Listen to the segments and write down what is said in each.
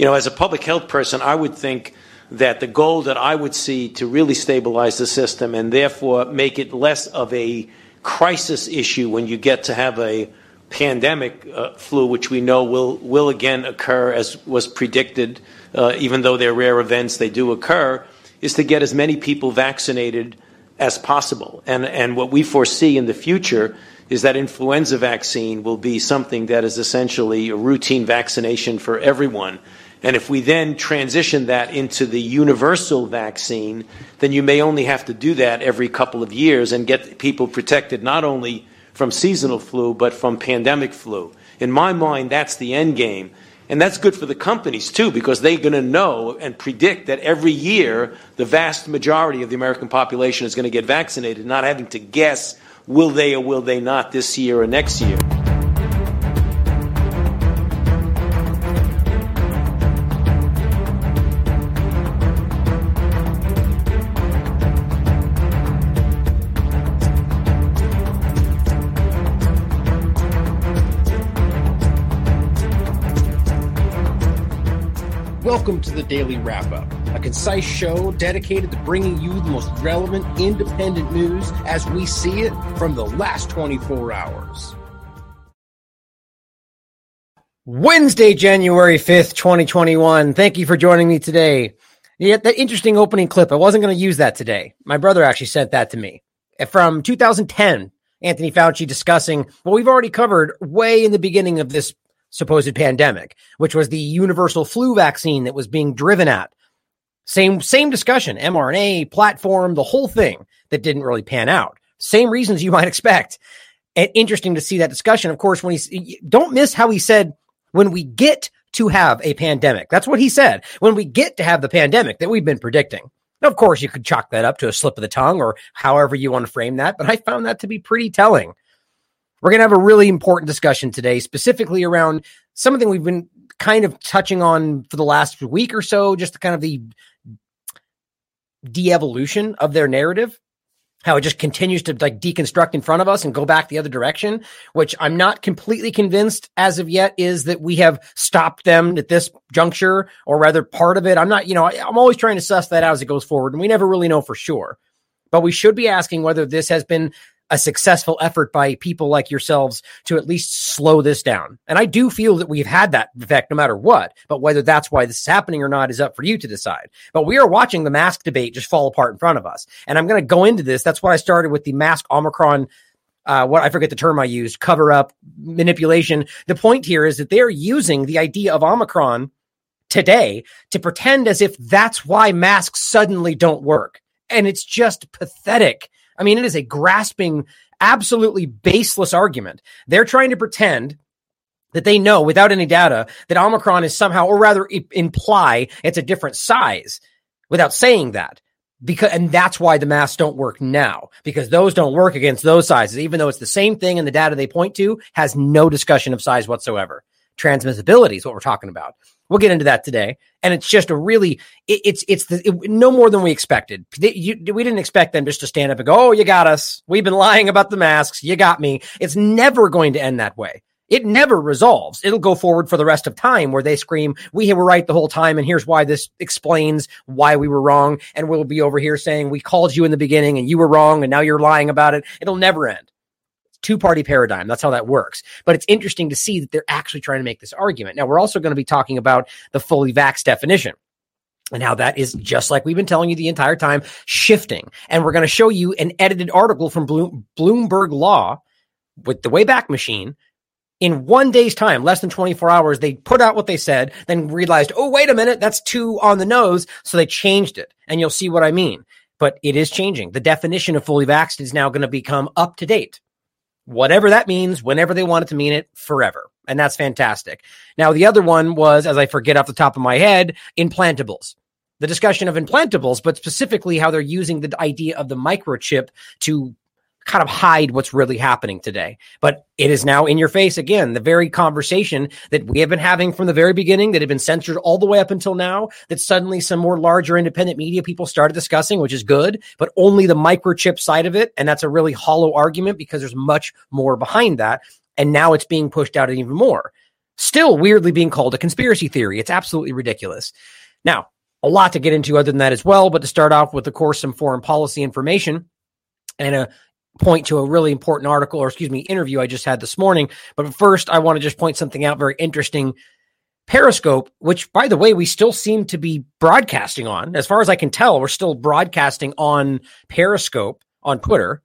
you know, as a public health person, I would think that the goal that I would see to really stabilize the system and therefore make it less of a crisis issue when you get to have a pandemic uh, flu, which we know will will again occur as was predicted, uh, even though they're rare events, they do occur, is to get as many people vaccinated as possible. And and what we foresee in the future is that influenza vaccine will be something that is essentially a routine vaccination for everyone. And if we then transition that into the universal vaccine, then you may only have to do that every couple of years and get people protected not only from seasonal flu, but from pandemic flu. In my mind, that's the end game. And that's good for the companies too, because they're going to know and predict that every year the vast majority of the American population is going to get vaccinated, not having to guess will they or will they not this year or next year. Welcome to the Daily Wrap Up, a concise show dedicated to bringing you the most relevant independent news as we see it from the last 24 hours. Wednesday, January 5th, 2021. Thank you for joining me today. Yeah, that interesting opening clip. I wasn't going to use that today. My brother actually sent that to me uh, from 2010. Anthony Fauci discussing what we've already covered way in the beginning of this supposed pandemic, which was the universal flu vaccine that was being driven at. Same same discussion, mRNA platform, the whole thing that didn't really pan out. Same reasons you might expect. And interesting to see that discussion. Of course, when he don't miss how he said when we get to have a pandemic. That's what he said. When we get to have the pandemic that we've been predicting. Now, of course, you could chalk that up to a slip of the tongue or however you want to frame that, but I found that to be pretty telling. We're going to have a really important discussion today, specifically around something we've been kind of touching on for the last week or so, just kind of the de-evolution of their narrative how it just continues to like deconstruct in front of us and go back the other direction, which I'm not completely convinced as of yet is that we have stopped them at this juncture, or rather part of it. I'm not, you know, I, am always trying to suss that out as it goes forward, and we never really know for sure. But we should be asking whether this has been a successful effort by people like yourselves to at least slow this down. And I do feel that we've had that effect no matter what, but whether that's why this is happening or not is up for you to decide. But we are watching the mask debate just fall apart in front of us. And I'm going to go into this. That's what I started with the mask Omicron uh, what I forget the term I used, cover up, manipulation. The point here is that they're using the idea of Omicron today to pretend as if that's why masks suddenly don't work. And it's just pathetic I mean, it is a grasping, absolutely baseless argument. They're trying to pretend that they know without any data that Omicron is somehow, or rather imply it's a different size without saying that. Because, and that's why the masks don't work now because those don't work against those sizes, even though it's the same thing and the data they point to has no discussion of size whatsoever. Transmissibility is what we're talking about. We'll get into that today. And it's just a really, it, it's, it's the, it, no more than we expected. They, you, we didn't expect them just to stand up and go, Oh, you got us. We've been lying about the masks. You got me. It's never going to end that way. It never resolves. It'll go forward for the rest of time where they scream, we were right the whole time. And here's why this explains why we were wrong. And we'll be over here saying we called you in the beginning and you were wrong. And now you're lying about it. It'll never end two party paradigm. That's how that works. But it's interesting to see that they're actually trying to make this argument. Now, we're also going to be talking about the fully vax definition and how that is just like we've been telling you the entire time shifting. And we're going to show you an edited article from Bloomberg Law with the Wayback Machine. In one day's time, less than 24 hours, they put out what they said, then realized, oh, wait a minute, that's too on the nose. So they changed it. And you'll see what I mean. But it is changing. The definition of fully vaxxed is now going to become up to date whatever that means, whenever they want it to mean it, forever. And that's fantastic. Now, the other one was, as I forget off the top of my head, implantables. The discussion of implantables, but specifically how they're using the idea of the microchip to kind of hide what's really happening today. But it is now in your face again, the very conversation that we have been having from the very beginning that had been censored all the way up until now, that suddenly some more larger independent media people started discussing, which is good, but only the microchip side of it. And that's a really hollow argument because there's much more behind that. And now it's being pushed out even more. still weirdly being called a conspiracy theory. It's absolutely ridiculous. Now, a lot to get into other than that as well, but to start off with, of course, some foreign policy information and a point to a really important article or excuse me interview I just had this morning. But first, I want to just point something out very interesting. Periscope, which by the way, we still seem to be broadcasting on. As far as I can tell, we're still broadcasting on Periscope on Twitter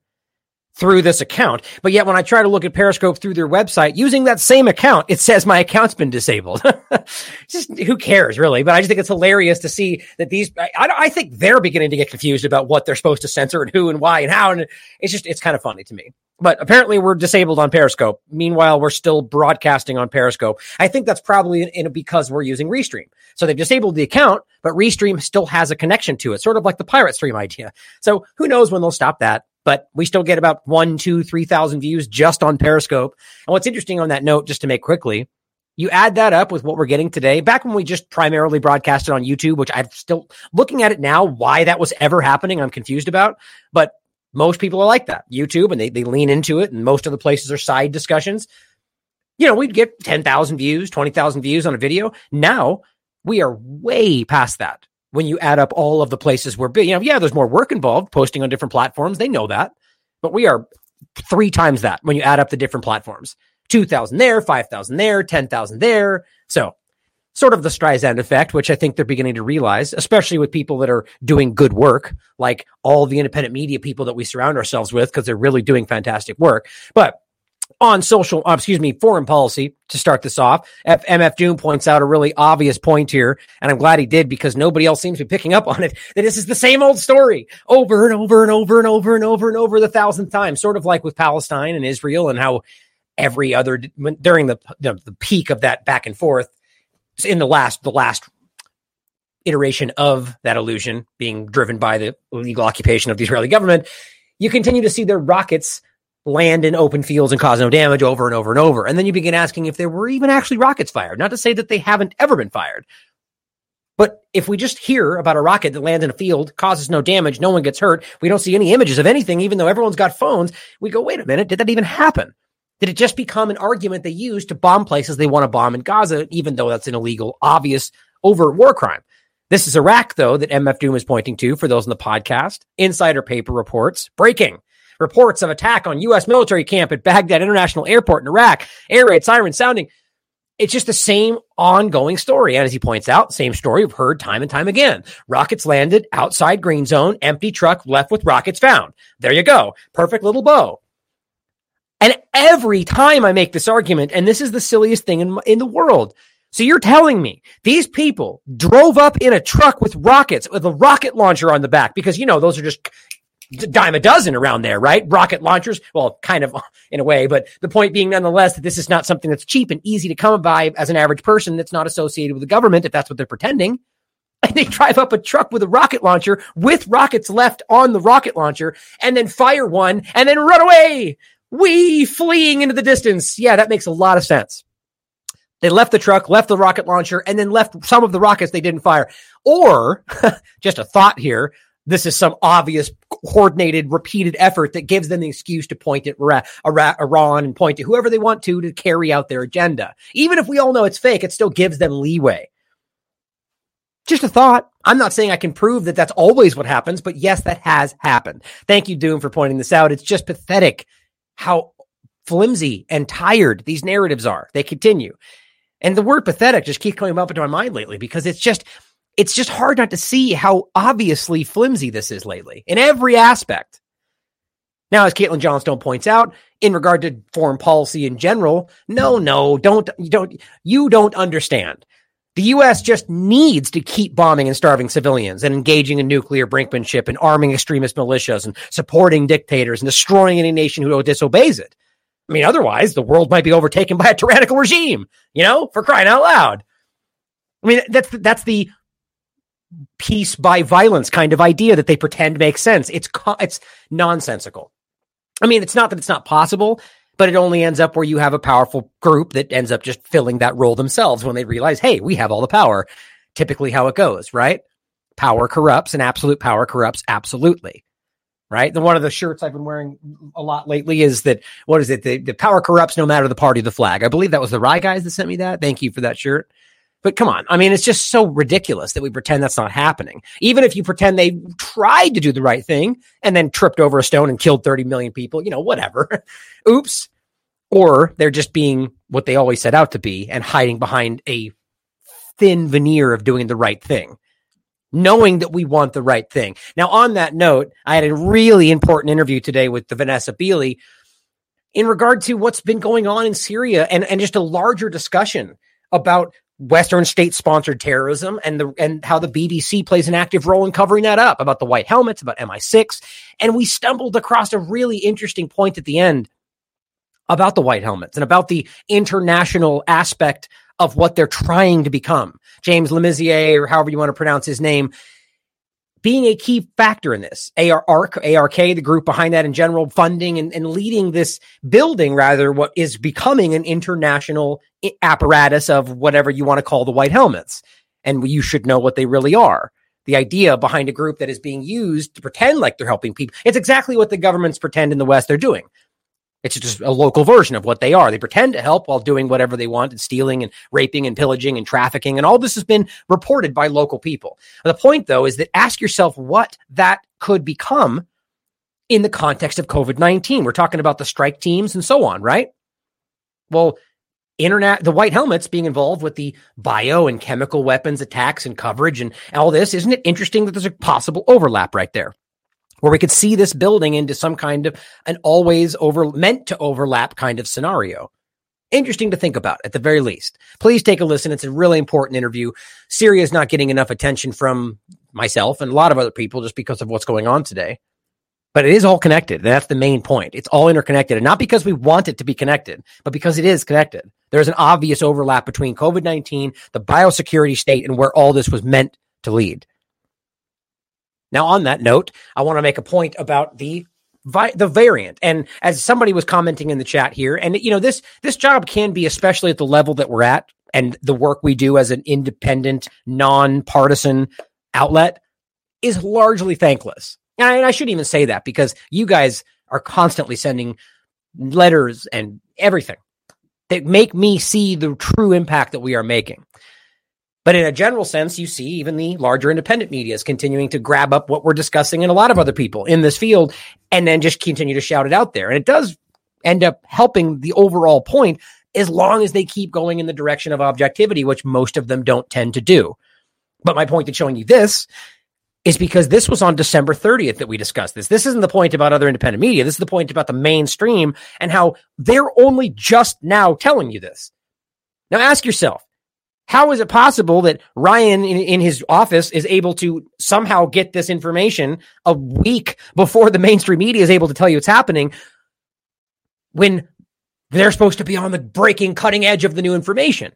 through this account. But yet when I try to look at Periscope through their website using that same account, it says my account's been disabled. just who cares really? But I just think it's hilarious to see that these, I, I, think they're beginning to get confused about what they're supposed to censor and who and why and how. And it's just, it's kind of funny to me. But apparently we're disabled on Periscope. Meanwhile, we're still broadcasting on Periscope. I think that's probably in, in because we're using Restream. So they've disabled the account, but Restream still has a connection to it, sort of like the Pirate Stream idea. So who knows when they'll stop that? But we still get about one, two, three thousand views just on Periscope. And what's interesting on that note, just to make quickly, you add that up with what we're getting today. Back when we just primarily broadcasted on YouTube, which I'm still looking at it now, why that was ever happening, I'm confused about. But most people are like that. YouTube and they, they lean into it, and most of the places are side discussions. You know, we'd get 10,000 views, 20,000 views on a video. Now we are way past that when you add up all of the places we're. You know, yeah, there's more work involved posting on different platforms. They know that, but we are three times that when you add up the different platforms. 2,000 there, 5,000 there, 10,000 there. So sort of the Streisand effect, which I think they're beginning to realize, especially with people that are doing good work, like all the independent media people that we surround ourselves with, because they're really doing fantastic work. But on social, uh, excuse me, foreign policy to start this off. F- MF Doom points out a really obvious point here, and I'm glad he did because nobody else seems to be picking up on it. That this is the same old story over and over and over and over and over and over the thousandth time, sort of like with Palestine and Israel and how every other during the the, the peak of that back and forth in the last the last iteration of that illusion being driven by the illegal occupation of the Israeli government, you continue to see their rockets land in open fields and cause no damage over and over and over. And then you begin asking if there were even actually rockets fired. Not to say that they haven't ever been fired. But if we just hear about a rocket that lands in a field, causes no damage, no one gets hurt, we don't see any images of anything, even though everyone's got phones, we go, wait a minute, did that even happen? Did it just become an argument they use to bomb places they want to bomb in Gaza, even though that's an illegal, obvious, overt war crime? This is Iraq, though, that MF Doom is pointing to for those in the podcast. Insider paper reports breaking. Reports of attack on U.S. military camp at Baghdad International Airport in Iraq. Air raid sirens sounding. It's just the same ongoing story. And as he points out, same story we've heard time and time again. Rockets landed outside green zone, empty truck left with rockets found. There you go. Perfect little bow. And every time I make this argument, and this is the silliest thing in, in the world. So you're telling me these people drove up in a truck with rockets with a rocket launcher on the back because, you know, those are just dime a dozen around there, right? Rocket launchers. Well, kind of in a way, but the point being nonetheless that this is not something that's cheap and easy to come by as an average person that's not associated with the government, if that's what they're pretending. And they drive up a truck with a rocket launcher with rockets left on the rocket launcher and then fire one and then run away. We fleeing into the distance. Yeah, that makes a lot of sense. They left the truck, left the rocket launcher, and then left some of the rockets they didn't fire. Or, just a thought here, this is some obvious coordinated, repeated effort that gives them the excuse to point at uh, Iran and point to whoever they want to to carry out their agenda. Even if we all know it's fake, it still gives them leeway. Just a thought. I'm not saying I can prove that that's always what happens, but yes, that has happened. Thank you, Doom, for pointing this out. It's just pathetic how flimsy and tired these narratives are. They continue. And the word pathetic just keeps coming up into my mind lately because it's just, it's just hard not to see how obviously flimsy this is lately in every aspect. Now, as Caitlin Johnstone points out, in regard to foreign policy in general, no, no, don't, you don't, you don't understand. The U.S. just needs to keep bombing and starving civilians and engaging in nuclear brinkmanship and arming extremist militias and supporting dictators and destroying any nation who disobeys it. I mean, otherwise, the world might be overtaken by a tyrannical regime, you know, for crying out loud. I mean, that's, that's the peace by violence kind of idea that they pretend makes sense. It's it's nonsensical. I mean, it's not that it's not possible, but it only ends up where you have a powerful group that ends up just filling that role themselves when they realize, hey, we have all the power. Typically, how it goes, right? Power corrupts, and absolute power corrupts absolutely. right? The one of the shirts I've been wearing a lot lately is that what is it? The, the power corrupts no matter the party, the flag. I believe that was the Rye guys that sent me that. Thank you for that shirt. But come on. I mean, it's just so ridiculous that we pretend that's not happening. Even if you pretend they tried to do the right thing and then tripped over a stone and killed 30 million people, you know, whatever. Oops. Or they're just being what they always set out to be and hiding behind a thin veneer of doing the right thing knowing that we want the right thing. Now, on that note, I had a really important interview today with the Vanessa Beeley in regard to what's been going on in Syria and, and just a larger discussion about Western state sponsored terrorism and the and how the BBC plays an active role in covering that up about the white helmets, about MI6. And we stumbled across a really interesting point at the end about the white helmets and about the international aspect of what they're trying to become. James Le Mesurier, or however you want to pronounce his name, being a key factor in this. AR, ARC, ARK, the group behind that in general, funding and, and leading this building, rather, what is becoming an international apparatus of whatever you want to call the white helmets. And you should know what they really are. The idea behind a group that is being used to pretend like they're helping people. It's exactly what the governments pretend in the West they're doing. It's just a local version of what they are. They pretend to help while doing whatever they want and stealing and raping and pillaging and trafficking. And all this has been reported by local people. The point, though, is that ask yourself what that could become in the context of COVID 19. We're talking about the strike teams and so on, right? Well, internet the white helmets being involved with the bio and chemical weapons attacks and coverage and all this isn't it interesting that there's a possible overlap right there where we could see this building into some kind of an always over meant to overlap kind of scenario. Interesting to think about at the very least. Please take a listen. It's a really important interview. Syria is not getting enough attention from myself and a lot of other people just because of what's going on today. But it is all connected. That's the main point. It's all interconnected. And not because we want it to be connected, but because it is connected. There's an obvious overlap between COVID 19, the biosecurity state, and where all this was meant to lead. Now, on that note, I want to make a point about the the variant. And as somebody was commenting in the chat here, and you know this this job can be especially at the level that we're at, and the work we do as an independent, nonpartisan outlet is largely thankless. And I, and I shouldn't even say that because you guys are constantly sending letters and everything that make me see the true impact that we are making. But in a general sense, you see even the larger independent media is continuing to grab up what we're discussing and a lot of other people in this field and then just continue to shout it out there. And it does end up helping the overall point as long as they keep going in the direction of objectivity, which most of them don't tend to do. But my point in showing you this is because this was on December 30th that we discussed this. This isn't the point about other independent media. This is the point about the mainstream and how they're only just now telling you this. Now ask yourself, how is it possible that Ryan in, in, his office is able to somehow get this information a week before the mainstream media is able to tell you it's happening when they're supposed to be on the breaking cutting edge of the new information?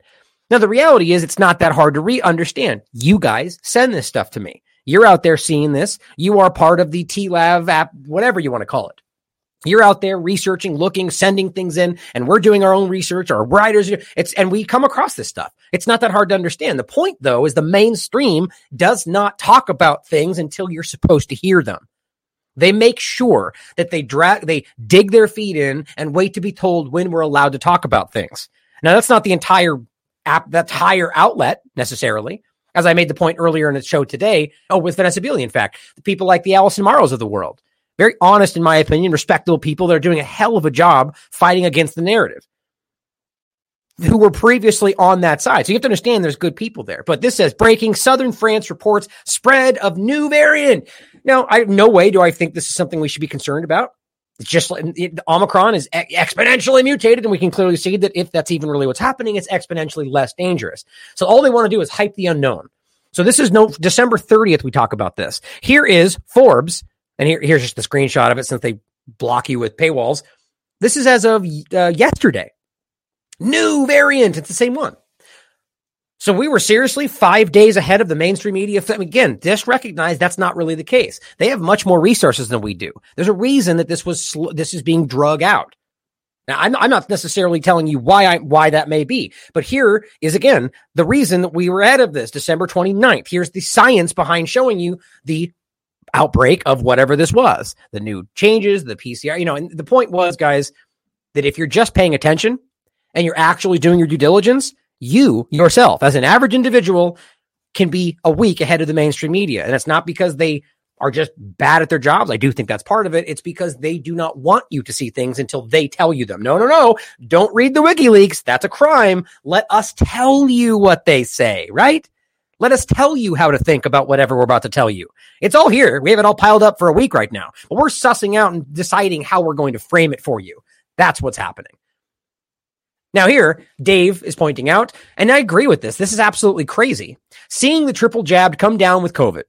Now, the reality is it's not that hard to re understand. You guys send this stuff to me. You're out there seeing this. You are part of the TLAV app, whatever you want to call it. You're out there researching, looking, sending things in, and we're doing our own research. Our writers, it's and we come across this stuff. It's not that hard to understand. The point, though, is the mainstream does not talk about things until you're supposed to hear them. They make sure that they drag, they dig their feet in and wait to be told when we're allowed to talk about things. Now, that's not the entire app, that entire outlet necessarily. As I made the point earlier in the show today, oh, with Vanessa Beeley, in fact, the people like the Allison Morrows of the world very honest, in my opinion, respectable people that are doing a hell of a job fighting against the narrative who were previously on that side. So you have to understand there's good people there. But this says breaking Southern France reports spread of new variant. Now, I no way do I think this is something we should be concerned about. It's just it, Omicron is exponentially mutated, and we can clearly see that if that's even really what's happening, it's exponentially less dangerous. So all they want to do is hype the unknown. So this is no December 30th. We talk about this. Here is Forbes and here, here's just the screenshot of it since they block you with paywalls. This is as of uh, yesterday. New variant. It's the same one. So we were seriously five days ahead of the mainstream media. Again, just recognize that's not really the case. They have much more resources than we do. There's a reason that this was sl- this is being drug out. Now, I'm, I'm not necessarily telling you why I, why that may be, but here is again the reason that we were ahead of this December 29th. Here's the science behind showing you the outbreak of whatever this was, the new changes, the PCR, you know, and the point was, guys, that if you're just paying attention and you're actually doing your due diligence, you yourself, as an average individual, can be a week ahead of the mainstream media. And it's not because they are just bad at their jobs. I do think that's part of it. It's because they do not want you to see things until they tell you them. No, no, no. Don't read the WikiLeaks. That's a crime. Let us tell you what they say, right? Let us tell you how to think about whatever we're about to tell you. It's all here. We have it all piled up for a week right now, but we're sussing out and deciding how we're going to frame it for you. That's what's happening. Now, here, Dave is pointing out, and I agree with this. This is absolutely crazy. Seeing the triple jabbed come down with COVID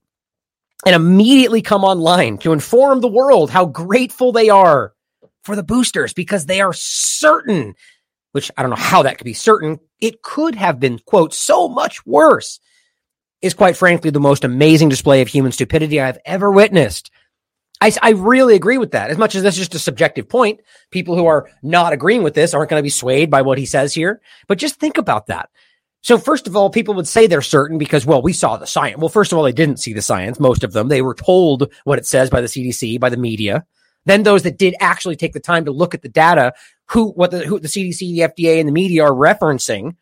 and immediately come online to inform the world how grateful they are for the boosters because they are certain, which I don't know how that could be certain. It could have been, quote, so much worse, is quite frankly the most amazing display of human stupidity I've ever witnessed. I, I really agree with that. As much as that's just a subjective point, people who are not agreeing with this aren't going to be swayed by what he says here. But just think about that. So first of all, people would say they're certain because, well, we saw the science. Well, first of all, they didn't see the science. Most of them, they were told what it says by the CDC, by the media. Then those that did actually take the time to look at the data, who, what the, who the CDC, the FDA, and the media are referencing,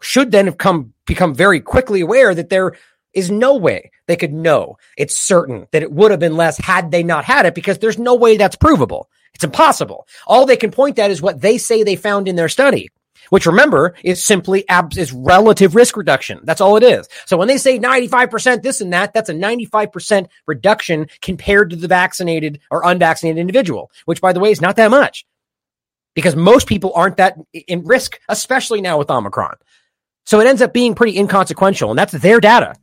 should then have come become very quickly aware that there is no way they could know. It's certain that it would have been less had they not had it because there's no way that's provable. It's impossible. All they can point at is what they say they found in their study which remember is simply is relative risk reduction. That's all it is. So when they say 95% this and that, that's a 95% reduction compared to the vaccinated or unvaccinated individual, which by the way is not that much because most people aren't that in risk, especially now with Omicron. So it ends up being pretty inconsequential and that's their data.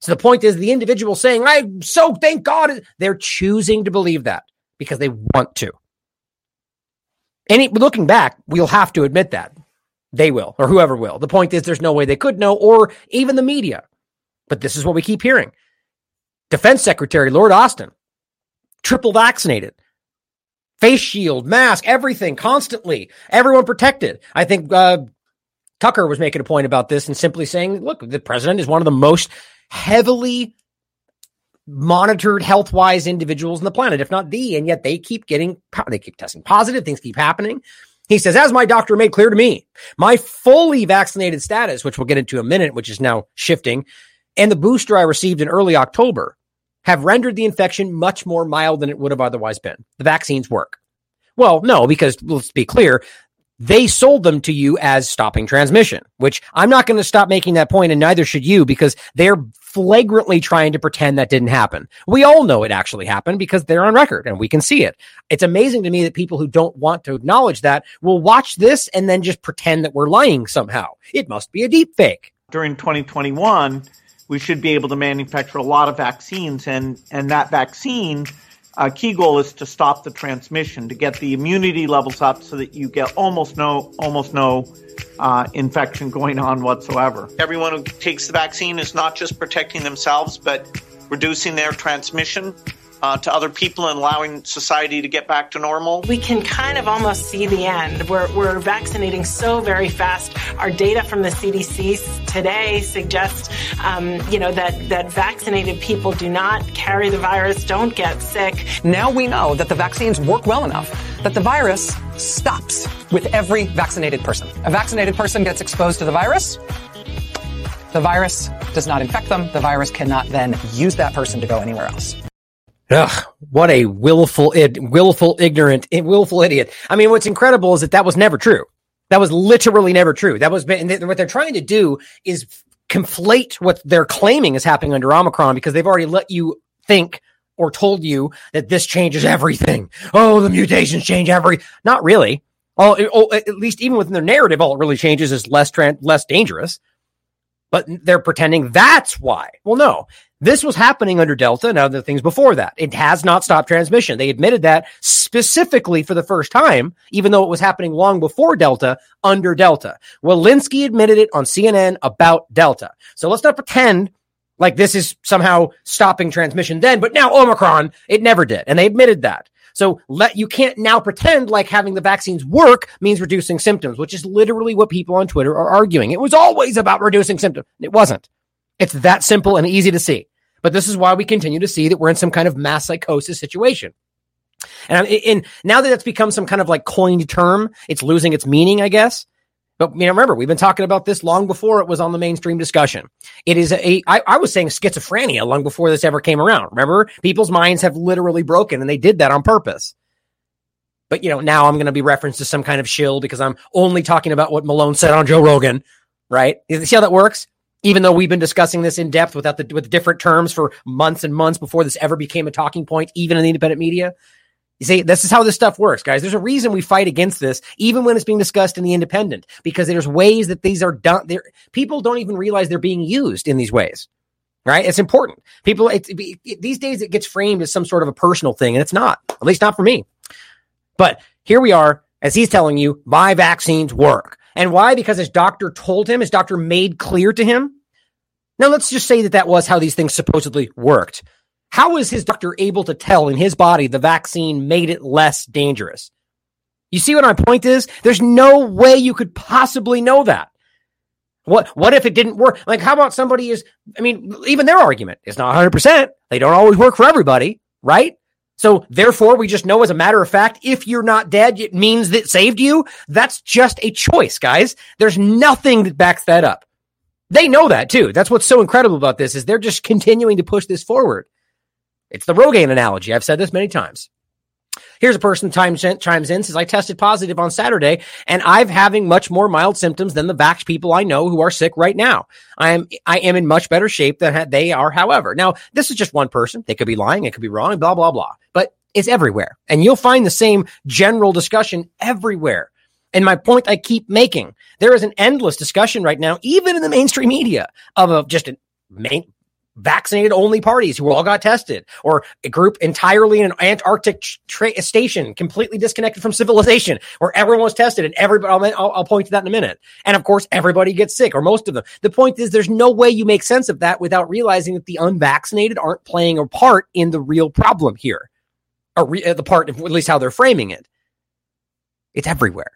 So the point is the individual saying, I so thank God they're choosing to believe that because they want to. Any looking back, we'll have to admit that. They will, or whoever will. The point is, there's no way they could know, or even the media. But this is what we keep hearing. Defense Secretary Lloyd Austin, triple vaccinated, face shield, mask, everything, constantly, everyone protected. I think uh, Tucker was making a point about this and simply saying, look, the president is one of the most heavily monitored health wise individuals on the planet, if not the, and yet they keep getting, they keep testing positive, things keep happening. He says, as my doctor made clear to me, my fully vaccinated status, which we'll get into a minute, which is now shifting, and the booster I received in early October have rendered the infection much more mild than it would have otherwise been. The vaccines work. Well, no, because let's be clear, they sold them to you as stopping transmission, which I'm not going to stop making that point, and neither should you, because they're flagrantly trying to pretend that didn't happen. We all know it actually happened because they're on record and we can see it. It's amazing to me that people who don't want to acknowledge that will watch this and then just pretend that we're lying somehow. It must be a deep fake. During 2021, we should be able to manufacture a lot of vaccines, and, and that vaccine uh, key goal is to stop the transmission, to get the immunity levels up so that you get almost no almost no uh, infection going on whatsoever. Everyone who takes the vaccine is not just protecting themselves, but reducing their transmission uh, to other people and allowing society to get back to normal? We can kind of almost see the end. We're, we're vaccinating so very fast. Our data from the CDC today suggests, um, you know, that, that vaccinated people do not carry the virus, don't get sick. Now we know that the vaccines work well enough that the virus stops with every vaccinated person. A vaccinated person gets exposed to the virus. The virus does not infect them. The virus cannot then use that person to go anywhere else. Ugh, what a willful, willful, ignorant, willful idiot. I mean, what's incredible is that that was never true. That was literally never true. That was, what they're trying to do is conflate what they're claiming is happening under Omicron because they've already let you think or told you that this changes everything. Oh, the mutations change every, not really. All, oh, at least even within their narrative, all it really changes is less, less dangerous but they're pretending that's why. Well, no, this was happening under Delta and other things before that. It has not stopped transmission. They admitted that specifically for the first time, even though it was happening long before Delta under Delta. Walensky admitted it on CNN about Delta. So let's not pretend like this is somehow stopping transmission then, but now Omicron, it never did. And they admitted that. So let you can't now pretend like having the vaccines work means reducing symptoms, which is literally what people on Twitter are arguing. It was always about reducing symptoms. It wasn't. It's that simple and easy to see. But this is why we continue to see that we're in some kind of mass psychosis situation. And, and now that that's become some kind of like coined term, it's losing its meaning, I guess. But you know, remember, we've been talking about this long before it was on the mainstream discussion. It is a, I, I was saying schizophrenia long before this ever came around. Remember, people's minds have literally broken and they did that on purpose. But you know, now I'm going to be referenced to some kind of shill because I'm only talking about what Malone said on Joe Rogan, right? You see how that works? Even though we've been discussing this in depth without the with different terms for months and months before this ever became a talking point, even in the independent media. You see, this is how this stuff works, guys. There's a reason we fight against this, even when it's being discussed in the independent, because there's ways that these are done. There, people don't even realize they're being used in these ways, right? It's important. People, it, it, these days, it gets framed as some sort of a personal thing, and it's not. At least not for me. But here we are, as he's telling you, my vaccines work, and why? Because his doctor told him, his doctor made clear to him. Now, let's just say that that was how these things supposedly worked. How was his doctor able to tell in his body the vaccine made it less dangerous? You see what my point is? There's no way you could possibly know that. What what if it didn't work? Like, how about somebody is, I mean, even their argument is not 100%. They don't always work for everybody, right? So therefore, we just know as a matter of fact, if you're not dead, it means that saved you. That's just a choice, guys. There's nothing that backs that up. They know that too. That's what's so incredible about this is they're just continuing to push this forward. It's the Rogaine analogy. I've said this many times. Here's a person in, chimes in says, I tested positive on Saturday and I'm having much more mild symptoms than the vax people I know who are sick right now. I am, I am in much better shape than they are. However, now this is just one person. They could be lying. It could be wrong, blah, blah, blah, but it's everywhere. And you'll find the same general discussion everywhere. And my point I keep making, there is an endless discussion right now, even in the mainstream media of a, just a main, vaccinated only parties who all got tested, or a group entirely in an Antarctic tra- station, completely disconnected from civilization, where everyone was tested and everybody, I'll, I'll, point to that in a minute. And of course, everybody gets sick, or most of them. The point is, there's no way you make sense of that without realizing that the unvaccinated aren't playing a part in the real problem here, or re- the part, at least how they're framing it. It's everywhere.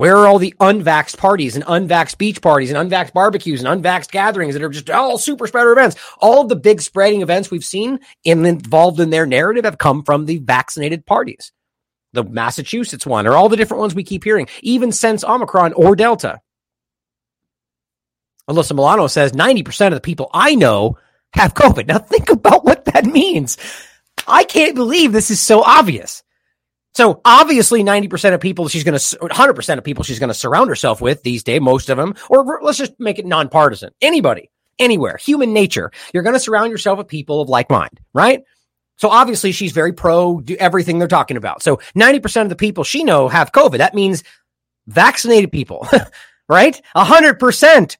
Where are all the unvaxxed parties and unvaxxed beach parties and unvaxxed barbecues and unvaxxed gatherings that are just all super spreader events? All of the big spreading events we've seen in, involved in their narrative have come from the vaccinated parties. The Massachusetts one or all the different ones we keep hearing, even since Omicron or Delta. Alyssa Milano says 90% of the people I know have COVID. Now think about what that means. I can't believe this is so obvious. So obviously 90% of people she's going to, 100% of people she's going to surround herself with these days, most of them, or let's just make it nonpartisan. Anybody, anywhere, human nature. You're going to surround yourself with people of like mind, right? So obviously she's very pro do everything they're talking about. So 90% of the people she know have COVID. That means vaccinated people, right? 100%.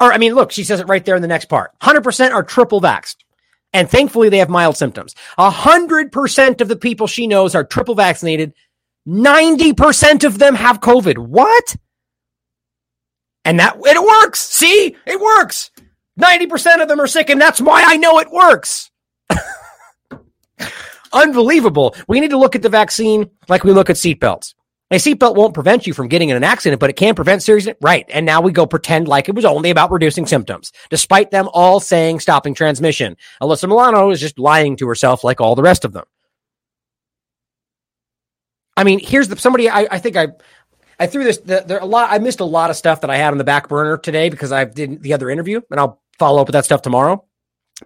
Or, I mean, look, she says it right there in the next part. 100% are triple vaxxed. And thankfully, they have mild symptoms. A hundred percent of the people she knows are triple vaccinated. 90% of them have COVID. What? And that, it works. See, it works. 90% of them are sick. And that's why I know it works. Unbelievable. We need to look at the vaccine like we look at seatbelts. A seatbelt won't prevent you from getting in an accident, but it can prevent serious. Right. And now we go pretend like it was only about reducing symptoms, despite them all saying stopping transmission. Alyssa Milano is just lying to herself like all the rest of them. I mean, here's the somebody I, I think I I threw this the, there a lot I missed a lot of stuff that I had on the back burner today because I did the other interview and I'll follow up with that stuff tomorrow.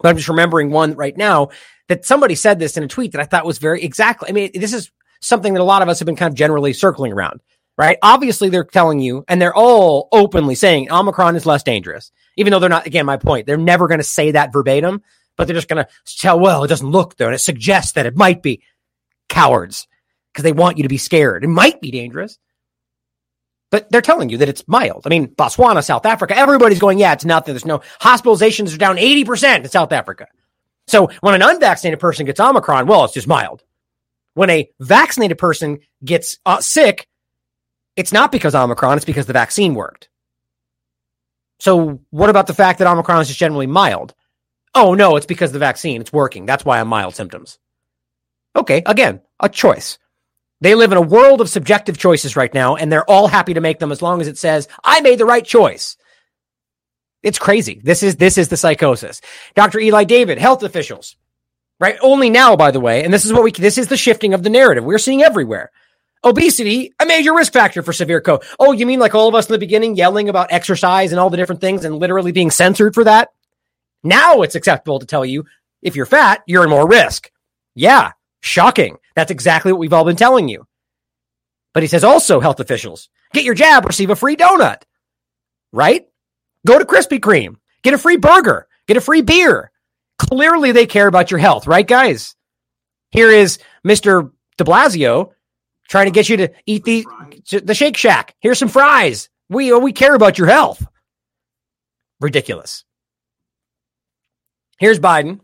But I'm just remembering one right now that somebody said this in a tweet that I thought was very exactly. I mean, this is something that a lot of us have been kind of generally circling around, right? Obviously, they're telling you, and they're all openly saying Omicron is less dangerous, even though they're not, again, my point, they're never going to say that verbatim, but they're just going to tell, well, it doesn't look there, and it suggests that it might be cowards because they want you to be scared. It might be dangerous. But they're telling you that it's mild. I mean, Botswana, South Africa, everybody's going, yeah, it's nothing. There's no hospitalizations are down 80% in South Africa. So when an unvaccinated person gets Omicron, well, it's just mild. When a vaccinated person gets uh, sick, it's not because Omicron, it's because the vaccine worked. So, what about the fact that Omicron is just generally mild? Oh, no, it's because the vaccine, it's working. That's why I'm mild symptoms. Okay, again, a choice. They live in a world of subjective choices right now, and they're all happy to make them as long as it says, I made the right choice. It's crazy. This is this is the psychosis. Dr. Eli David, health officials, right? Only now, by the way, and this is what we this is the shifting of the narrative we're seeing everywhere. Obesity, a major risk factor for severe COVID. Oh, you mean like all of us in the beginning yelling about exercise and all the different things and literally being censored for that? Now it's acceptable to tell you if you're fat, you're in more risk. Yeah, shocking. That's exactly what we've all been telling you. But he says also, health officials, get your jab, receive a free donut. Right? Go to Krispy Kreme, get a free burger, get a free beer. Clearly, they care about your health, right, guys? Here is Mr. de Blasio trying to get you to eat the, the Shake Shack. Here's some fries. We, we care about your health. Ridiculous. Here's Biden.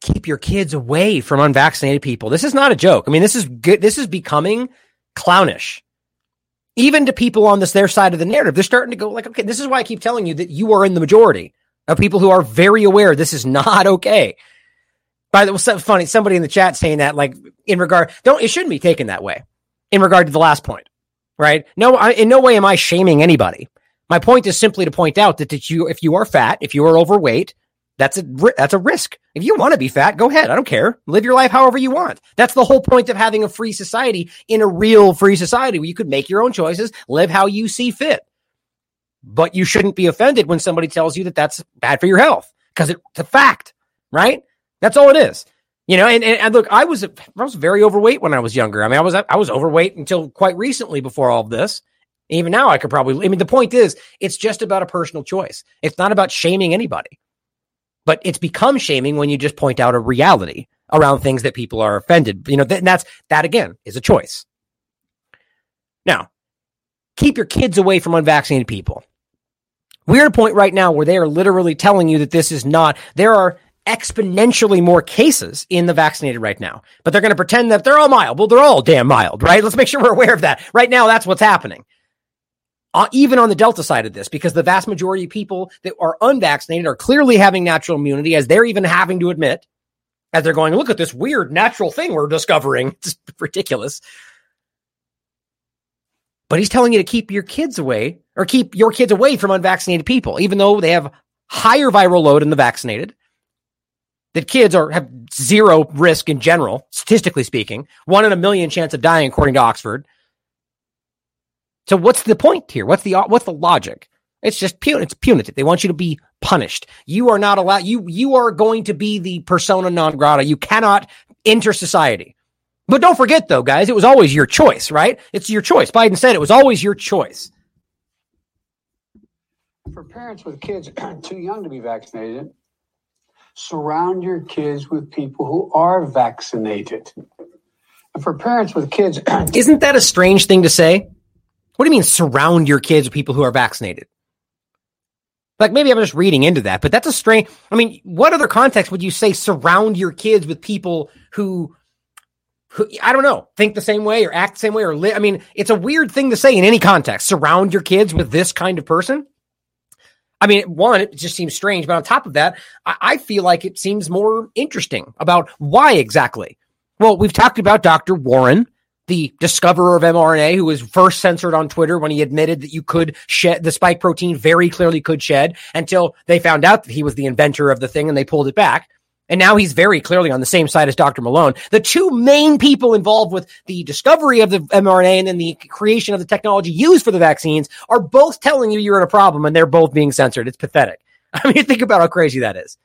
Keep your kids away from unvaccinated people. This is not a joke. I mean, this is good. This is becoming clownish even to people on this their side of the narrative, they're starting to go like, okay, this is why I keep telling you that you are in the majority of people who are very aware this is not okay. By the way, so funny, somebody in the chat saying that, like in regard, don't it shouldn't be taken that way. In regard to the last point, right? No, I, in no way am I shaming anybody. My point is simply to point out that, that you, if you are fat, if you are overweight, that's a that's a risk. If you want to be fat, go ahead. I don't care. Live your life however you want. That's the whole point of having a free society in a real free society where you could make your own choices, live how you see fit. But you shouldn't be offended when somebody tells you that that's bad for your health because it's a fact, right? That's all it is. You know, and, and, and, look, I was I was very overweight when I was younger. I mean, I was I was overweight until quite recently before all of this. Even now, I could probably. I mean, the point is, it's just about a personal choice. It's not about shaming anybody. But it's become shaming when you just point out a reality around things that people are offended. You know, th- that's that again is a choice. Now, keep your kids away from unvaccinated people. We're at a point right now where they are literally telling you that this is not, there are exponentially more cases in the vaccinated right now, but they're going to pretend that they're all mild. Well, they're all damn mild, right? Let's make sure we're aware of that. Right now, that's what's happening uh, even on the Delta side of this, because the vast majority of people that are unvaccinated are clearly having natural immunity, as they're even having to admit, as they're going, look at this weird natural thing we're discovering. It's ridiculous. But he's telling you to keep your kids away or keep your kids away from unvaccinated people, even though they have higher viral load in the vaccinated. That kids are have zero risk in general, statistically speaking, one in a million chance of dying, according to Oxford. So what's the point here? What's the what's the logic? It's just punitive. It's punitive. They want you to be punished. You are not allowed. You you are going to be the persona non grata. You cannot enter society. But don't forget, though, guys, it was always your choice, right? It's your choice. Biden said it was always your choice. For parents with kids too young to be vaccinated, surround your kids with people who are vaccinated. And for parents with kids, isn't that a strange thing to say? What do you mean surround your kids with people who are vaccinated? Like maybe I'm just reading into that, but that's a strange. I mean, what other context would you say surround your kids with people who, I don't know, think the same way or act the same way or live? I mean, it's a weird thing to say in any context. Surround your kids with this kind of person. I mean, one, it just seems strange, but on top of that, I, I feel like it seems more interesting about why exactly. Well, we've talked about Dr. Warren the discoverer of mRNA, who was first censored on Twitter when he admitted that you could shed the spike protein very clearly could shed until they found out that he was the inventor of the thing and they pulled it back. And now he's very clearly on the same side as Dr. Malone. The two main people involved with the discovery of the mRNA and then the creation of the technology used for the vaccines are both telling you you're in a problem and they're both being censored. It's pathetic. I mean, think about how crazy that is.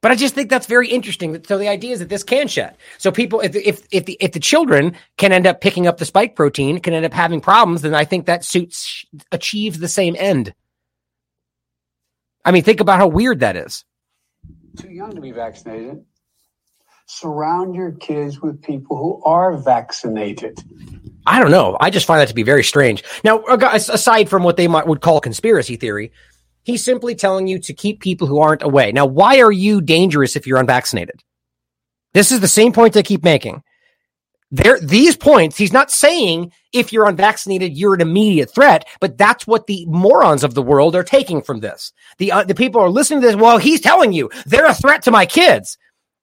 But I just think that's very interesting. So the idea is that this can shed. So people, if if if the, if the children can end up picking up the spike protein, can end up having problems, then I think that suits achieves the same end. I mean, think about how weird that is. Too young to be vaccinated. Surround your kids with people who are vaccinated. I don't know. I just find that to be very strange. Now, aside from what they might would call conspiracy theory, He's simply telling you to keep people who aren't away. Now, why are you dangerous if you're unvaccinated? This is the same point I keep making. There, these points, he's not saying if you're unvaccinated, you're an immediate threat, but that's what the morons of the world are taking from this. The, uh, the people are listening to this. Well, he's telling you they're a threat to my kids.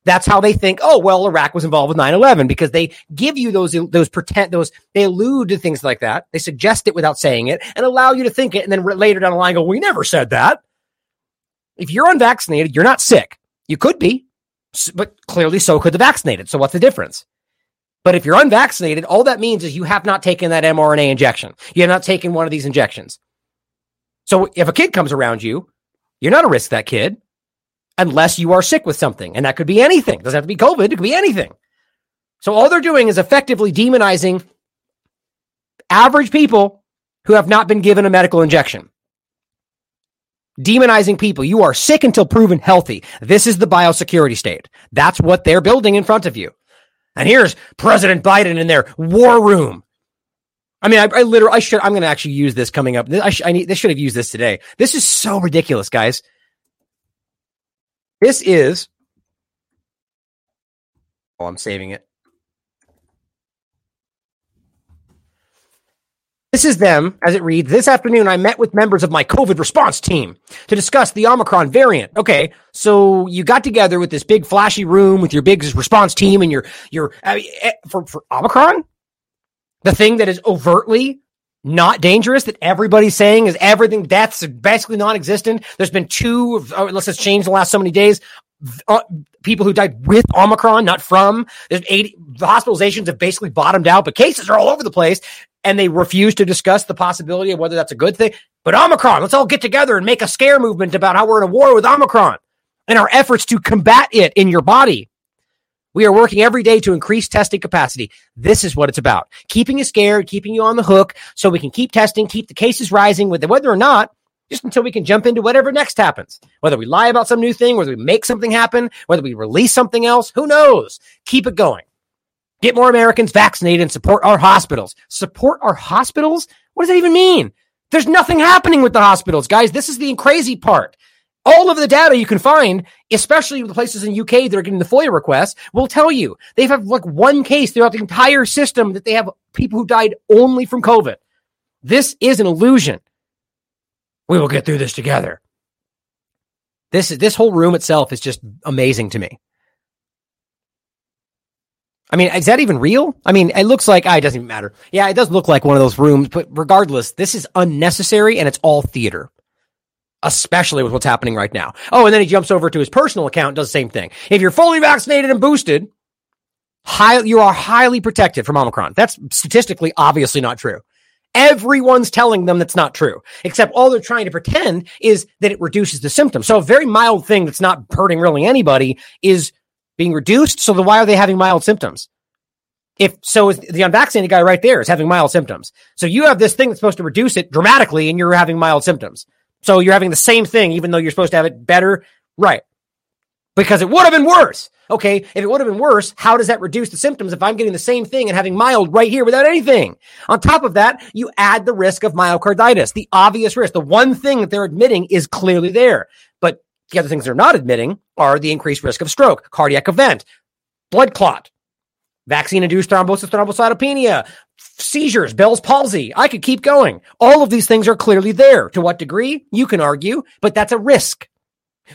That's how they think, oh, well, Iraq was involved with 9-11 because they give you those, those pretend, those, they allude to things like that. They suggest it without saying it and allow you to think it. And then later down the line go, we never said that. If you're unvaccinated, you're not sick. You could be, but clearly so could the vaccinated. So what's the difference? But if you're unvaccinated, all that means is you have not taken that mRNA injection. You have not taken one of these injections. So if a kid comes around you, you're not a risk that kid unless you are sick with something. And that could be anything. It doesn't have to be COVID. It could be anything. So all they're doing is effectively demonizing average people who have not been given a medical injection. Demonizing people. You are sick until proven healthy. This is the biosecurity state. That's what they're building in front of you. And here's President Biden in their war room. I mean, I, I literally, I should, I'm going to actually use this coming up. I, sh- I need, they should have used this today. This is so ridiculous, guys. This is, oh, I'm saving it. This is them, as it reads. This afternoon, I met with members of my COVID response team to discuss the Omicron variant. Okay, so you got together with this big flashy room with your big response team and your your uh, for for Omicron, the thing that is overtly not dangerous that everybody's saying is everything deaths basically non-existent. There's been two, unless it's changed the last so many days. Uh, people who died with Omicron, not from. There's 80, the hospitalizations have basically bottomed out, but cases are all over the place and they refuse to discuss the possibility of whether that's a good thing. But Omicron, let's all get together and make a scare movement about how we're in a war with Omicron and our efforts to combat it in your body. We are working every day to increase testing capacity. This is what it's about. Keeping you scared, keeping you on the hook so we can keep testing, keep the cases rising with whether or not, just until we can jump into whatever next happens. Whether we lie about some new thing, whether we make something happen, whether we release something else, who knows? Keep it going. Get more Americans vaccinated and support our hospitals. Support our hospitals? What does that even mean? There's nothing happening with the hospitals, guys. This is the crazy part. All of the data you can find, especially the places in UK that are getting the FOIA requests, will tell you they've like one case throughout the entire system that they have people who died only from COVID. This is an illusion. We will get through this together. This is this whole room itself is just amazing to me. I mean, is that even real? I mean, it looks like, ah, it doesn't even matter. Yeah, it does look like one of those rooms, but regardless, this is unnecessary and it's all theater, especially with what's happening right now. Oh, and then he jumps over to his personal account does the same thing. If you're fully vaccinated and boosted, high, you are highly protected from Omicron. That's statistically obviously not true. Everyone's telling them that's not true, except all they're trying to pretend is that it reduces the symptoms. So a very mild thing that's not hurting really anybody is being reduced. So then why are they having mild symptoms? If so, the unvaccinated guy right there is having mild symptoms. So you have this thing that's supposed to reduce it dramatically, and you're having mild symptoms. So you're having the same thing, even though you're supposed to have it better, right? Because it would have been worse. Okay, if it would have been worse, how does that reduce the symptoms if I'm getting the same thing and having mild right here without anything? On top of that, you add the risk of myocarditis, the obvious risk. The one thing that they're admitting is clearly there. But the other things they're not admitting are the increased risk of stroke, cardiac event, blood clot, vaccine induced thrombosis, thrombocytopenia, seizures, Bell's palsy. I could keep going. All of these things are clearly there. To what degree? You can argue, but that's a risk.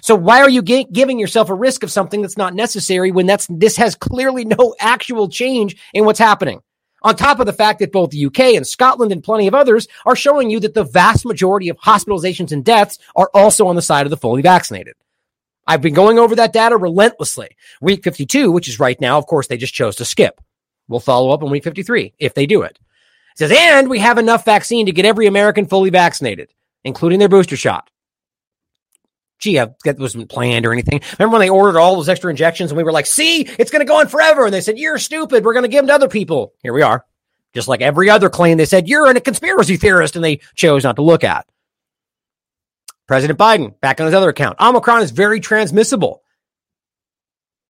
So why are you g- giving yourself a risk of something that's not necessary when that's this has clearly no actual change in what's happening? On top of the fact that both the UK and Scotland and plenty of others are showing you that the vast majority of hospitalizations and deaths are also on the side of the fully vaccinated. I've been going over that data relentlessly. Week 52, which is right now, of course, they just chose to skip. We'll follow up on week 53 if they do it. It says, and we have enough vaccine to get every American fully vaccinated, including their booster shot. Gee, that wasn't planned or anything. Remember when they ordered all those extra injections and we were like, see, it's going to go on forever. And they said, you're stupid. We're going to give them to other people. Here we are. Just like every other claim, they said, you're a conspiracy theorist and they chose not to look at. President Biden, back on his other account. Omicron is very transmissible.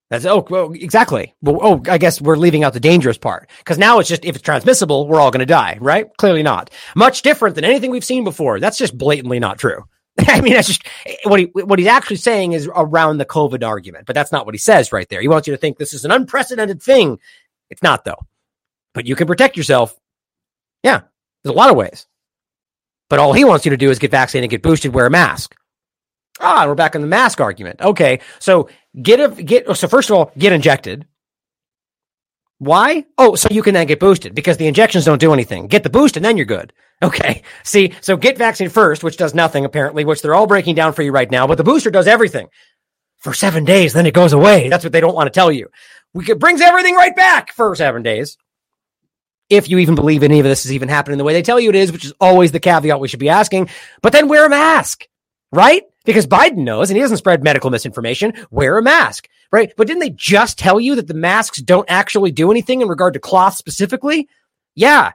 That's oh exactly. Well, oh, I guess we're leaving out the dangerous part because now it's just if it's transmissible, we're all going to die, right? Clearly not. Much different than anything we've seen before. That's just blatantly not true. I mean, that's just what he what he's actually saying is around the COVID argument, but that's not what he says right there. He wants you to think this is an unprecedented thing. It's not though. But you can protect yourself. Yeah, there's a lot of ways. But all he wants you to do is get vaccinated, get boosted, wear a mask. Ah, we're back on the mask argument. Okay. So get a, get, so first of all, get injected. Why? Oh, so you can then get boosted because the injections don't do anything. Get the boost and then you're good. Okay. See, so get vaccinated first, which does nothing apparently, which they're all breaking down for you right now, but the booster does everything for seven days. Then it goes away. That's what they don't want to tell you. We it brings everything right back for seven days. If you even believe any of this is even happening the way they tell you it is, which is always the caveat we should be asking, but then wear a mask, right? Because Biden knows and he doesn't spread medical misinformation. Wear a mask, right? But didn't they just tell you that the masks don't actually do anything in regard to cloth specifically? Yeah.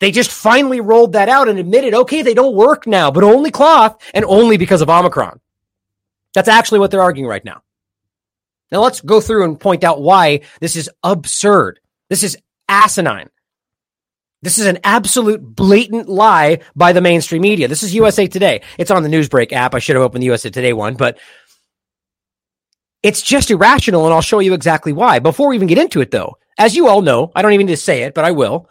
They just finally rolled that out and admitted, okay, they don't work now, but only cloth and only because of Omicron. That's actually what they're arguing right now. Now let's go through and point out why this is absurd. This is asinine. This is an absolute blatant lie by the mainstream media. This is USA Today. It's on the Newsbreak app. I should have opened the USA Today one, but it's just irrational, and I'll show you exactly why. Before we even get into it, though, as you all know, I don't even need to say it, but I will.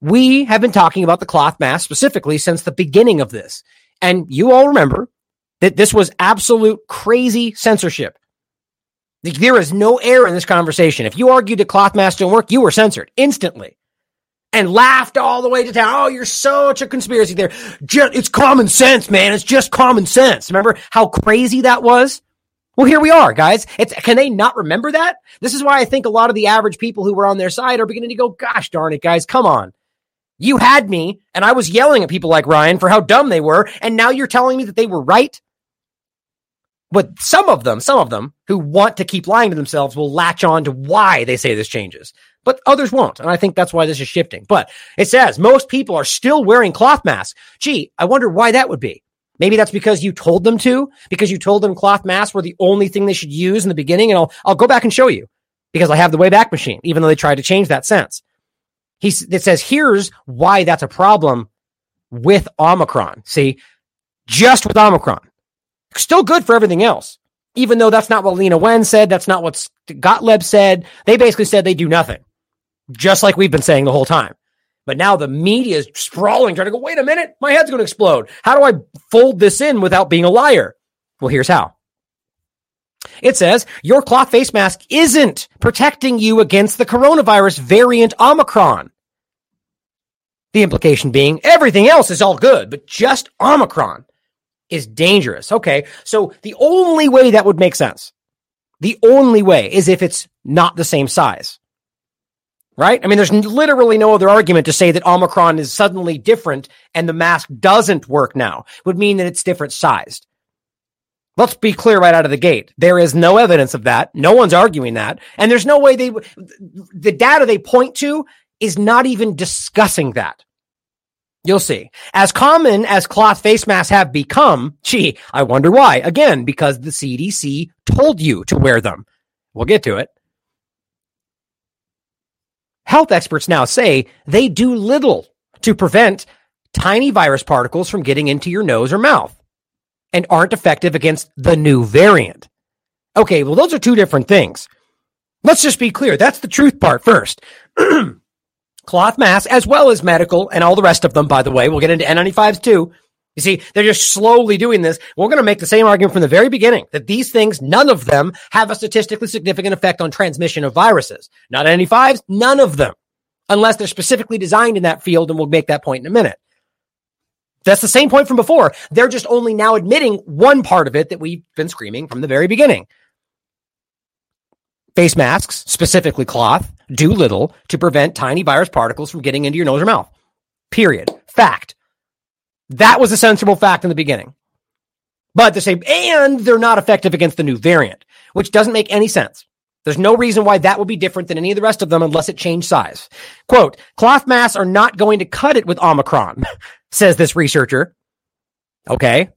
We have been talking about the cloth mask specifically since the beginning of this. And you all remember that this was absolute crazy censorship. There is no air in this conversation. If you argued that cloth masks don't work, you were censored instantly and laughed all the way to town. Oh, you're such a conspiracy there. Just, it's common sense, man. It's just common sense. Remember how crazy that was? Well, here we are, guys. It's, can they not remember that? This is why I think a lot of the average people who were on their side are beginning to go, gosh darn it, guys, come on. You had me and I was yelling at people like Ryan for how dumb they were. And now you're telling me that they were right. But some of them, some of them who want to keep lying to themselves will latch on to why they say this changes but others won't. And I think that's why this is shifting. But it says most people are still wearing cloth masks. Gee, I wonder why that would be. Maybe that's because you told them to, because you told them cloth masks were the only thing they should use in the beginning. And I'll, I'll go back and show you because I have the Wayback Machine, even though they tried to change that sense. He it says, here's why that's a problem with Omicron. See, just with Omicron. Still good for everything else. Even though that's not what Leana Wen said, that's not what Gottlieb said. They basically said they do nothing just like we've been saying the whole time. But now the media is sprawling, trying to go, wait a minute, my head's going to explode. How do I fold this in without being a liar? Well, here's how. It says your cloth face mask isn't protecting you against the coronavirus variant Omicron. The implication being everything else is all good, but just Omicron is dangerous. Okay. So the only way that would make sense, the only way is if it's not the same size right? I mean, there's literally no other argument to say that Omicron is suddenly different and the mask doesn't work now. It would mean that it's different sized. Let's be clear right out of the gate. There is no evidence of that. No one's arguing that. And there's no way they, the data they point to is not even discussing that. You'll see. As common as cloth face masks have become, gee, I wonder why. Again, because the CDC told you to wear them. We'll get to it. Health experts now say they do little to prevent tiny virus particles from getting into your nose or mouth and aren't effective against the new variant. Okay, well, those are two different things. Let's just be clear. That's the truth part first. Cloth masks, as well as medical and all the rest of them, by the way. We'll get into N95s too. You see, they're just slowly doing this. We're going to make the same argument from the very beginning that these things, none of them have a statistically significant effect on transmission of viruses. Not N95s, none of them, unless they're specifically designed in that field. And we'll make that point in a minute. That's the same point from before. They're just only now admitting one part of it that we've been screaming from the very beginning. Face masks, specifically cloth, do little to prevent tiny virus particles from getting into your nose or mouth. Period. Fact. That was a sensible fact in the beginning. But they say, and they're not effective against the new variant, which doesn't make any sense. There's no reason why that would be different than any of the rest of them unless it changed size. Quote, cloth masks are not going to cut it with Omicron, says this researcher. Okay.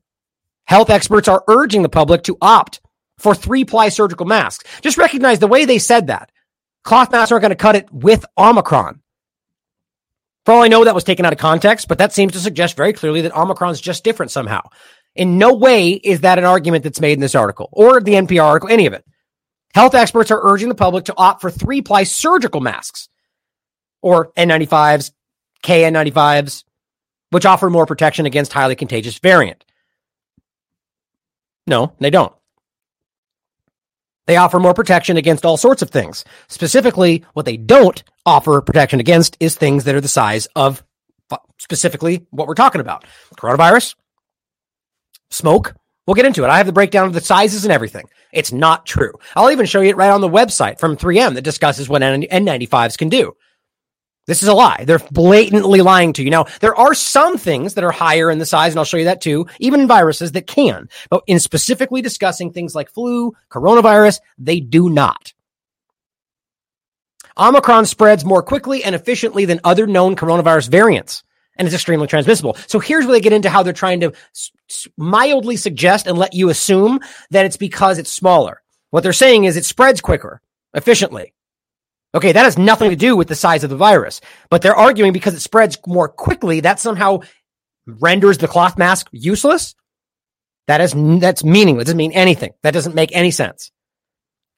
Health experts are urging the public to opt for three ply surgical masks. Just recognize the way they said that. Cloth masks aren't going to cut it with Omicron. For all I know, that was taken out of context, but that seems to suggest very clearly that Omicron is just different somehow. In no way is that an argument that's made in this article or the NPR article, any of it. Health experts are urging the public to opt for three ply surgical masks or N95s, KN95s, which offer more protection against highly contagious variant. No, they don't. They offer more protection against all sorts of things. Specifically, what they don't offer protection against is things that are the size of specifically what we're talking about coronavirus, smoke. We'll get into it. I have the breakdown of the sizes and everything. It's not true. I'll even show you it right on the website from 3M that discusses what N95s can do. This is a lie. They're blatantly lying to you. Now, there are some things that are higher in the size, and I'll show you that too, even viruses that can. But in specifically discussing things like flu, coronavirus, they do not. Omicron spreads more quickly and efficiently than other known coronavirus variants and it's extremely transmissible. So here's where they get into how they're trying to mildly suggest and let you assume that it's because it's smaller. What they're saying is it spreads quicker, efficiently. Okay, that has nothing to do with the size of the virus, but they're arguing because it spreads more quickly, that somehow renders the cloth mask useless. That is, that's meaningless. It doesn't mean anything. That doesn't make any sense.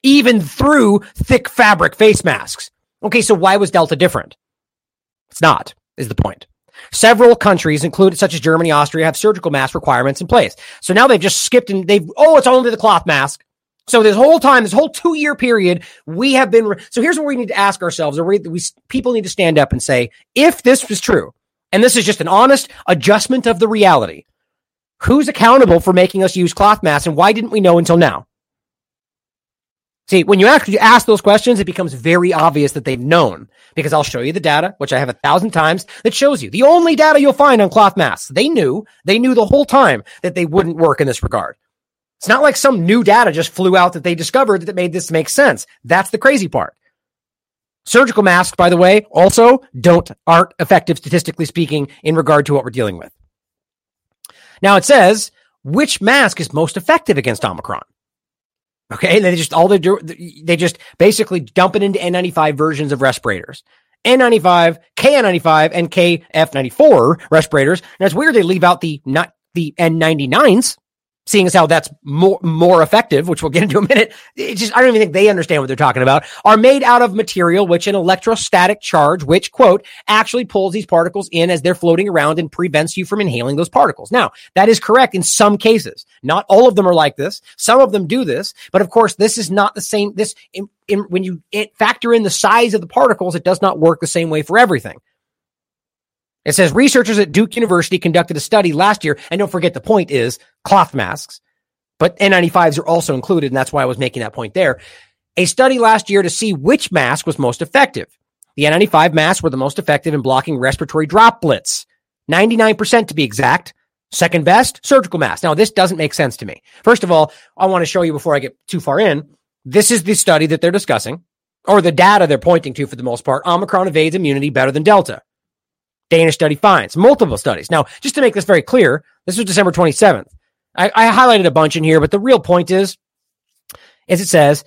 Even through thick fabric face masks. Okay, so why was Delta different? It's not, is the point. Several countries, included such as Germany, Austria, have surgical mask requirements in place. So now they've just skipped and they've, oh, it's only the cloth mask. So this whole time, this whole two year period, we have been. so here's what we need to ask ourselves: Or we, we people need to stand up and say, if this was true, and this is just an honest adjustment of the reality, who's accountable for making us use cloth masks, and why didn't we know until now? See, when you actually ask those questions, it becomes very obvious that they've known because I'll show you the data, which I have a thousand times that shows you the only data you'll find on cloth masks. They knew, they knew the whole time that they wouldn't work in this regard. It's not like some new data just flew out that they discovered that made this make sense. That's the crazy part. Surgical masks, by the way, also don't aren't effective statistically speaking in regard to what we're dealing with. Now it says which mask is most effective against Omicron. Okay, they just all they do they just basically dump it into N95 versions of respirators. N95, KN95, and KF94 respirators. Now it's weird they leave out the not the N99s seeing as how that's more more effective, which we'll get into in a minute. Just I don't even think they understand what they're talking about. Are made out of material which an electrostatic charge, which quote actually pulls these particles in as they're floating around and prevents you from inhaling those particles. Now that is correct in some cases. Not all of them are like this. Some of them do this, but of course this is not the same. This in, in, when you factor in the size of the particles, it does not work the same way for everything. It says researchers at Duke University conducted a study last year, and don't forget the point is cloth masks, but N95s are also included, and that's why I was making that point there. A study last year to see which mask was most effective. The N95 masks were the most effective in blocking respiratory droplets, 99% to be exact. Second best, surgical mask. Now, this doesn't make sense to me. First of all, I want to show you before I get too far in. This is the study that they're discussing, or the data they're pointing to for the most part. Omicron evades immunity better than Delta. Danish study finds multiple studies. Now, just to make this very clear, this was December 27th. I, I highlighted a bunch in here, but the real point is, as it says,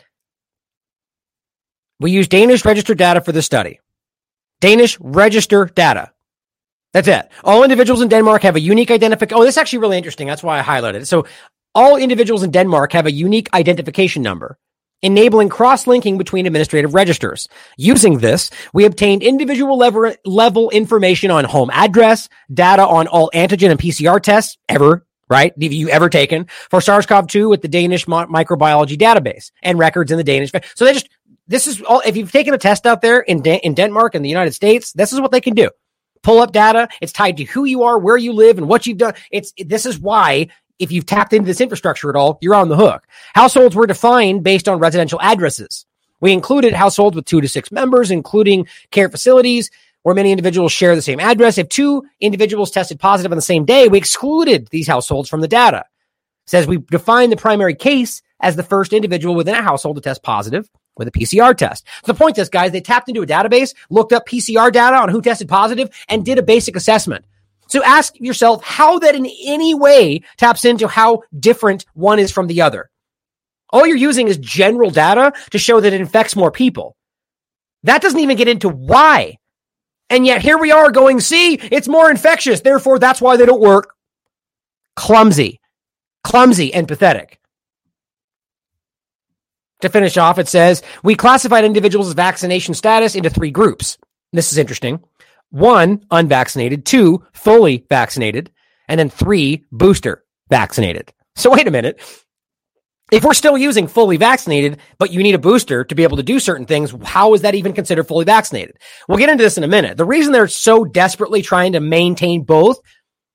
we use Danish register data for the study. Danish register data. That's it. All individuals in Denmark have a unique identification. Oh, this is actually really interesting. That's why I highlighted it. So all individuals in Denmark have a unique identification number enabling cross-linking between administrative registers. Using this, we obtained individual level, level information on home address, data on all antigen and PCR tests ever, right? You ever taken for SARS-CoV-2 with the Danish microbiology database and records in the Danish. So they just, this is all, if you've taken a test out there in, in Denmark and the United States, this is what they can do pull up data. It's tied to who you are, where you live, and what you've done. It's this is why if you've tapped into this infrastructure at all, you're on the hook. Households were defined based on residential addresses. We included households with two to six members, including care facilities where many individuals share the same address. If two individuals tested positive on the same day, we excluded these households from the data. It says we define the primary case as the first individual within a household to test positive with a PCR test. So the point is, guys, they tapped into a database, looked up PCR data on who tested positive, and did a basic assessment. So ask yourself how that in any way taps into how different one is from the other. All you're using is general data to show that it infects more people. That doesn't even get into why. And yet here we are going, see, it's more infectious. Therefore, that's why they don't work. Clumsy, clumsy and pathetic. To finish off, it says we classified individuals' vaccination status into three groups. This is interesting one, unvaccinated, two, fully vaccinated, and then three, booster vaccinated. So wait a minute. If we're still using fully vaccinated, but you need a booster to be able to do certain things, how is that even considered fully vaccinated? We'll get into this in a minute. The reason they're so desperately trying to maintain both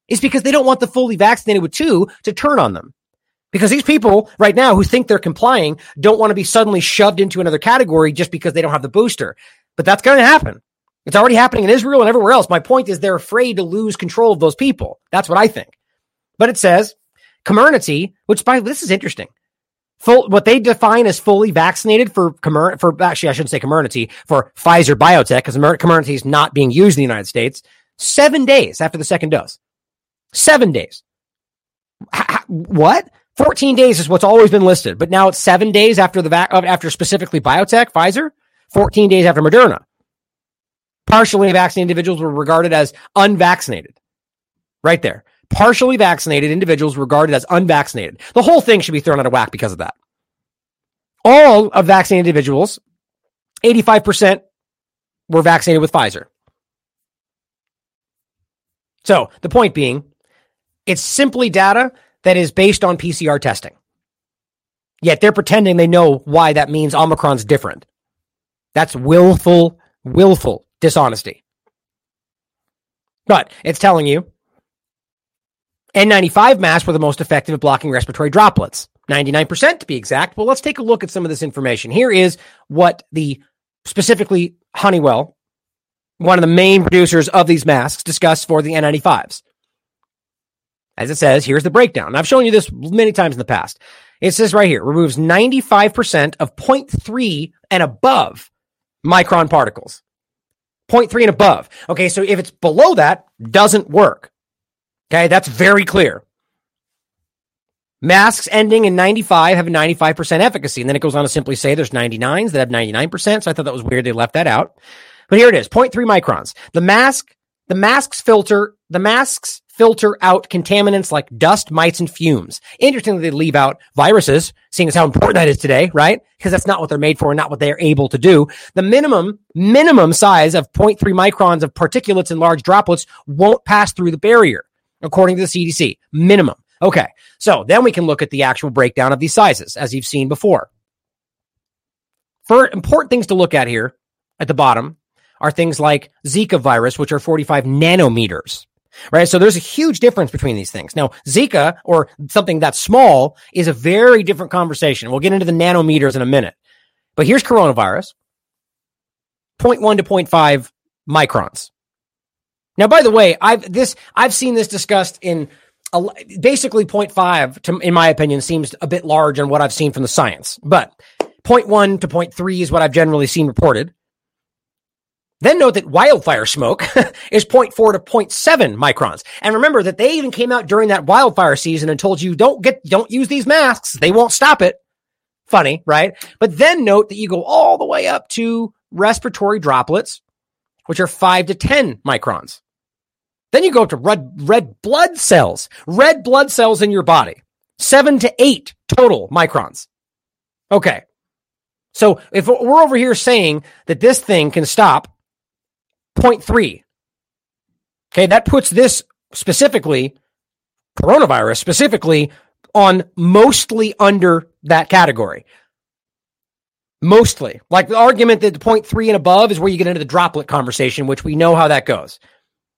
is because they don't want the fully vaccinated with two to turn on them. Because these people right now who think they're complying don't want to be suddenly shoved into another category just because they don't have the booster. But that's going to happen. It's already happening in Israel and everywhere else. My point is they're afraid to lose control of those people. That's what I think. But it says Comirnaty, which by this is interesting. Full, what they define as fully vaccinated for for actually I shouldn't say Comirnaty for Pfizer BioNTech because Comirnaty is not being used in the United States. Seven days after the second dose. Seven days. H- what? 14 days is what's always been listed, but now it's seven days after the vac- uh, after specifically BioNTech, Pfizer, 14 days after Moderna. Partially vaccinated individuals were regarded as unvaccinated. Right there. Partially vaccinated individuals regarded as unvaccinated. The whole thing should be thrown out of whack because of that. All of vaccinated individuals, 85% were vaccinated with Pfizer. So the point being, it's simply data that is based on PCR testing. Yet they're pretending they know why that means Omicron's different. That's willful, willful dishonesty. But it's telling you N95 masks were the most effective at blocking respiratory droplets. 99% to be exact. Well, let's take a look at some of this information. Here is what the specifically Honeywell, one of the main producers of these masks, discussed for the N95s. As it says, here's the breakdown. I've shown you this many times in the past. It says right here, removes 95% of 0.3 and above micron particles. 0.3 and above. Okay, so if it's below that, doesn't work. Okay, that's very clear. Masks ending in 95 have a 95% efficacy. And then it goes on to simply say there's 99s that have 99%. So I thought that was weird. They left that out. But here it is 0.3 microns. The mask, the masks filter, the masks filter out contaminants like dust, mites, and fumes. Interestingly, they leave out viruses, seeing as how important that is today, right? Because that's not what they're made for and not what they are able to do. The minimum, minimum size of 0.3 microns of particulates in large droplets won't pass through the barrier, according to the CDC. Minimum. Okay. So then we can look at the actual breakdown of these sizes, as you've seen before. For important things to look at here at the bottom are things like Zika virus, which are 45 nanometers right? So there's a huge difference between these things. Now, Zika or something that's small is a very different conversation. We'll get into the nanometers in a minute. But here's coronavirus 0.1 to 0.5 microns. Now, by the way, I've this I've seen this discussed in a, basically 0.5 to, in my opinion seems a bit large on what I've seen from the science, but 0.1 to 0.3 is what I've generally seen reported. Then note that wildfire smoke is 0.4 to 0.7 microns. And remember that they even came out during that wildfire season and told you don't get, don't use these masks. They won't stop it. Funny, right? But then note that you go all the way up to respiratory droplets, which are five to 10 microns. Then you go up to red, red blood cells, red blood cells in your body, seven to eight total microns. Okay. So if we're over here saying that this thing can stop 0.3. Okay, that puts this specifically, coronavirus specifically, on mostly under that category. Mostly. Like the argument that the 0.3 and above is where you get into the droplet conversation, which we know how that goes.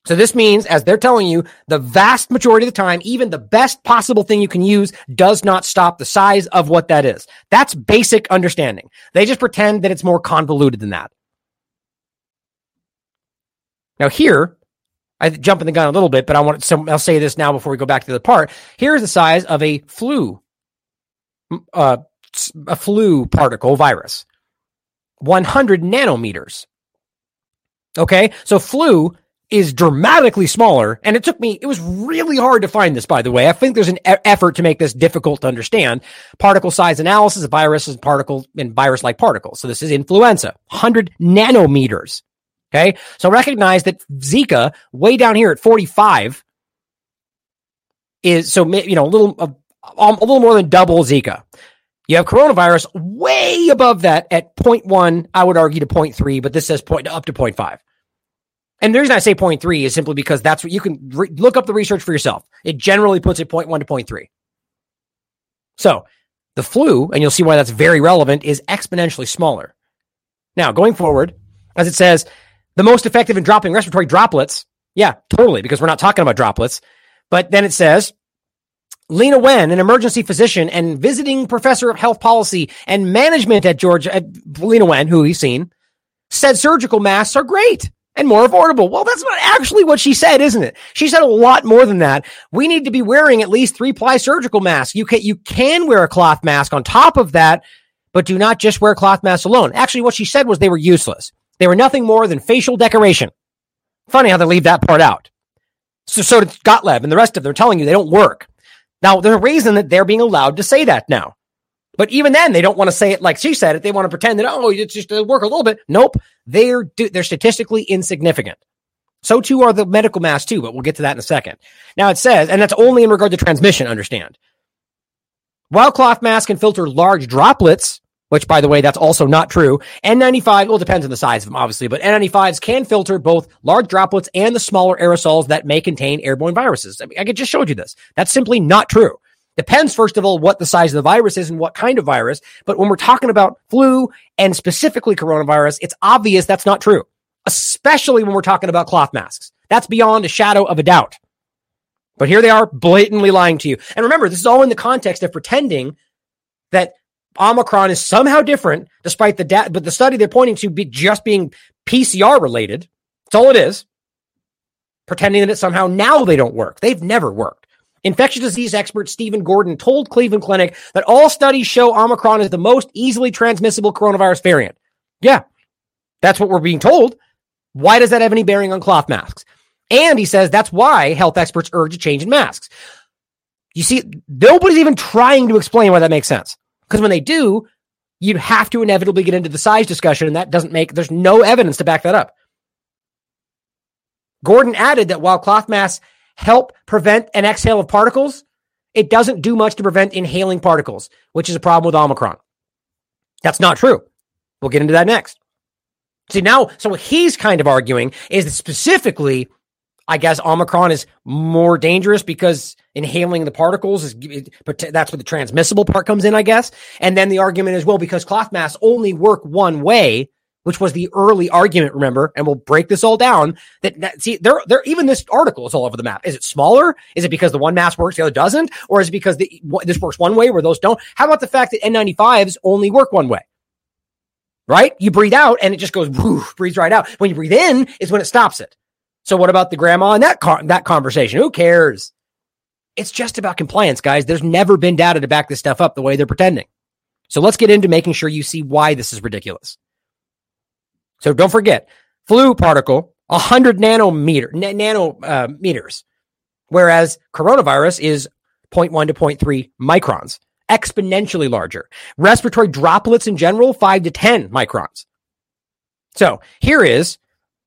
So this means, as they're telling you, the vast majority of the time, even the best possible thing you can use does not stop the size of what that is. That's basic understanding. They just pretend that it's more convoluted than that. Now here, I jump in the gun a little bit, but I want to, I'll say this now before we go back to the part. Here's the size of a flu, uh, a flu particle virus, 100 nanometers. Okay, so flu is dramatically smaller, and it took me. It was really hard to find this, by the way. I think there's an e- effort to make this difficult to understand. Particle size analysis, a virus is particle and virus-like particles. So this is influenza, 100 nanometers. Okay. So recognize that Zika way down here at 45 is so, you know, a little, a, um, a little more than double Zika. You have coronavirus way above that at 0.1. I would argue to 0.3, but this says point up to 0.5. And the reason I say 0.3 is simply because that's what you can re- look up the research for yourself. It generally puts it 0.1 to 0.3. So The flu, and you'll see why that's very relevant, is exponentially smaller. Now, going forward, as it says, the most effective in dropping respiratory droplets. Yeah, totally, because we're not talking about droplets. But then it says, Leana Wen, an emergency physician and visiting professor of health policy and management at Georgia, at Leana Wen, who we've seen, said surgical masks are great and more affordable. Well, that's not actually what she said, isn't it? She said a lot more than that. We need to be wearing at least three ply surgical masks. You can, you can wear a cloth mask on top of that, but do not just wear cloth masks alone. Actually, what she said was they were useless. They were nothing more than facial decoration. Funny how they leave that part out. So, so did Gottlieb and the rest of them are telling you they don't work. Now, there's a reason that they're being allowed to say that now. But even then, they don't want to say it like she said it. They want to pretend that, oh, it's just to work a little bit. Nope. They're, they're statistically insignificant. So too are the medical masks too, but we'll get to that in a second. Now it says, and that's only in regard to transmission, understand. While cloth masks can filter large droplets, which by the way, that's also not true. N95, well, depends on the size of them, obviously, but N95s can filter both large droplets and the smaller aerosols that may contain airborne viruses. I, mean, I just showed you this. That's simply not true. Depends, first of all, what the size of the virus is and what kind of virus. But when we're talking about flu and specifically coronavirus, it's obvious that's not true, especially when we're talking about cloth masks. That's beyond a shadow of a doubt. But here they are blatantly lying to you. And remember, this is all in the context of pretending that Omicron is somehow different, despite the data, but the study they're pointing to be just being PCR related. That's all it is. Pretending that it somehow now they don't work. They've never worked. Infectious disease expert Stephen Gordon told Cleveland Clinic that all studies show Omicron is the most easily transmissible coronavirus variant. Yeah, that's what we're being told. Why does that have any bearing on cloth masks? And he says that's why health experts urge a change in masks. You see, nobody's even trying to explain why that makes sense. Because when they do, you'd have to inevitably get into the size discussion, and that doesn't make, there's no evidence to back that up. Gordon added that while cloth masks help prevent an exhale of particles, it doesn't do much to prevent inhaling particles, which is a problem with Omicron. That's not true. We'll get into that next. See, now, so what he's kind of arguing is that specifically, I guess Omicron is more dangerous because inhaling the particles is, that's where the transmissible part comes in, I guess. And then the argument is, well, because cloth masks only work one way, which was the early argument, remember, and we'll break this all down. That, that see, there, there, even this article is all over the map. Is it smaller? Is it because the one mask works, the other doesn't, or is it because the, this works one way where those don't? How about the fact that N95s only work one way? Right? You breathe out and it just goes, woof, breathes right out. When you breathe in is when it stops it. So what about the grandma and that car, that conversation? Who cares? It's just about compliance, guys. There's never been data to back this stuff up the way they're pretending. So let's get into making sure you see why this is ridiculous. So don't forget, flu particle, 100 nanometer, nanometers, uh, whereas coronavirus is 0.1 to 0.3 microns, exponentially larger. Respiratory droplets in general, 5 to 10 microns. So here is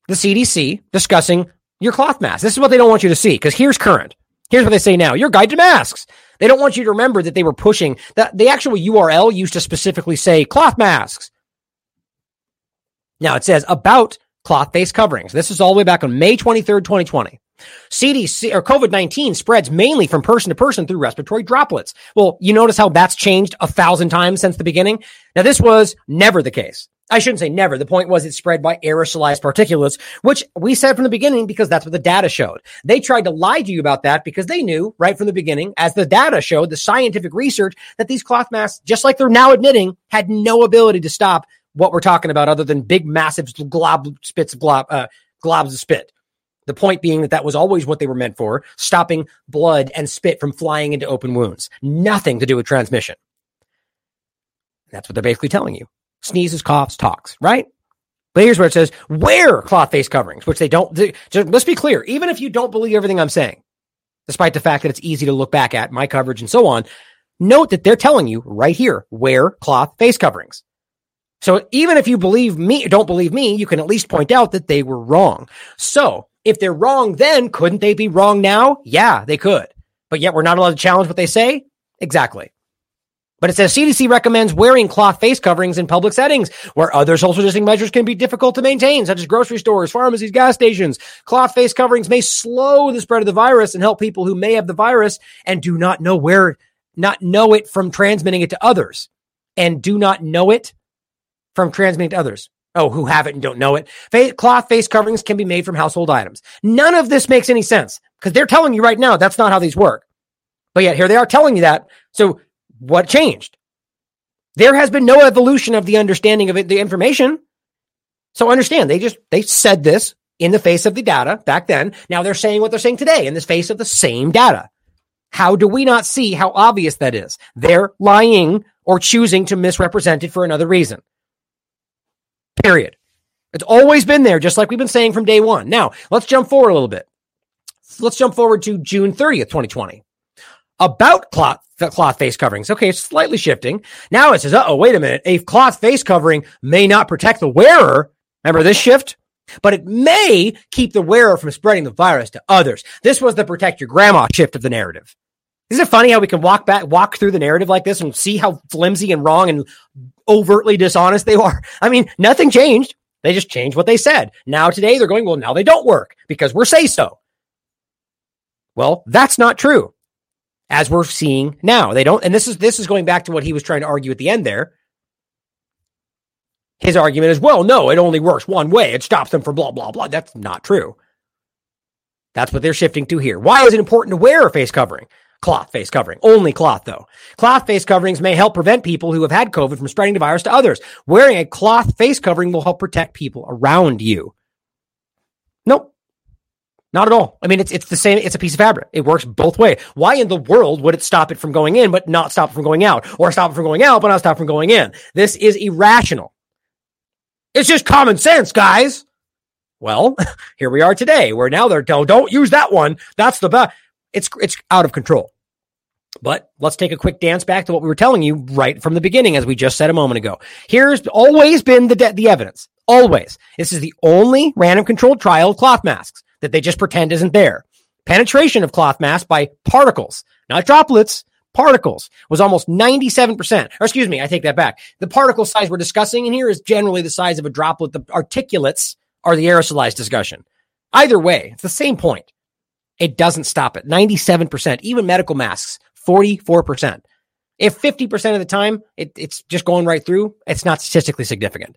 the CDC discussing your cloth mask. This is what they don't want you to see because here's current. Here's what they say now. Your guide to masks. They don't want you to remember that they were pushing that the actual URL used to specifically say cloth masks. Now it says about cloth face coverings. This is all the way back on May 23rd, 2020. CDC or COVID 19 spreads mainly from person to person through respiratory droplets. Well, you notice how that's changed a thousand times since the beginning? Now, this was never the case. I shouldn't say never. The point was it spread by aerosolized particulates, which we said from the beginning because that's what the data showed. They tried to lie to you about that because they knew right from the beginning, as the data showed, the scientific research, that these cloth masks, just like they're now admitting, had no ability to stop what we're talking about other than big, massive glob spits of glob, uh, globs of spit. The point being that that was always what they were meant for, stopping blood and spit from flying into open wounds. Nothing to do with transmission. That's what they're basically telling you. Sneezes, coughs, talks, right? But here's where it says, wear cloth face coverings, which they don't. They, let's be clear. Even if you don't believe everything I'm saying, despite the fact that it's easy to look back at my coverage and so on, note that they're telling you right here, wear cloth face coverings. So even if you believe me, don't believe me, you can at least point out that they were wrong. So if they're wrong then, couldn't they be wrong now? Yeah, they could. But yet we're not allowed to challenge what they say? Exactly. But it says CDC recommends wearing cloth face coverings in public settings where other social distancing measures can be difficult to maintain, such as grocery stores, pharmacies, gas stations. Cloth face coverings may slow the spread of the virus and help people who may have the virus and do not know where not know it from transmitting it to others and do not know it from transmitting to others. Oh, who have it and don't know it. Cloth face coverings can be made from household items. None of this makes any sense because they're telling you right now that's not how these work. But yet here they are telling you that. So what changed? There has been no evolution of the understanding of it, the information. So understand, they just they said this in the face of the data back then. Now they're saying what they're saying today in the face of the same data. How do we not see how obvious that is? They're lying or choosing to misrepresent it for another reason. Period. It's always been there, just like we've been saying from day one. Now, let's jump forward a little bit. Let's jump forward to June 30th, 2020. About cloth, the cloth face coverings. Okay, it's slightly shifting. Now it says, oh, wait a minute. A cloth face covering may not protect the wearer. Remember this shift? But it may keep the wearer from spreading the virus to others. This was the protect your grandma shift of the narrative. Isn't it funny how we can walk back, walk through the narrative like this and see how flimsy and wrong and overtly dishonest they are? I mean, nothing changed. They just changed what they said. Now today they're going, well, now they don't work because we're say so. Well, that's not true. As we're seeing now, they don't. And this is, this is going back to what he was trying to argue at the end there. His argument is, well, no, it only works one way. It stops them from blah, blah, blah. That's not true. That's what they're shifting to here. Why is it important to wear a face covering? Cloth face covering. Only cloth, though. Cloth face coverings may help prevent people who have had COVID from spreading the virus to others. Wearing a cloth face covering will help protect people around you. Nope. Not at all. I mean, it's it's the same. It's a piece of fabric. It works both ways. Why in the world would it stop it from going in, but not stop it from going out, or stop it from going out, but not stop it from going in? This is irrational. It's just common sense, guys. Well, here we are today, where now they're don't don't use that one. That's the best. It's it's out of control. But let's take a quick dance back to what we were telling you right from the beginning, as we just said a moment ago. Here's always been the de- the evidence. Always, this is the only random controlled trial of cloth masks that they just pretend isn't there. Penetration of cloth masks by particles, not droplets, particles was almost 97%. Or excuse me, I take that back. The particle size we're discussing in here is generally the size of a droplet. The articulates are the aerosolized discussion. Either way, it's the same point. It doesn't stop it. 97%, even medical masks, 44%. If 50% of the time it, it's just going right through, it's not statistically significant.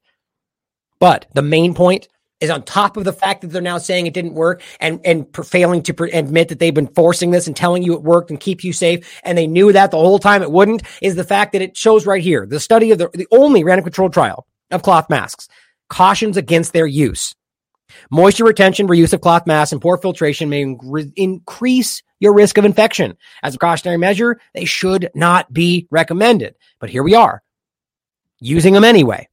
But the main point is on top of the fact that they're now saying it didn't work and, and failing to admit that they've been forcing this and telling you it worked and keep you safe. And they knew that the whole time it wouldn't is the fact that it shows right here. The study of the, the only random controlled trial of cloth masks cautions against their use. Moisture retention, reuse of cloth masks, and poor filtration may re- increase your risk of infection. As a cautionary measure, they should not be recommended. But here we are, using them anyway.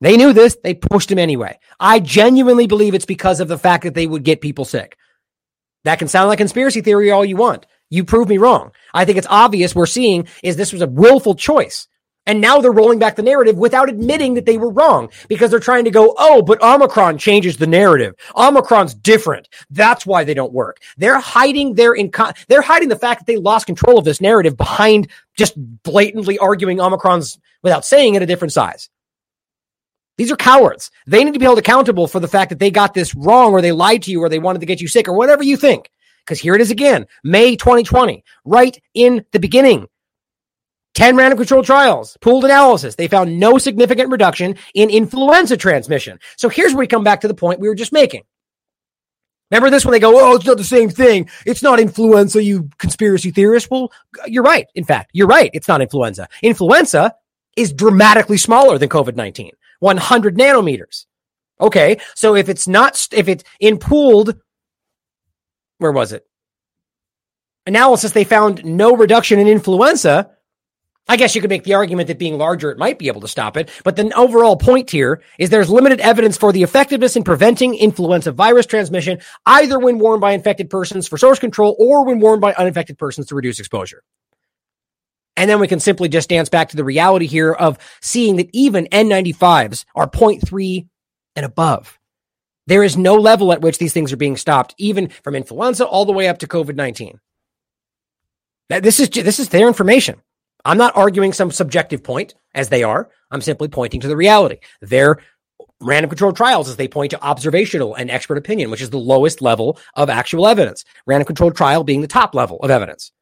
They knew this, they pushed them anyway. I genuinely believe it's because of the fact that they would get people sick. That can sound like conspiracy theory all you want. You prove me wrong. I think it's obvious we're seeing is this was a willful choice. And now they're rolling back the narrative without admitting that they were wrong because they're trying to go, oh, but Omicron changes the narrative. Omicron's different. That's why they don't work. They're hiding their inco- they're hiding the fact that they lost control of this narrative behind just blatantly arguing Omicron's without saying it a different size. These are cowards. They need to be held accountable for the fact that they got this wrong or they lied to you or they wanted to get you sick or whatever you think. Because here it is again, May 2020, right in the beginning. 10 random controlled trials, pooled analysis. They found no significant reduction in influenza transmission. So here's where we come back to the point we were just making. Remember this when they go, oh, it's not the same thing. It's not influenza, you conspiracy theorist. Well, you're right. In fact, you're right. It's not influenza. Influenza is dramatically smaller than COVID 19, 100 nanometers. Okay. So if it's not, if it's in pooled, where was it? Analysis, they found no reduction in influenza I guess you could make the argument that being larger, it might be able to stop it. But the overall point here is there's limited evidence for the effectiveness in preventing influenza virus transmission, either when worn by infected persons for source control or when worn by uninfected persons to reduce exposure. And then we can simply just dance back to the reality here of seeing that even N95s are 0.3 and above. There is no level at which these things are being stopped, even from influenza all the way up to COVID 19. This is, this is their information. I'm not arguing some subjective point as they are. I'm simply pointing to the reality. Their random controlled trials as they point to observational and expert opinion, which is the lowest level of actual evidence. Random controlled trial being the top level of evidence.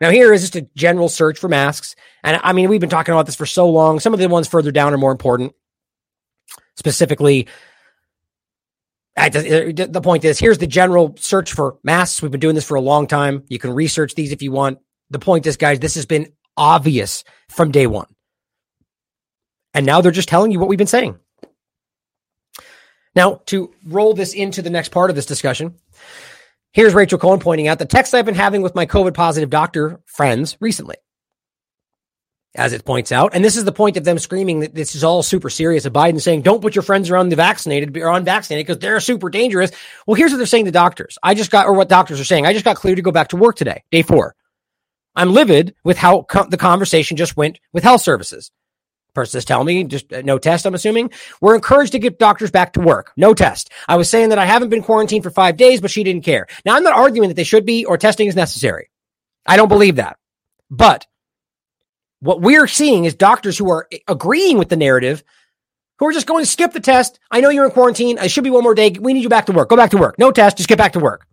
Now, here is just a general search for masks. And I mean, we've been talking about this for so long. Some of the ones further down are more important. Specifically, the point is here's the general search for masks. We've been doing this for a long time. You can research these if you want. The point is, guys, this has been obvious from day one. And now they're just telling you what we've been saying. Now, to roll this into the next part of this discussion, here's Rachel Cohen pointing out the text I've been having with my COVID positive doctor friends recently. As it points out, and this is the point of them screaming that this is all super serious. Of Biden saying, "Don't put your friends around the vaccinated or unvaccinated because they're super dangerous." Well, here's what they're saying: the doctors. I just got, or what doctors are saying. I just got cleared to go back to work today, day four. I'm livid with how co- the conversation just went with health services. Person is telling me just uh, no test. I'm assuming we're encouraged to get doctors back to work. No test. I was saying that I haven't been quarantined for five days, but she didn't care. Now I'm not arguing that they should be or testing is necessary. I don't believe that. But what we're seeing is doctors who are agreeing with the narrative who are just going to skip the test. I know you're in quarantine. I should be one more day. We need you back to work. Go back to work. No test. Just get back to work.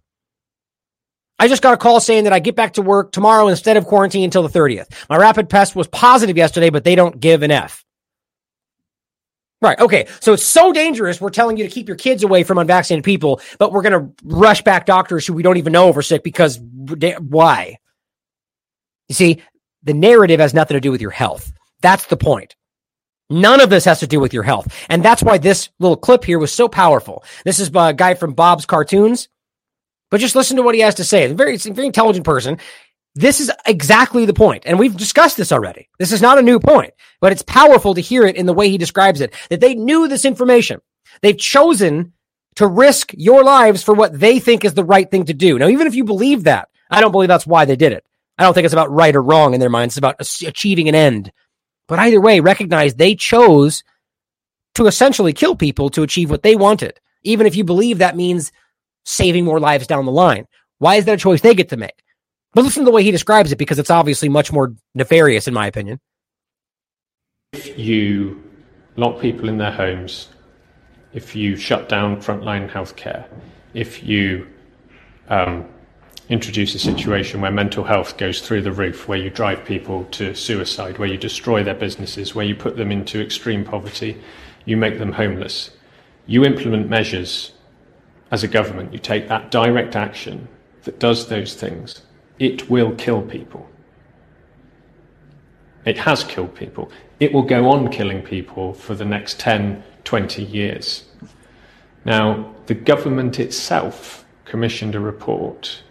I just got a call saying that I get back to work tomorrow instead of quarantine until the 30th. My rapid test was positive yesterday, but they don't give an F. Right. Okay. So it's so dangerous. We're telling you to keep your kids away from unvaccinated people, but we're going to rush back doctors who we don't even know are sick because why? You see, the narrative has nothing to do with your health. That's the point. None of this has to do with your health. And that's why this little clip here was so powerful. This is a guy from Bob's Cartoons. But just listen to what he has to say. A very, very intelligent person. This is exactly the point. And we've discussed this already. This is not a new point, but it's powerful to hear it in the way he describes it, that they knew this information. They've chosen to risk your lives for what they think is the right thing to do. Now, even if you believe that, I don't believe that's why they did it. I don't think it's about right or wrong in their minds. It's about achieving an end. But either way, recognize they chose to essentially kill people to achieve what they wanted. Even if you believe that means saving more lives down the line. Why is that a choice they get to make? But listen to the way he describes it because it's obviously much more nefarious, in my opinion. If you lock people in their homes, if you shut down frontline healthcare, if you um, introduce a situation where mental health goes through the roof, where you drive people to suicide, where you destroy their businesses, where you put them into extreme poverty, you make them homeless, you implement measures as a government, you take that direct action that does those things, it will kill people. It has killed people. It will go on killing people for the next 10, 20 years. Now, the government itself commissioned a report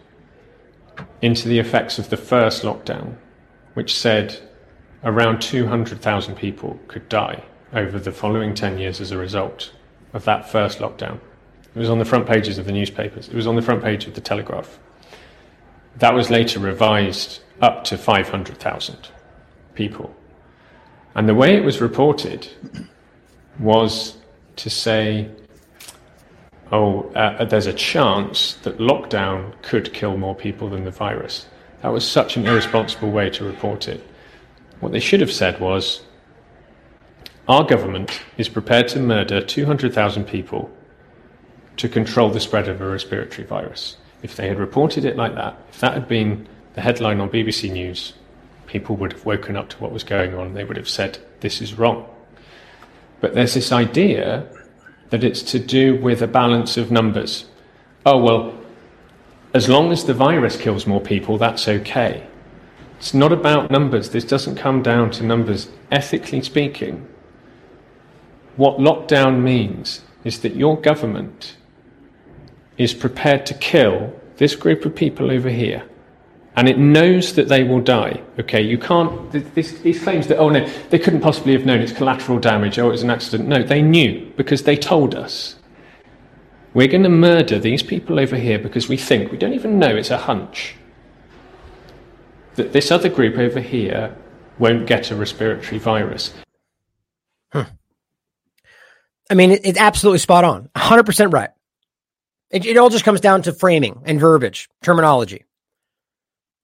into the effects of the first lockdown, which said around 200,000 people could die over the following 10 years as a result of that first lockdown. It was on the front pages of the newspapers. It was on the front page of the Telegraph. That was later revised up to 500,000 people. And the way it was reported was to say, oh, uh, there's a chance that lockdown could kill more people than the virus. That was such an irresponsible way to report it. What they should have said was, our government is prepared to murder 200,000 people to control the spread of a respiratory virus. If they had reported it like that, if that had been the headline on BBC News, people would have woken up to what was going on. They would have said, this is wrong. But there's this idea that it's to do with a balance of numbers. Oh, well, as long as the virus kills more people, that's okay. It's not about numbers. This doesn't come down to numbers. Ethically speaking, what lockdown means is that your government is prepared to kill this group of people over here, and it knows that they will die. Okay, you can't. This, these claims that oh no, they couldn't possibly have known it's collateral damage. Oh, it was an accident. No, they knew because they told us. We're going to murder these people over here because we think we don't even know it's a hunch that this other group over here won't get a respiratory virus. Huh. I mean, it, it's absolutely spot on. 100% right. It, it all just comes down to framing and verbiage, terminology.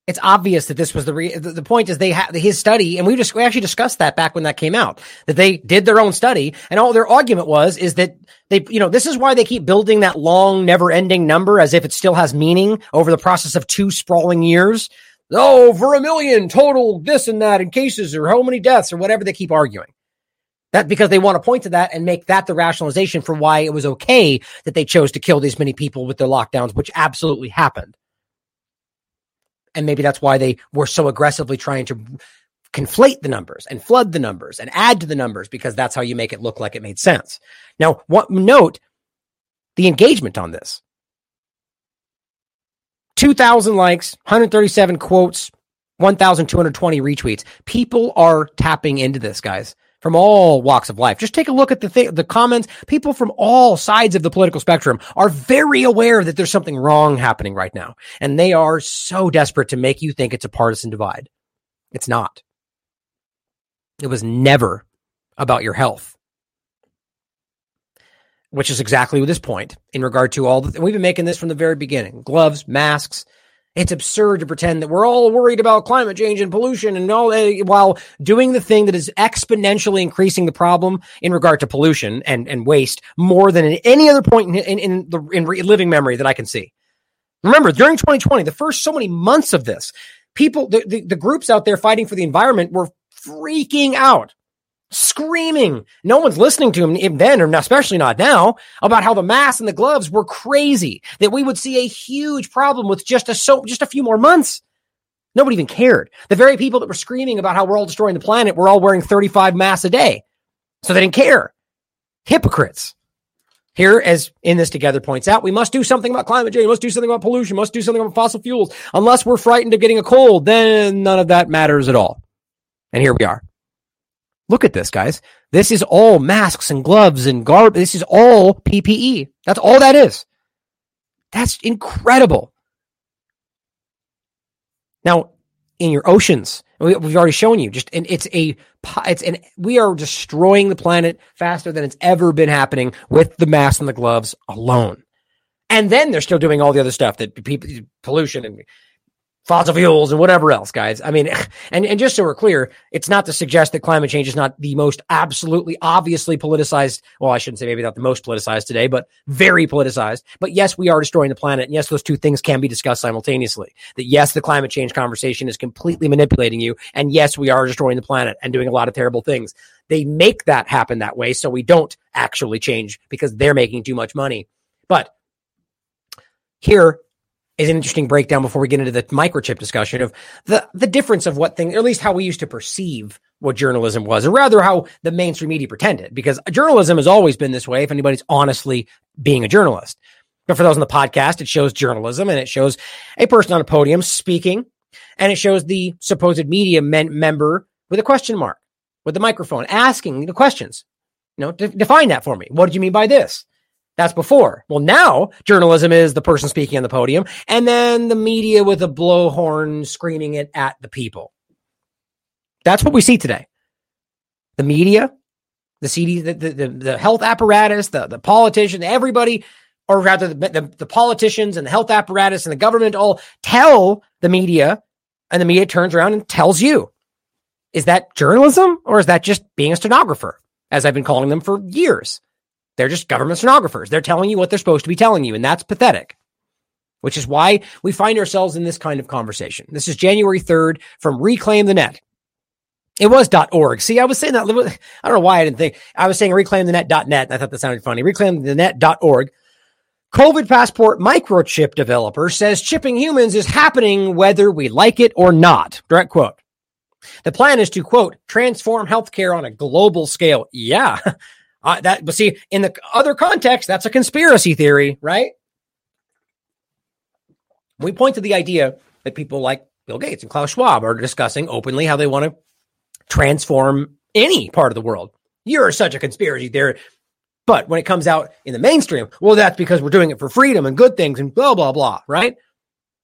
It's obvious that this was the re- the, point is they had his study, and we just we actually discussed that back when that came out that they did their own study, and all their argument was is that they you know this is why they keep building that long, never ending number as if it still has meaning over the process of two sprawling years. Oh, a million total this and that in cases or how many deaths or whatever they keep arguing. That because they want to point to that and make that the rationalization for why it was okay that they chose to kill these many people with their lockdowns, which absolutely happened. And maybe that's why they were so aggressively trying to conflate the numbers and flood the numbers and add to the numbers because that's how you make it look like it made sense. Now, what note the engagement on this. 2,000 likes, 137 quotes, 1,220 retweets. People are tapping into this, guys, from all walks of life. Just take a look at the th- the comments. People from all sides of the political spectrum are very aware that there's something wrong happening right now, and they are so desperate to make you think it's a partisan divide. It's not. It was never about your health which is exactly this point in regard to all the, we've been making this from the very beginning gloves, masks. It's absurd to pretend that we're all worried about climate change and pollution and all uh, while doing the thing that is exponentially increasing the problem in regard to pollution and, and waste more than at any other point in, in, in the in living memory that I can see. Remember, during 2020, the first so many months of this, people, the, the, the groups out there fighting for the environment were freaking out screaming. No one's listening to him then, or especially not now, about how the masks and the gloves were crazy. That we would see a huge problem with just a so just a few more months. Nobody even cared. The very people that were screaming about how we're all destroying the planet were all wearing 35 masks a day. So they didn't care. Hypocrites. Here, as in this together points out, we must do something about climate change, we must do something about pollution, must do something about fossil fuels. Unless we're frightened of getting a cold, then none of that matters at all. And here we are. Look at this, guys. This is all masks and gloves and garb. This is all PPE. That's all that is. That's incredible. Now, in your oceans, we've already shown you just, and it's a, it's an, we are destroying the planet faster than it's ever been happening with the masks and the gloves alone. And then they're still doing all the other stuff that people, pollution and fossil fuels and whatever else, guys. I mean, and, and just so we're clear, it's not to suggest that climate change is not the most absolutely obviously politicized. Well, I shouldn't say maybe not the most politicized today, but very politicized. But yes, we are destroying the planet. And yes, those two things can be discussed simultaneously. That yes, the climate change conversation is completely manipulating you. And yes, we are destroying the planet and doing a lot of terrible things. They make that happen that way. So we don't actually change because they're making too much money. But here is an interesting breakdown before we get into the microchip discussion of the the difference of what thing, or at least how we used to perceive what journalism was, or rather how the mainstream media pretended. Because journalism has always been this way. If anybody's honestly being a journalist, but for those on the podcast, it shows journalism and it shows a person on a podium speaking, and it shows the supposed media men- member with a question mark with the microphone asking the questions. You know, de- define that for me. What did you mean by this? That's before. Well, now journalism is the person speaking on the podium and then the media with a blowhorn screaming it at the people. That's what we see today. The media, the CD, the, the, the health apparatus, the, the politicians, everybody, or rather the, the, the politicians and the health apparatus and the government all tell the media and the media turns around and tells you. Is that journalism or is that just being a stenographer, as I've been calling them for years? They're just government stenographers. They're telling you what they're supposed to be telling you, and that's pathetic. Which is why we find ourselves in this kind of conversation. This is January 3rd from Reclaim the Net. It was .org. See, I was saying that. I don't know why I didn't think. I was saying reclaimthenet.net. I thought that sounded funny. Reclaimthenet.org. COVID passport microchip developer says chipping humans is happening whether we like it or not. Direct quote. The plan is to quote transform healthcare on a global scale. Yeah, Uh, that, but see, in the other context, that's a conspiracy theory, right? We point to the idea that people like Bill Gates and Klaus Schwab are discussing openly how they want to transform any part of the world. You're such a conspiracy theory. But when it comes out in the mainstream, well, that's because we're doing it for freedom and good things and blah, blah, blah, right?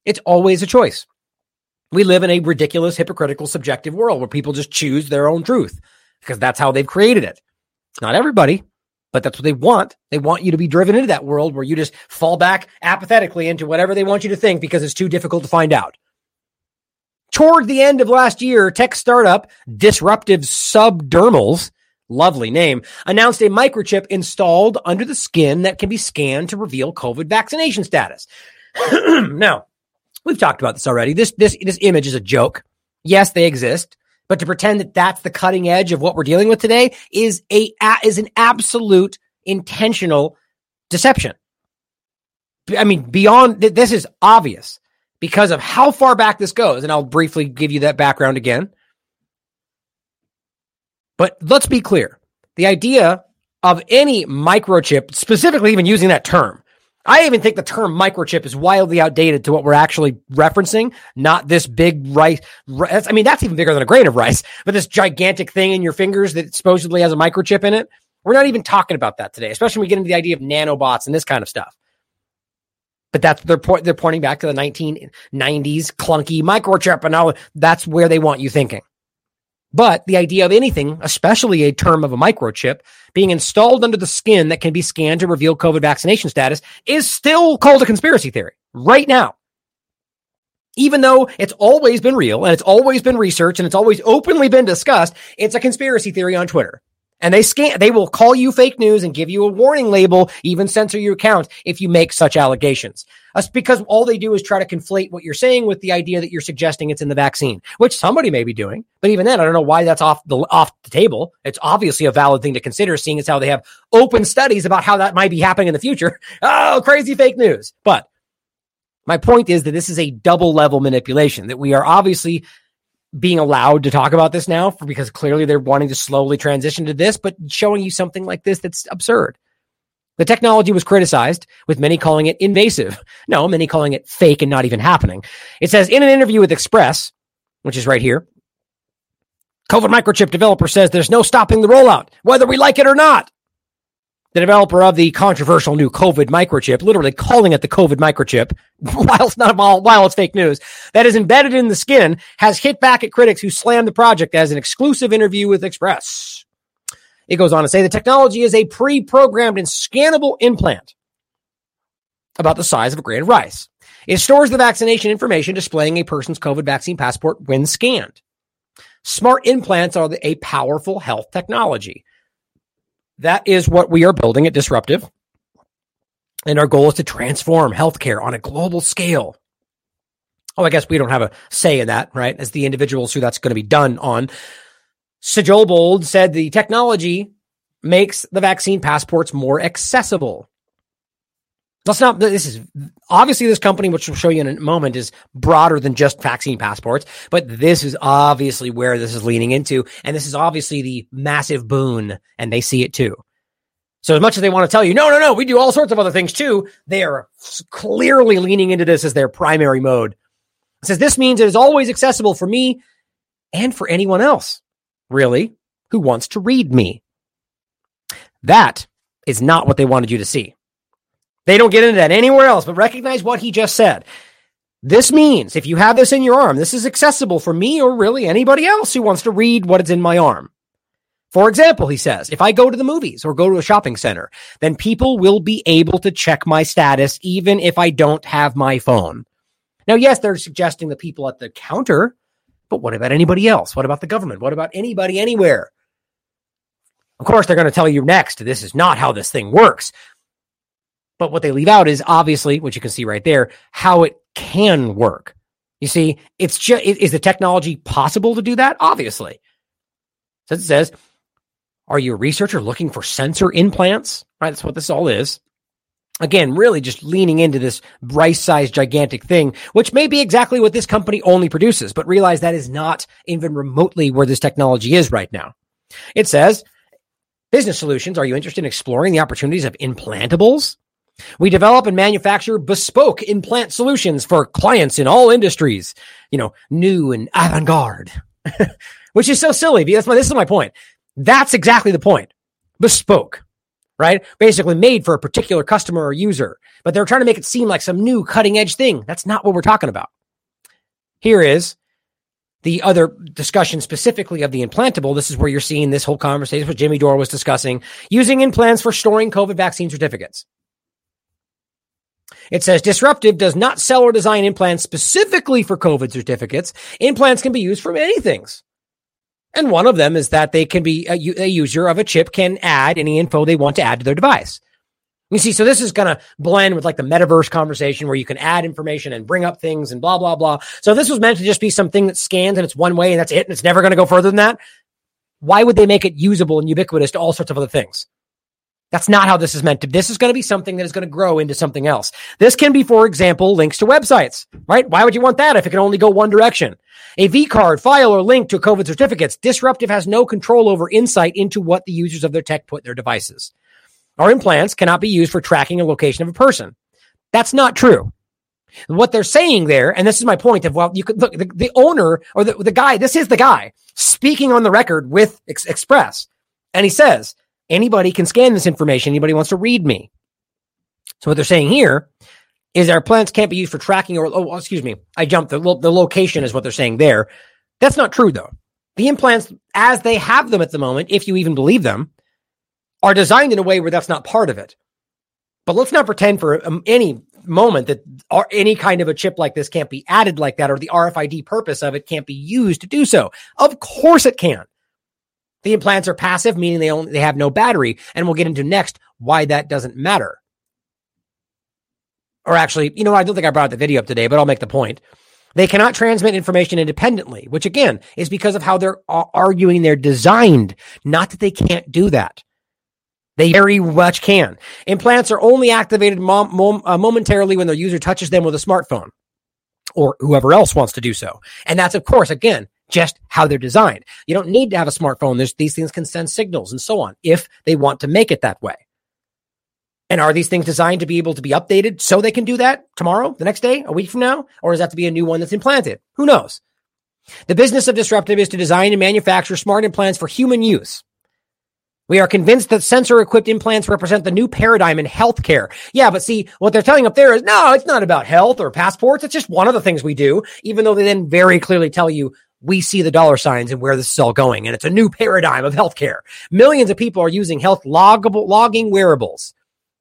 It's always a choice. We live in a ridiculous, hypocritical, subjective world where people just choose their own truth because that's how they've created it. Not everybody, but that's what they want. They want you to be driven into that world where you just fall back apathetically into whatever they want you to think because it's too difficult to find out. Toward the end of last year, tech startup Disruptive Subdermals, lovely name, announced a microchip installed under the skin that can be scanned to reveal COVID vaccination status. now, We've talked about this already. This this this image is a joke. Yes, they exist, but to pretend that that's the cutting edge of what we're dealing with today is a is an absolute intentional deception. I mean, beyond this is obvious because of how far back this goes, and I'll briefly give you that background again. But let's be clear: the idea of any microchip, specifically even using that term, I even think the term microchip is wildly outdated to what we're actually referencing. Not this big rice. rice I mean, that's even bigger than a grain of rice, but this gigantic thing in your fingers that supposedly has a microchip in it. We're not even talking about that today, especially when we get into the idea of nanobots and this kind of stuff. But that's they're po- they're pointing back to the 1990s clunky microchip, and now that's where they want you thinking. But the idea of anything, especially a term of a microchip, being installed under the skin that can be scanned to reveal COVID vaccination status is still called a conspiracy theory right now. Even though it's always been real and it's always been researched and it's always openly been discussed, it's a conspiracy theory on Twitter. And they scan, they will call you fake news and give you a warning label, even censor your account if you make such allegations. That's because all they do is try to conflate what you're saying with the idea that you're suggesting it's in the vaccine, which somebody may be doing. But even then, I don't know why that's off the, off the table. It's obviously a valid thing to consider, seeing as how they have open studies about how that might be happening in the future. Oh, crazy fake news. But my point is that this is a double level manipulation that we are obviously being allowed to talk about this now for, because clearly they're wanting to slowly transition to this, but showing you something like this that's absurd. The technology was criticized, with many calling it invasive. No, many calling it fake and not even happening. It says in an interview with Express, which is right here, COVID microchip developer says there's no stopping the rollout, whether we like it or not the developer of the controversial new COVID microchip, literally calling it the COVID microchip, while it's not while it's fake news, that is embedded in the skin, has hit back at critics who slammed the project as an exclusive interview with Express. It goes on to say the technology is a pre-programmed and scannable implant about the size of a grain of rice. It stores the vaccination information displaying a person's COVID vaccine passport when scanned. Smart implants are a powerful health technology. That is what we are building at Disruptive. And our goal is to transform healthcare on a global scale. Oh, I guess we don't have a say in that, right? As the individuals who that's going to be done on. Sjöblad said the technology makes the vaccine passports more accessible. Let's not, this is obviously this company, which we'll show you in a moment, is broader than just vaccine passports, but this is obviously where this is leaning into. And this is obviously the massive boon, and they see it too. So as much as they want to tell you, no, no, no, we do all sorts of other things too, they are clearly leaning into this as their primary mode. It says this means it is always accessible for me and for anyone else, really, who wants to read me. That is not what they wanted you to see. They don't get into that anywhere else, but recognize what he just said. This means if you have this in your arm, this is accessible for me or really anybody else who wants to read what is in my arm. For example, he says, if I go to the movies or go to a shopping center, then people will be able to check my status even if I don't have my phone. Now, yes, they're suggesting the people at the counter, but what about anybody else? What about the government? What about anybody anywhere? Of course, they're going to tell you next, this is not how this thing works. But what they leave out is obviously, what you can see right there, how it can work. You see, it's just, is the technology possible to do that? Obviously. So it says, are you a researcher looking for sensor implants? Right. That's what this all is. Again, really just leaning into this rice sized gigantic thing, which may be exactly what this company only produces, but realize that is not even remotely where this technology is right now. It says, business solutions. Are you interested in exploring the opportunities of implantables? We develop and manufacture bespoke implant solutions for clients in all industries, you know, new and avant garde, which is so silly. That's my, this is my point. That's exactly the point. Bespoke, right? Basically made for a particular customer or user, but they're trying to make it seem like some new cutting edge thing. That's not what we're talking about. Here is the other discussion specifically of the implantable. This is where you're seeing this whole conversation, what Jimmy Dore was discussing, using implants for storing COVID vaccine certificates. It says disruptive does not sell or design implants specifically for COVID certificates. Implants can be used for many things. And one of them is that they can be a, a user of a chip can add any info they want to add to their device. You see, so this is going to blend with like the metaverse conversation where you can add information and bring up things and blah, blah, blah. So this was meant to just be something that scans and it's one way and that's it. And it's never going to go further than that. Why would they make it usable and ubiquitous to all sorts of other things? That's not how this is meant to. This is going to be something that is going to grow into something else. This can be, for example, links to websites, right? Why would you want that if it can only go one direction? A V card, file, or link to COVID certificates. Disruptive has no control over insight into what the users of their tech put in their devices. Our implants cannot be used for tracking a location of a person. That's not true. What they're saying there, and this is my point of, well, you could look, the, the owner or the, the guy, this is the guy speaking on the record with Ex- Express. And he says, Anybody can scan this information. Anybody wants to read me. So what they're saying here is our plants can't be used for tracking or, oh, excuse me. I jumped. The, the location is what they're saying there. That's not true though. The implants, as they have them at the moment, if you even believe them, are designed in a way where that's not part of it. But let's not pretend for um, any moment that any kind of a chip like this can't be added like that or the RFID purpose of it can't be used to do so. Of course it can. The implants are passive, meaning they only they have no battery, and we'll get into next why that doesn't matter. Or actually, you know, I don't think I brought the video up today, but I'll make the point. They cannot transmit information independently, which again is because of how they're arguing they're designed. Not that they can't do that. They very much can. Implants are only activated mom, mom, uh, momentarily when their user touches them with a smartphone or whoever else wants to do so. And that's, of course, again, just how they're designed. You don't need to have a smartphone. There's, these things can send signals and so on if they want to make it that way. And are these things designed to be able to be updated so they can do that tomorrow, the next day, a week from now? Or is that to be a new one that's implanted? Who knows? The business of Disruptive is to design and manufacture smart implants for human use. We are convinced that sensor equipped implants represent the new paradigm in healthcare. Yeah, but see, what they're telling up there is no, it's not about health or passports. It's just one of the things we do, even though they then very clearly tell you we see the dollar signs and where this is all going. And it's a new paradigm of healthcare. Millions of people are using health loggable, logging wearables,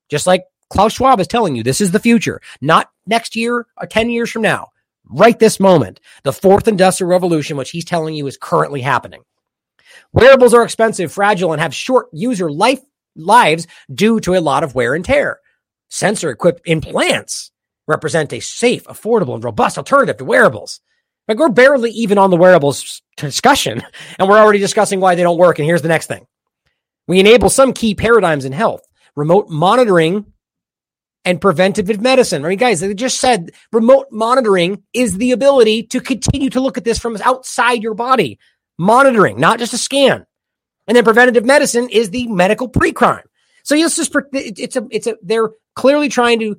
just like Klaus Schwab is telling you this is the future, not next year or 10 years from now, right this moment. The fourth industrial revolution, which he's telling you is currently happening. Wearables are expensive, fragile, and have short user life lives due to a lot of wear and tear. Sensor equipped implants represent a safe, affordable, and robust alternative to wearables. Like we're barely even on the wearables discussion, and we're already discussing why they don't work. And here's the next thing we enable some key paradigms in health remote monitoring and preventative medicine. I mean, guys, they just said remote monitoring is the ability to continue to look at this from outside your body. Monitoring, not just a scan. And then preventative medicine is the medical pre-crime. So it's just it's a it's a they're clearly trying to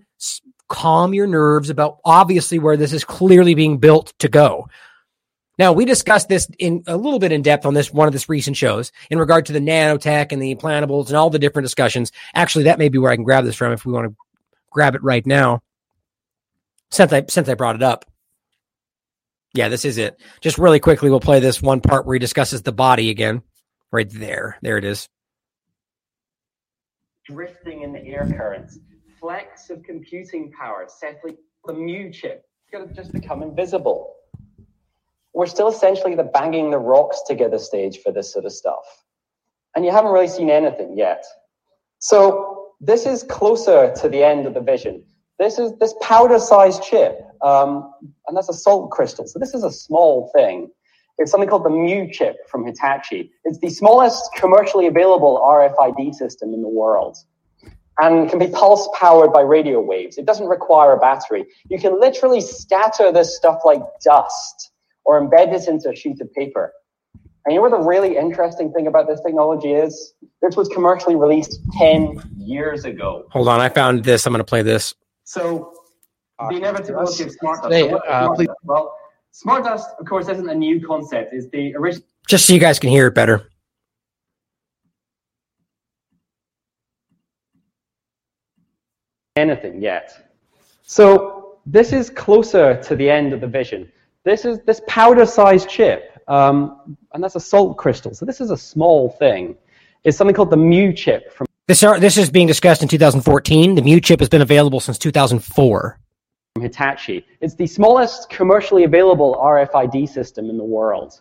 calm your nerves about obviously where this is clearly being built to go. Now, we discussed this in a little bit in depth on this one of this recent shows in regard to the nanotech and the implantables and all the different discussions. Actually, that may be where I can grab this from if we want to grab it right now. Since I since I brought it up. Yeah, this is it. Just really quickly, we'll play this one part where he discusses the body again. Right there. There it is. Drifting in the air currents flecks of computing power settling the mu chip. It's going to just become invisible. We're still essentially the banging the rocks together stage for this sort of stuff. And you haven't really seen anything yet. So this is closer to the end of the vision. This is this powder-sized chip, um, and that's a salt crystal. So this is a small thing. It's something called the Mu chip from Hitachi. It's the smallest commercially available RFID system in the world and can be pulse powered by radio waves. It doesn't require a battery. You can literally scatter this stuff like dust or embed it into a sheet of paper. And you know what the really interesting thing about this technology is? This was commercially released 10 years ago. Hold on, I found this. I'm going to play this. So, the inevitability of smart dust. Hey, uh, smart dust? Well, smart dust, of course, isn't a new concept. It's the original. Just so you guys can hear it better. Anything yet. So this is closer to the end of the vision. This is this powder-sized chip, um, and that's a salt crystal. So this is a small thing. It's something called the Mu chip from. This are, this is being discussed in 2014. The Mu chip has been available since 2004. From Hitachi. It's the smallest commercially available RFID system in the world.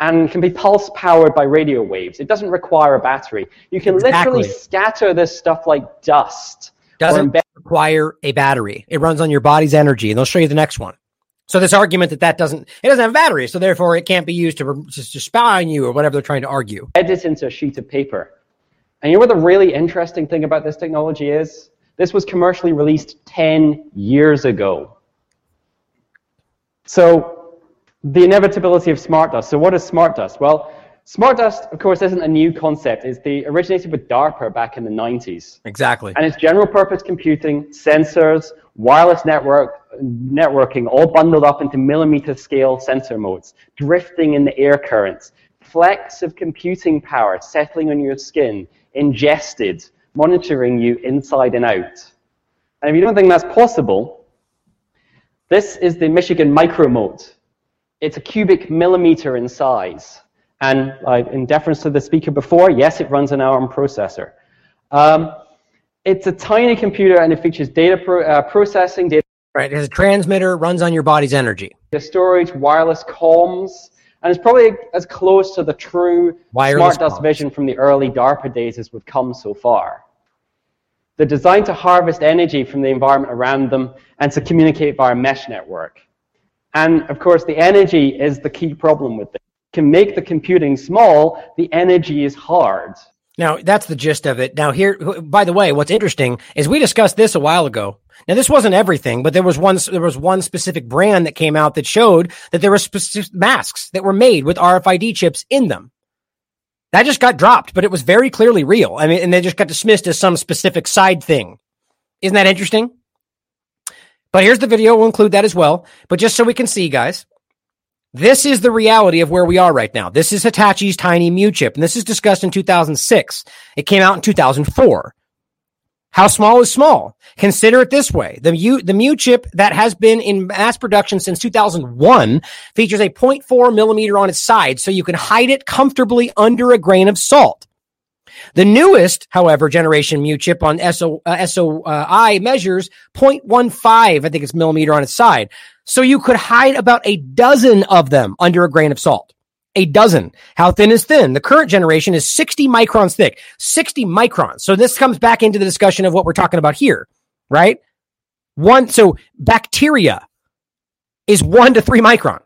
and can be pulse powered by radio waves. It doesn't require a battery. You can Exactly. literally scatter this stuff like dust. Doesn't require a battery. It runs on your body's energy, and they'll show you the next one. So this argument that that doesn't it doesn't have batteries, so therefore it can't be used to to, to spy on you or whatever they're trying to argue. edit into a sheet of paper. And you know what the really interesting thing about this technology is? This was commercially released 10 years ago. So, the inevitability of smart dust. So, what is smart dust? Well, smart dust, of course, isn't a new concept. It's the originated with DARPA back in the 90s. Exactly. And it's general purpose computing, sensors, wireless network, networking, all bundled up into millimeter scale sensor motes, drifting in the air currents, flecks of computing power settling on your skin, ingested, monitoring you inside and out. And if you don't think that's possible, this is the Michigan micromote. It's a cubic millimeter in size. And uh, in deference to the speaker before, yes, it runs an ARM processor. Um, it's a tiny computer and it features data pro- uh, processing, data Right. It has a transmitter, runs on your body's energy. The storage, wireless comms, and it's probably as close to the true Wireless smart dust comms. vision from the early DARPA days as we've come so far. They're designed to harvest energy from the environment around them and to communicate via a mesh network. And of course, the energy is the key problem with this. Can make the computing small, the energy is hard. Now that's the gist of it. Now here, by the way, what's interesting is we discussed this a while ago. Now this wasn't everything, but there was one there was one specific brand that came out that showed that there were specific masks that were made with RFID chips in them. That just got dropped, but it was very clearly real. I mean, and they just got dismissed as some specific side thing. Isn't that interesting? But here's the video. We'll include that as well. But just so we can see, guys, this is the reality of where we are right now. This is Hitachi's tiny Mu chip, and this is discussed in 2006. It came out in 2004. How small is small? Consider it this way. The Mu, the Mu chip that has been in mass production since 2001 features a 0.4 millimeter on its side, so you can hide it comfortably under a grain of salt. The newest, however, generation Mu chip on SO, uh, SOI measures 0.15, I think it's millimeter on its side. So you could hide about a dozen of them under a grain of salt. A dozen. How thin is thin? The current generation is 60 microns thick. 60 microns. So this comes back into the discussion of what we're talking about here, right? One, so bacteria is one to three micron.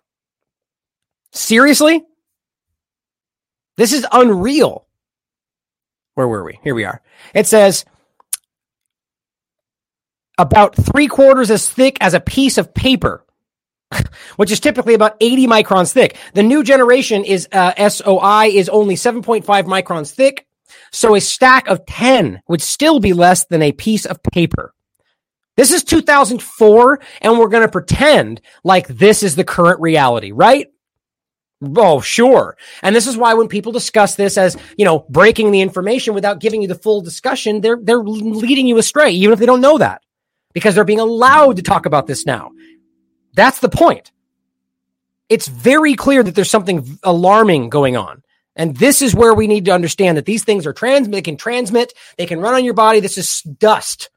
Seriously? This is unreal. Where were we? Here we are. It says about three quarters as thick as a piece of paper, which is typically about 80 microns thick. The new generation is uh, SOI is only 7.5 microns thick. So a stack of 10 would still be less than a piece of paper. This is 2004, and we're going to pretend like this is the current reality, right? Oh, sure. And this is why when people discuss this as, you know, breaking the information without giving you the full discussion, they're, they're leading you astray, even if they don't know that, because they're being allowed to talk about this now. That's the point. It's very clear that there's something alarming going on. And this is where we need to understand that these things are trans, they can transmit, they can run on your body. This is dust,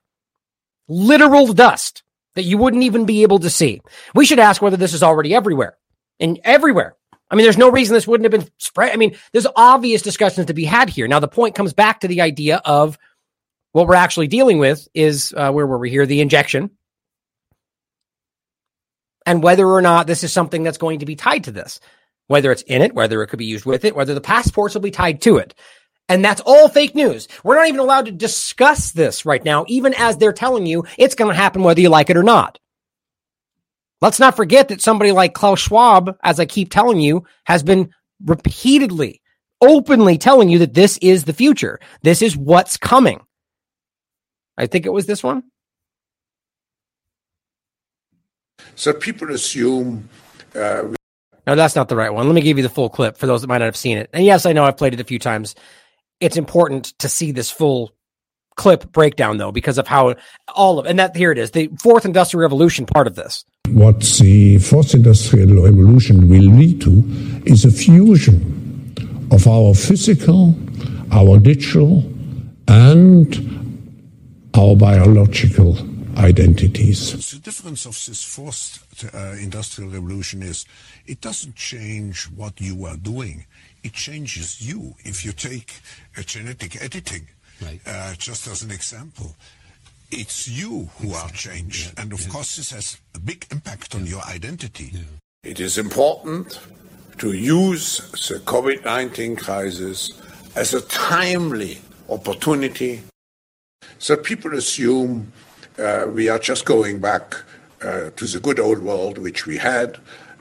literal dust that you wouldn't even be able to see. We should ask whether this is already everywhere and everywhere. I mean, there's no reason this wouldn't have been spread. I mean, there's obvious discussions to be had here. Now, the point comes back to the idea of what we're actually dealing with is uh, where were we here? The injection. And whether or not this is something that's going to be tied to this, whether it's in it, whether it could be used with it, whether the passports will be tied to it. And that's all fake news. We're not even allowed to discuss this right now, even as they're telling you it's going to happen whether you like it or not. Let's not forget that somebody like Klaus Schwab, as I keep telling you, has been repeatedly, openly telling you that this is the future. This is what's coming. I think it was this one. So people assume. Uh, No, that's not the right one. Let me give you the full clip for those that might not have seen it. And yes, I know I've played it a few times. It's important to see this full clip breakdown though, because of how all of and that here it is, the fourth industrial revolution part of this. What the fourth industrial revolution will lead to is a fusion of our physical, our digital, and our biological identities. The difference of this fourth uh, industrial revolution is it doesn't change what you are doing, it changes you. If you take a genetic editing, right. uh, just as an example, it's you who are changed. Yeah. And of yeah. course, this has a big impact on yeah. your identity. It is important to use the COVID 19 crisis as a timely opportunity. So people assume uh, we are just going back uh, to the good old world which we had,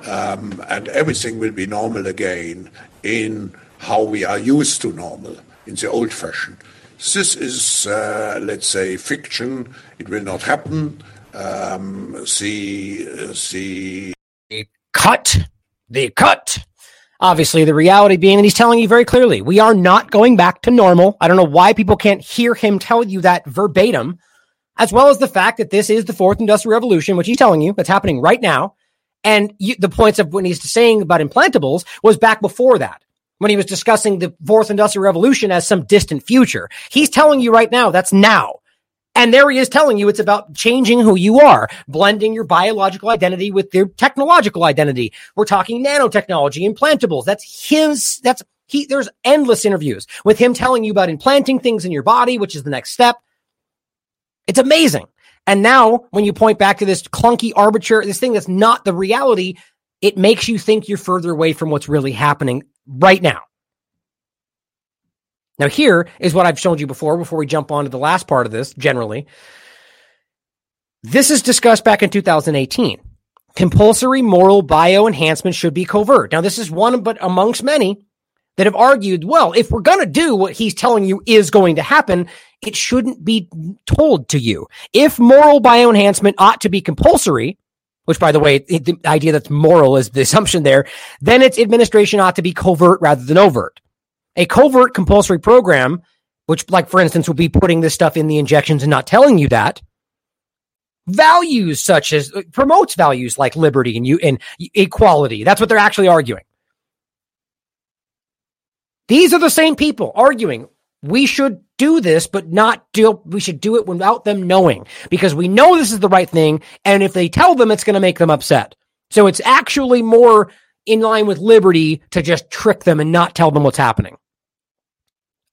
um, and everything will be normal again in how we are used to normal, in the old fashion. This is, uh, let's say, fiction. It will not happen. Um, the, the cut, the cut. Obviously, the reality being that he's telling you very clearly, we are not going back to normal. I don't know why people can't hear him tell you that verbatim, as well as the fact that this is the fourth industrial revolution, which he's telling you that's happening right now. And you, the points of what he's saying about implantables was back before that when he was discussing the fourth industrial revolution as some distant future. He's telling you right now that's now. And there he is telling you it's about changing who you are, blending your biological identity with your technological identity. We're talking nanotechnology, implantables. That's his, that's he, there's endless interviews with him telling you about implanting things in your body, which is the next step. It's amazing. And now when you point back to this clunky arbitrary, this thing that's not the reality, it makes you think you're further away from what's really happening right now. Now, here is what I've shown you before, before we jump on to the last part of this generally. This is discussed back in 2018. Compulsory moral bio enhancement should be covert. Now, this is one, but amongst many that have argued, well, if we're going to do what he's telling you is going to happen, it shouldn't be told to you. If moral bioenhancement ought to be compulsory, which by the way, the idea that's moral is the assumption there, then its administration ought to be covert rather than overt. A covert compulsory program, which, like, for instance, will be putting this stuff in the injections and not telling you that, values such as uh, promotes values like liberty and you and equality. That's what they're actually arguing. These are the same people arguing we should do this, but not do, we should do it without them knowing because we know this is the right thing. And if they tell them, it's going to make them upset. So it's actually more in line with liberty to just trick them and not tell them what's happening.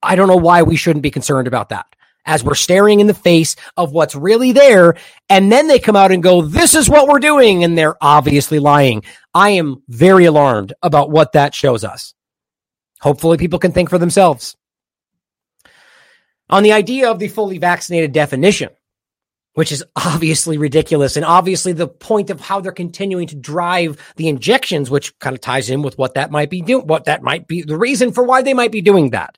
I don't know why we shouldn't be concerned about that as we're staring in the face of what's really there. And then they come out and go, this is what we're doing. And they're obviously lying. I am very alarmed about what that shows us. Hopefully people can think for themselves. On the idea of the fully vaccinated definition, which is obviously ridiculous and obviously the point of how they're continuing to drive the injections, which kind of ties in with what that might be doing, what that might be the reason for why they might be doing that.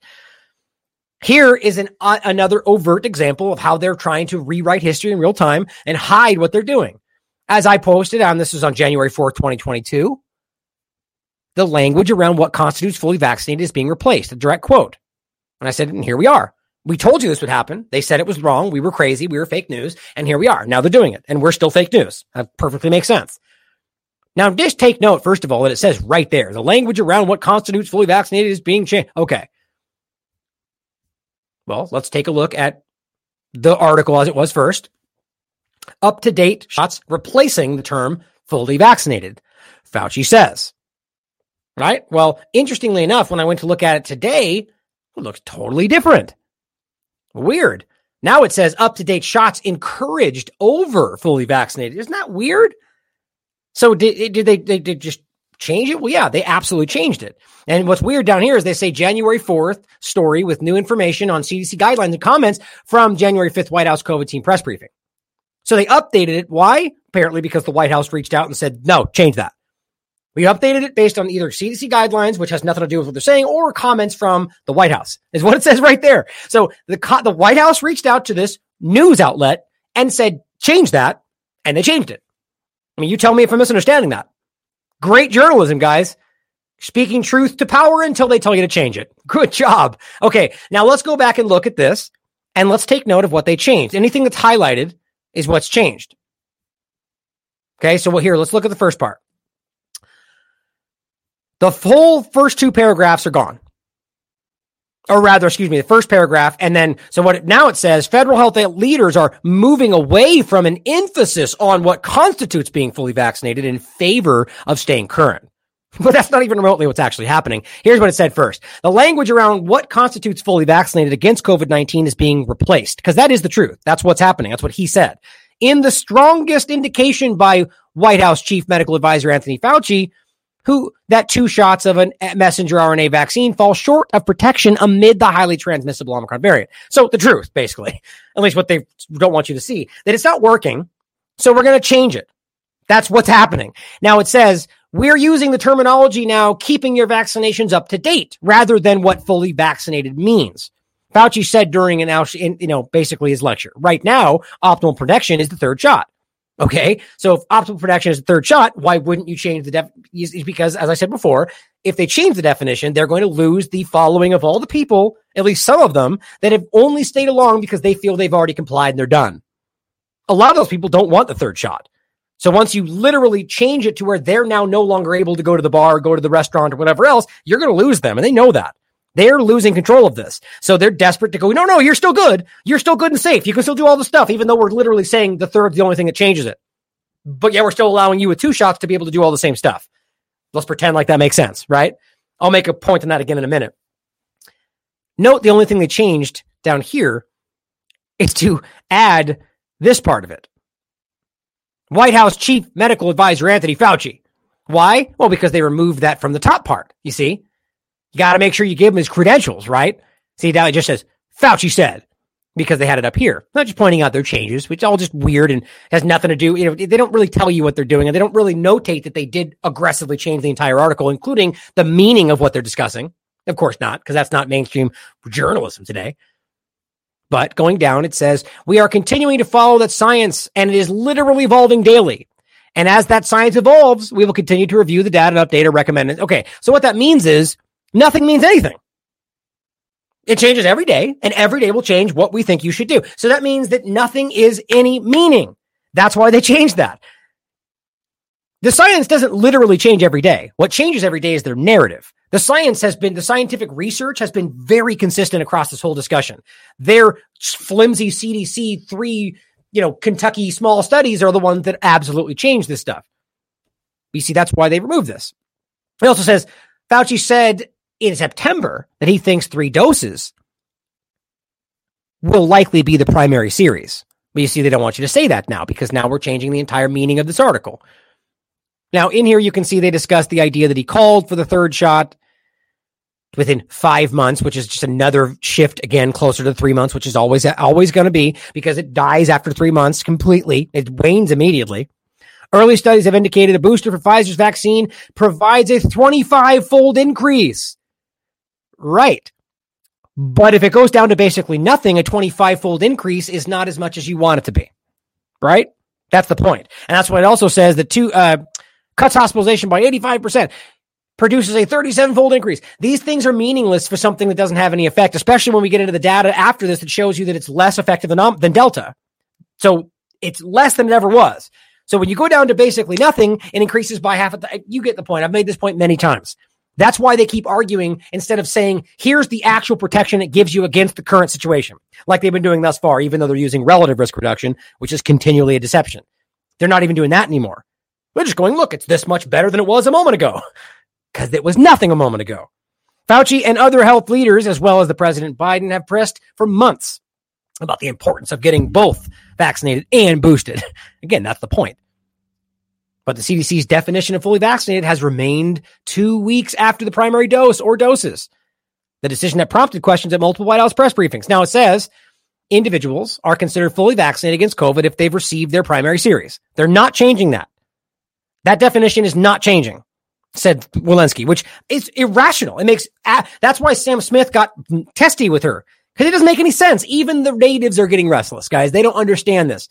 Here is an uh, another overt example of how they're trying to rewrite history in real time and hide what they're doing. As I posted on this was on January 4th, 2022, the language around what constitutes fully vaccinated is being replaced. A direct quote. And I said, and here we are. We told you this would happen. They said it was wrong. We were crazy. We were fake news. And here we are. Now they're doing it. And we're still fake news. That perfectly makes sense. Now, just take note, first of all, that it says right there the language around what constitutes fully vaccinated is being changed. Okay. Well, let's take a look at the article as it was first. Up to date shots replacing the term fully vaccinated, Fauci says. Right? Well, interestingly enough, when I went to look at it today, it looks totally different. Weird. Now it says up to date shots encouraged over fully vaccinated. Isn't that weird? So did, did they, they did just change it? Well, yeah, they absolutely changed it. And what's weird down here is they say January 4th story with new information on CDC guidelines and comments from January 5th White House COVID team press briefing. So they updated it. Why? Apparently because the White House reached out and said, no, change that. We updated it based on either CDC guidelines, which has nothing to do with what they're saying, or comments from the White House, is what it says right there. So the, the White House reached out to this news outlet and said, change that. And they changed it. I mean, you tell me if I'm misunderstanding that. Great journalism, guys. Speaking truth to power until they tell you to change it. Good job. Okay. Now let's go back and look at this and let's take note of what they changed. Anything that's highlighted is what's changed. Okay. So here, let's look at the first part. The whole first two paragraphs are gone. or rather, excuse me, the first paragraph. And then, so what it, now it says federal health leaders are moving away from an emphasis on what constitutes being fully vaccinated in favor of staying current. But that's not even remotely what's actually happening. Here's what it said first. The language around what constitutes fully vaccinated against COVID-19 is being replaced because that is the truth. That's what's happening. That's what he said. In the strongest indication by White House Chief Medical Advisor Anthony Fauci, who that two shots of a messenger RNA vaccine fall short of protection amid the highly transmissible Omicron variant. So the truth, basically, at least what they don't want you to see, that it's not working. So we're going to change it. That's what's happening. Now it says we're using the terminology now, keeping your vaccinations up to date rather than what fully vaccinated means. Fauci said during an, you know, basically his lecture. Right now, optimal protection is the third shot. Okay. So if optimal protection is the third shot, why wouldn't you change the def? Because as I said before, if they change the definition, they're going to lose the following of all the people, at least some of them, that have only stayed along because they feel they've already complied and they're done. A lot of those people don't want the third shot. So once you literally change it to where they're now no longer able to go to the bar, go to the restaurant or whatever else, you're going to lose them. And they know that. They're losing control of this. So they're desperate to go, no, no, you're still good. You're still good and safe. You can still do all the stuff, even though we're literally saying the third's the only thing that changes it. But yeah, we're still allowing you with two shots to be able to do all the same stuff. Let's pretend like that makes sense, right? I'll make a point on that again in a minute. Note the only thing they changed down here is to add this part of it. White House Chief Medical Advisor Anthony Fauci. Why? Well, because they removed that from the top part. You see, you got to make sure you give him his credentials, right? See, now it just says Fauci said because they had it up here. Not just pointing out their changes, which all just weird and has nothing to do. You know, they don't really tell you what they're doing, and they don't really notate that they did aggressively change the entire article, including the meaning of what they're discussing. Of course not, because that's not mainstream journalism today. But going down, it says, we are continuing to follow that science and it is literally evolving daily. And as that science evolves, we will continue to review the data and update or recommend it. Okay. So what that means is nothing means anything. It changes every day and every day will change what we think you should do. So that means that nothing is any meaning. That's why they changed that. The science doesn't literally change every day. What changes every day is their narrative. The science has been, the scientific research has been very consistent across this whole discussion. Their flimsy CDC three, you know, Kentucky small studies are the ones that absolutely change this stuff. You see, that's why they removed this. It also says Fauci said in September that he thinks three doses will likely be the primary series. But you see, they don't want you to say that now because now we're changing the entire meaning of this article. Now, in here, you can see they discuss the idea that he called for the third shot within five months, which is just another shift again closer to three months, which is always always going to be because it dies after three months completely. It wanes immediately. Early studies have indicated a booster for Pfizer's vaccine provides a 25 fold increase. Right. But if it goes down to basically nothing, a 25 fold increase is not as much as you want it to be. Right? That's the point. And that's what it also says that two, uh, cuts hospitalization by 85% produces a 37 fold increase. These things are meaningless for something that doesn't have any effect, especially when we get into the data after this that shows you that it's less effective than, than Delta. So it's less than it ever was. So when you go down to basically nothing, it increases by half. Th- you get the point. I've made this point many times. That's why they keep arguing instead of saying, here's the actual protection it gives you against the current situation, like they've been doing thus far, even though they're using relative risk reduction, which is continually a deception. They're not even doing that anymore. They're just going, look, it's this much better than it was a moment ago because it was nothing a moment ago. Fauci and other health leaders, as well as the President Biden, have pressed for months about the importance of getting both vaccinated and boosted. Again, that's the point. But the CDC's definition of fully vaccinated has remained two weeks after the primary dose or doses. The decision that prompted questions at multiple White House press briefings. Now it says individuals are considered fully vaccinated against COVID if they've received their primary series. They're not changing that. That definition is not changing, said Walensky, which is irrational. It makes, that's why Sam Smith got testy with her because it doesn't make any sense. Even the natives are getting restless, guys. They don't understand this.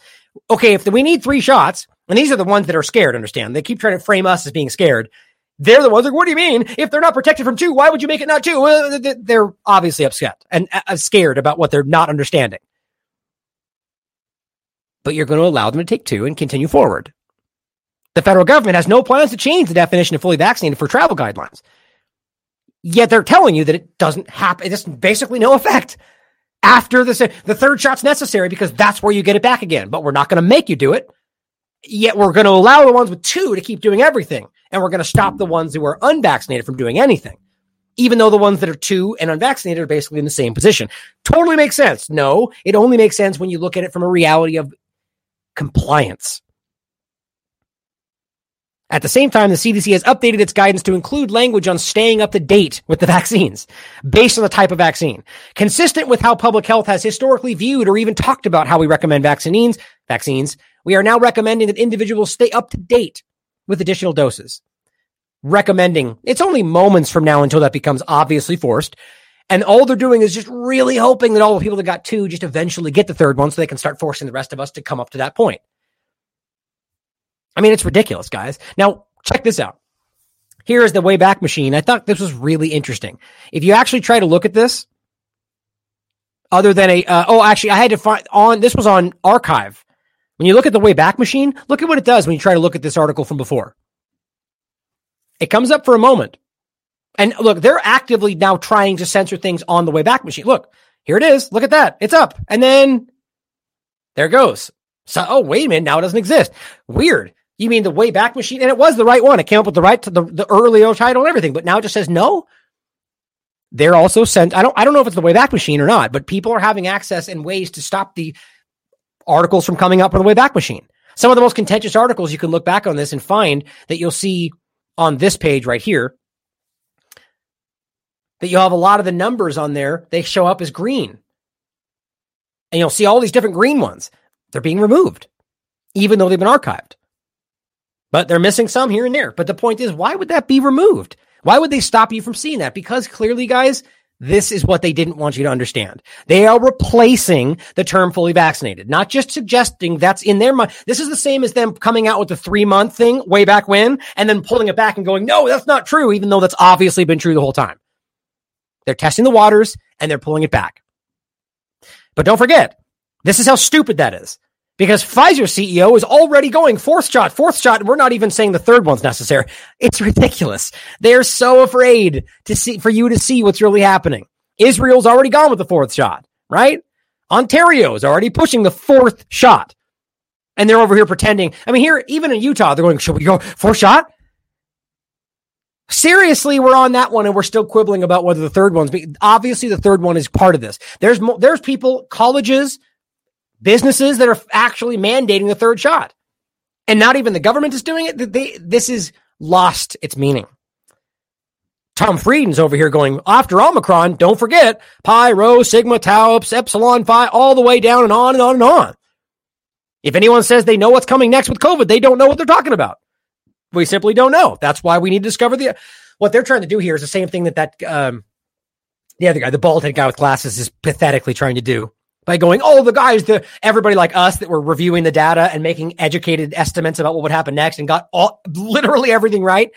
Okay, if we need three shots, and these are the ones that are scared, understand? They keep trying to frame us as being scared. They're the ones like, what do you mean? If they're not protected from two, why would you make it not two? They're obviously upset and uh, scared about what they're not understanding. But you're going to allow them to take two and continue forward. The federal government has no plans to change the definition of fully vaccinated for travel guidelines. Yet they're telling you that it doesn't happen. It's basically no effect after the, the third shot's necessary because that's where you get it back again. But we're not going to make you do it. Yet we're going to allow the ones with two to keep doing everything. And we're going to stop the ones who are unvaccinated from doing anything. Even though the ones that are two and unvaccinated are basically in the same position. Totally makes sense. No, it only makes sense when you look at it from a reality of compliance. At the same time, the CDC has updated its guidance to include language on staying up to date with the vaccines based on the type of vaccine, consistent with how public health has historically viewed or even talked about how we recommend vaccines. Vaccines. We are now recommending that individuals stay up to date with additional doses. Recommending. It's only moments from now until that becomes obviously forced. And all they're doing is just really hoping that all the people that got two just eventually get the third one so they can start forcing the rest of us to come up to that point. I mean, it's ridiculous, guys. Now, check this out. Here is the Wayback Machine. I thought this was really interesting. If you actually try to look at this, other than a, uh, oh, actually, I had to find on, this was on archive. When you look at the Wayback Machine, look at what it does when you try to look at this article from before. It comes up for a moment. And look, they're actively now trying to censor things on the Wayback Machine. Look, here it is. Look at that. It's up. And then there it goes. So, oh, wait a minute. Now it doesn't exist. Weird. You mean the Wayback Machine? And it was the right one. It came up with the right to the, the earlier title and everything, but now it just says no. They're also sent. I don't. I don't know if it's the way Wayback Machine or not, but people are having access and ways to stop the articles from coming up on the Wayback Machine. Some of the most contentious articles you can look back on this and find that you'll see on this page right here that you'll have a lot of the numbers on there. They show up as green, and you'll see all these different green ones. They're being removed, even though they've been archived but they're missing some here and there. But the point is, why would that be removed? Why would they stop you from seeing that? Because clearly, guys, this is what they didn't want you to understand. They are replacing the term fully vaccinated, not just suggesting that's in their mind. This is the same as them coming out with the three month thing way back when and then pulling it back and going, no, that's not true, even though that's obviously been true the whole time. They're testing the waters and they're pulling it back. But don't forget, this is how stupid that is because Pfizer CEO is already going fourth shot, fourth shot. We're not even saying the third one's necessary. It's ridiculous. They're so afraid to see for you to see what's really happening. Israel's already gone with the fourth shot, right? Ontario is already pushing the fourth shot. And they're over here pretending. I mean, here, even in Utah, they're going, should we go fourth shot? Seriously, we're on that one and we're still quibbling about whether the third one's, obviously the third one is part of this. There's, there's people, colleges, businesses that are actually mandating the third shot. And not even the government is doing it. They, this is lost its meaning. Tom Frieden's over here going, after Omicron, don't forget pi, rho, sigma, tau, ups, epsilon, phi, all the way down and on and on and on. If anyone says they know what's coming next with COVID, they don't know what they're talking about. We simply don't know. That's why we need to discover the. What they're trying to do here is the same thing that that um, the other guy, the bald head guy with glasses, is pathetically trying to do by going, oh, the guys, the everybody like us that were reviewing the data and making educated estimates about what would happen next and got all literally everything right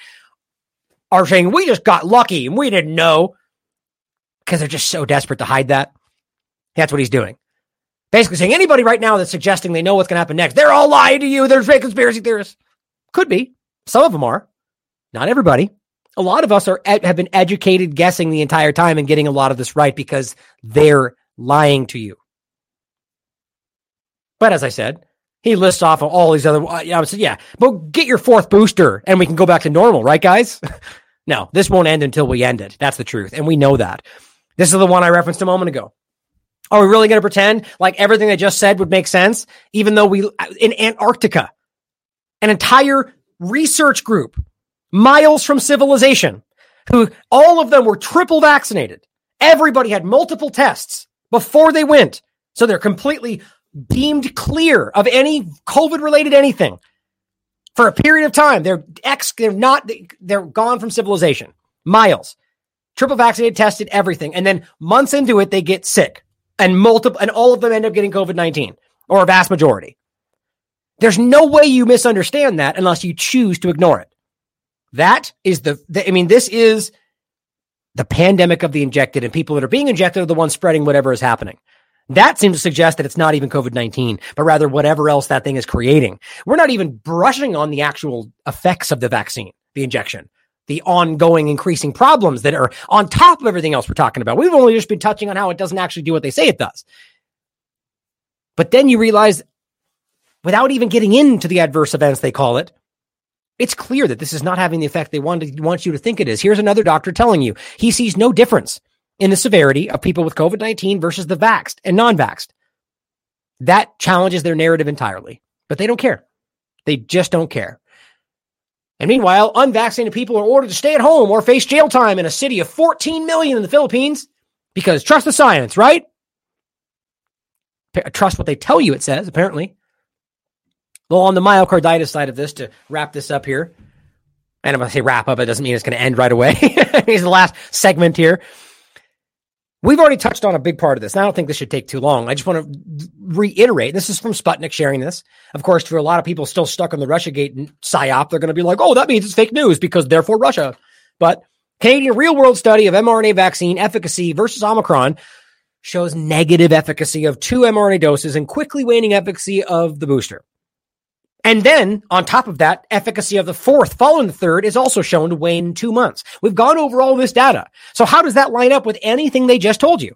are saying we just got lucky and we didn't know because they're just so desperate to hide that. That's what he's doing. Basically saying anybody right now that's suggesting they know what's going to happen next, they're all lying to you. They're fake conspiracy theorists. Could be. Some of them are. Not everybody. A lot of us are have been educated guessing the entire time and getting a lot of this right because they're lying to you. But as I said, he lists off all these other. Uh, I said, yeah, but get your fourth booster and we can go back to normal, right, guys? no, this won't end until we end it. That's the truth, and we know that. This is the one I referenced a moment ago. Are we really going to pretend like everything I just said would make sense, even though we in Antarctica, an entire research group, miles from civilization, who all of them were triple vaccinated. Everybody had multiple tests before they went. So they're completely deemed clear of any COVID related anything for a period of time. They're ex, they're not, they're gone from civilization. Miles, triple vaccinated, tested, everything. And then months into it, they get sick and multiple, and all of them end up getting COVID 19 or a vast majority. There's no way you misunderstand that unless you choose to ignore it. That is the, the I mean, this is the pandemic of the injected and people that are being injected are the ones spreading whatever is happening. That seems to suggest that it's not even COVID 19, but rather whatever else that thing is creating. We're not even brushing on the actual effects of the vaccine, the injection. the ongoing increasing problems that are on top of everything else we're talking about. We've only just been touching on how it doesn't actually do what they say it does. But then you realize, without even getting into the adverse events they call it, it's clear that this is not having the effect they want, to, want you to think it is. Here's another doctor telling you he sees no difference in the severity of people with COVID 19 versus the vaxxed and non vaxxed. That challenges their narrative entirely, but they don't care. They just don't care. And meanwhile, unvaccinated people are ordered to stay at home or face jail time in a city of 14 million in the Philippines because trust the science, right? Trust what they tell you, it says, apparently. Well, on the myocarditis side of this, to wrap this up here, and if I'm say wrap up, it doesn't mean it's going to end right away. Here's the last segment here. We've already touched on a big part of this. And I don't think this should take too long. I just want to reiterate. This is from Sputnik sharing this. Of course, for a lot of people still stuck on the Russiagate and psyop, they're going to be like, oh, that means it's fake news because therefore Russia. But Canadian real world study of mRNA vaccine efficacy versus Omicron shows negative efficacy of two mRNA doses and quickly waning efficacy of the booster. And then on top of that, efficacy of the fourth following the third is also shown to wane in two months. We've gone over all this data. So how does that line up with anything they just told you?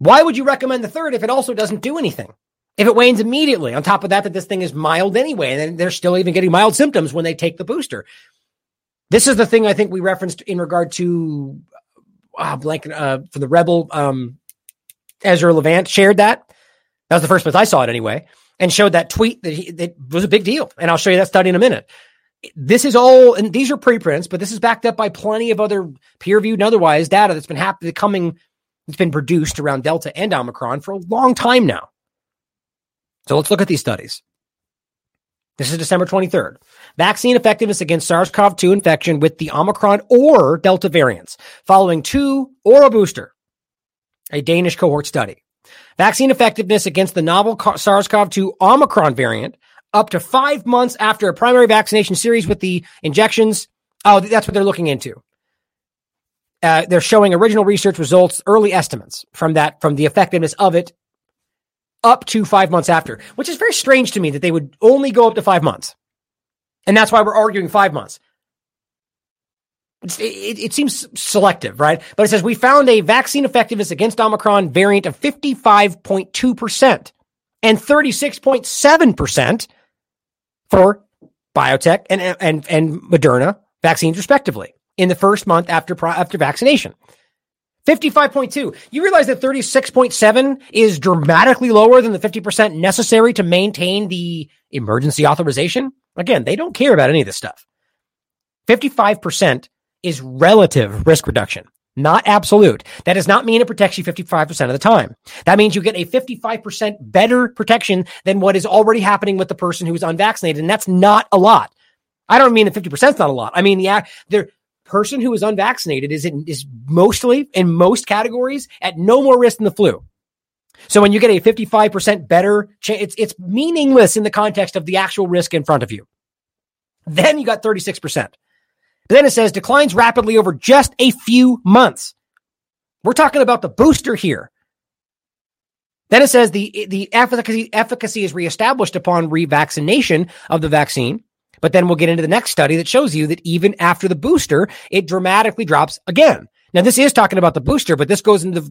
Why would you recommend the third if it also doesn't do anything? If it wanes immediately, on top of that, that this thing is mild anyway, and they're still even getting mild symptoms when they take the booster. This is the thing I think we referenced in regard to, uh, blank, uh, for the Rebel, um, Ezra Levant shared that. That was the first place I saw it anyway and showed that tweet that, he, that was a big deal. And I'll show you that study in a minute. This is all, and these are preprints, but this is backed up by plenty of other peer reviewed and otherwise data that's been happening, coming, it's been produced around Delta and Omicron for a long time now. So let's look at these studies. This is December 23rd. Vaccine effectiveness against SARS CoV 2 infection with the Omicron or Delta variants following two or a booster. A Danish cohort study. Vaccine effectiveness against the novel SARS CoV 2 Omicron variant up to five months after a primary vaccination series with the injections. Oh, that's what they're looking into. Uh, they're showing original research results, early estimates from that, from the effectiveness of it up to five months after, which is very strange to me that they would only go up to five months. And that's why we're arguing five months. It, it, seems selective, right? But it says we found a vaccine effectiveness against Omicron variant of 55.2% and 36.7% for BioNTech and, and, and Moderna vaccines, respectively, in the first month after, after vaccination. 55.2. You realize that 36.7 is dramatically lower than the 50% necessary to maintain the emergency authorization? Again, they don't care about any of this stuff. 55% is relative risk reduction, not absolute. That does not mean it protects you 55% of the time. That means you get a 55% better protection than what is already happening with the person who's unvaccinated. And that's not a lot. I don't mean that 50% is not a lot. I mean, the, the person who is unvaccinated is, in, is mostly in most categories at no more risk than the flu. So when you get a 55% better, it's, it's meaningless in the context of the actual risk in front of you. Then you got 36%. But then it says declines rapidly over just a few months. We're talking about the booster here. Then it says the, the efficacy, efficacy is reestablished upon revaccination of the vaccine. But then we'll get into the next study that shows you that even after the booster, it dramatically drops again. Now, this is talking about the booster, but this goes into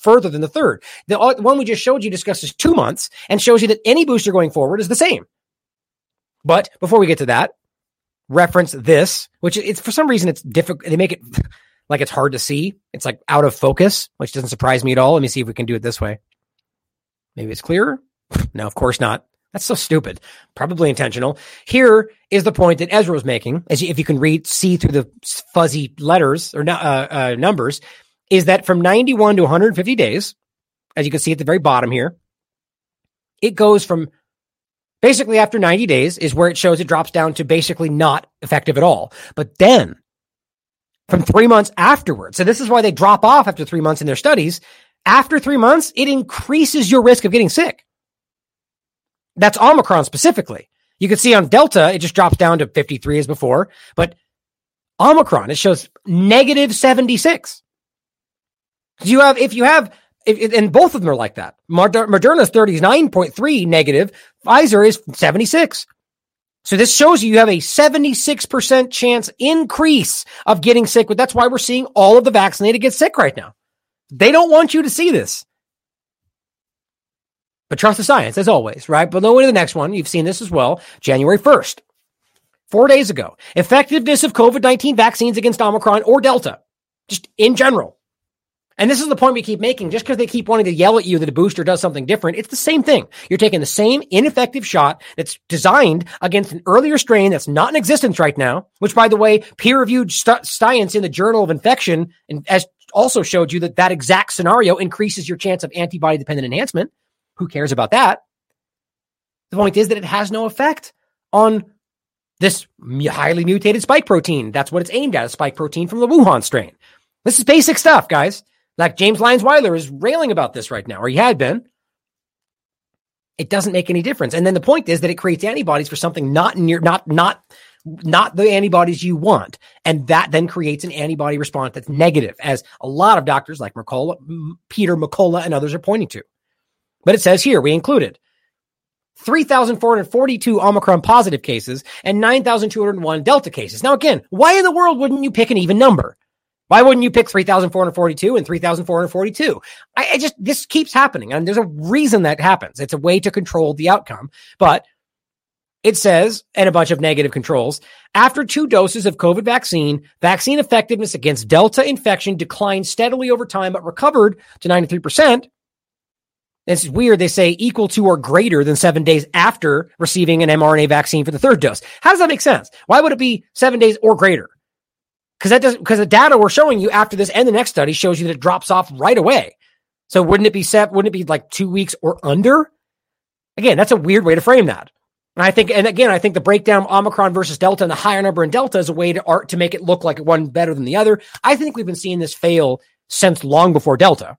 further than the third. Uh, the one we just showed you discusses two months and shows you that any booster going forward is the same. But before we get to that, reference this, which it's for some reason it's difficult. They make it like it's hard to see. It's like out of focus, which doesn't surprise me at all. Let me see if we can do it this way. Maybe it's clearer. no, of course not. That's so stupid. Probably intentional. Here is the point that Ezra was making, as if you can read, see through the fuzzy letters or uh, uh, numbers, is that from 91 to 150 days, as you can see at the very bottom here, it goes from Basically, after 90 days is where it shows it drops down to basically not effective at all. But then from three months afterwards, so this is why they drop off after three months in their studies. After three months, it increases your risk of getting sick. That's Omicron specifically. You can see on Delta, it just drops down to 53 as before, but Omicron, it shows negative 76. You have, if you have and both of them are like that. Moderna's 39.3 negative. Pfizer is 76. So this shows you you have a 76% chance increase of getting sick. That's why we're seeing all of the vaccinated get sick right now. They don't want you to see this. But trust the science as always, right? But go into the next one. You've seen this as well. January 1st, four days ago. Effectiveness of COVID 19 vaccines against Omicron or Delta, just in general. And this is the point we keep making. Just because they keep wanting to yell at you that a booster does something different, it's the same thing. You're taking the same ineffective shot that's designed against an earlier strain that's not in existence right now, which, by the way, peer reviewed st- science in the Journal of Infection and also showed you that that exact scenario increases your chance of antibody dependent enhancement. Who cares about that? The point is that it has no effect on this highly mutated spike protein. That's what it's aimed at, a spike protein from the Wuhan strain. This is basic stuff, guys. Like James Lyons Weiler is railing about this right now, or he had been. It doesn't make any difference. And then the point is that it creates antibodies for something not near, not, not, not the antibodies you want. And that then creates an antibody response that's negative, as a lot of doctors like Mercola, Peter McCullough and others are pointing to. But it says here we included 3,442 Omicron positive cases and 9,201 Delta cases. Now, again, why in the world wouldn't you pick an even number? Why wouldn't you pick 3,442 and 3,442? I, I, just, this keeps happening. And there's a reason that happens. It's a way to control the outcome. But it says, and a bunch of negative controls, after two doses of COVID vaccine, vaccine effectiveness against Delta infection declined steadily over time, but recovered to 93%. It's weird. They say equal to or greater than seven days after receiving an mRNA vaccine for the third dose. How does that make sense? Why would it be seven days or greater? Because that doesn't because the data we're showing you after this and the next study shows you that it drops off right away. So wouldn't it be set? Wouldn't it be like two weeks or under? Again, that's a weird way to frame that. And I think, and again, I think the breakdown Omicron versus Delta and the higher number in Delta is a way to art to make it look like one better than the other. I think we've been seeing this fail since long before Delta.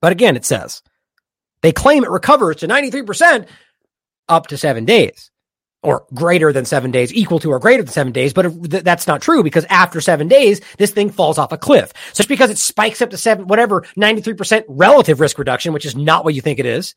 But again, it says they claim it recovers to 93% up to seven days or greater than seven days, equal to or greater than seven days. But th- that's not true because after seven days, this thing falls off a cliff. So just because it spikes up to seven, whatever, 93% relative risk reduction, which is not what you think it is,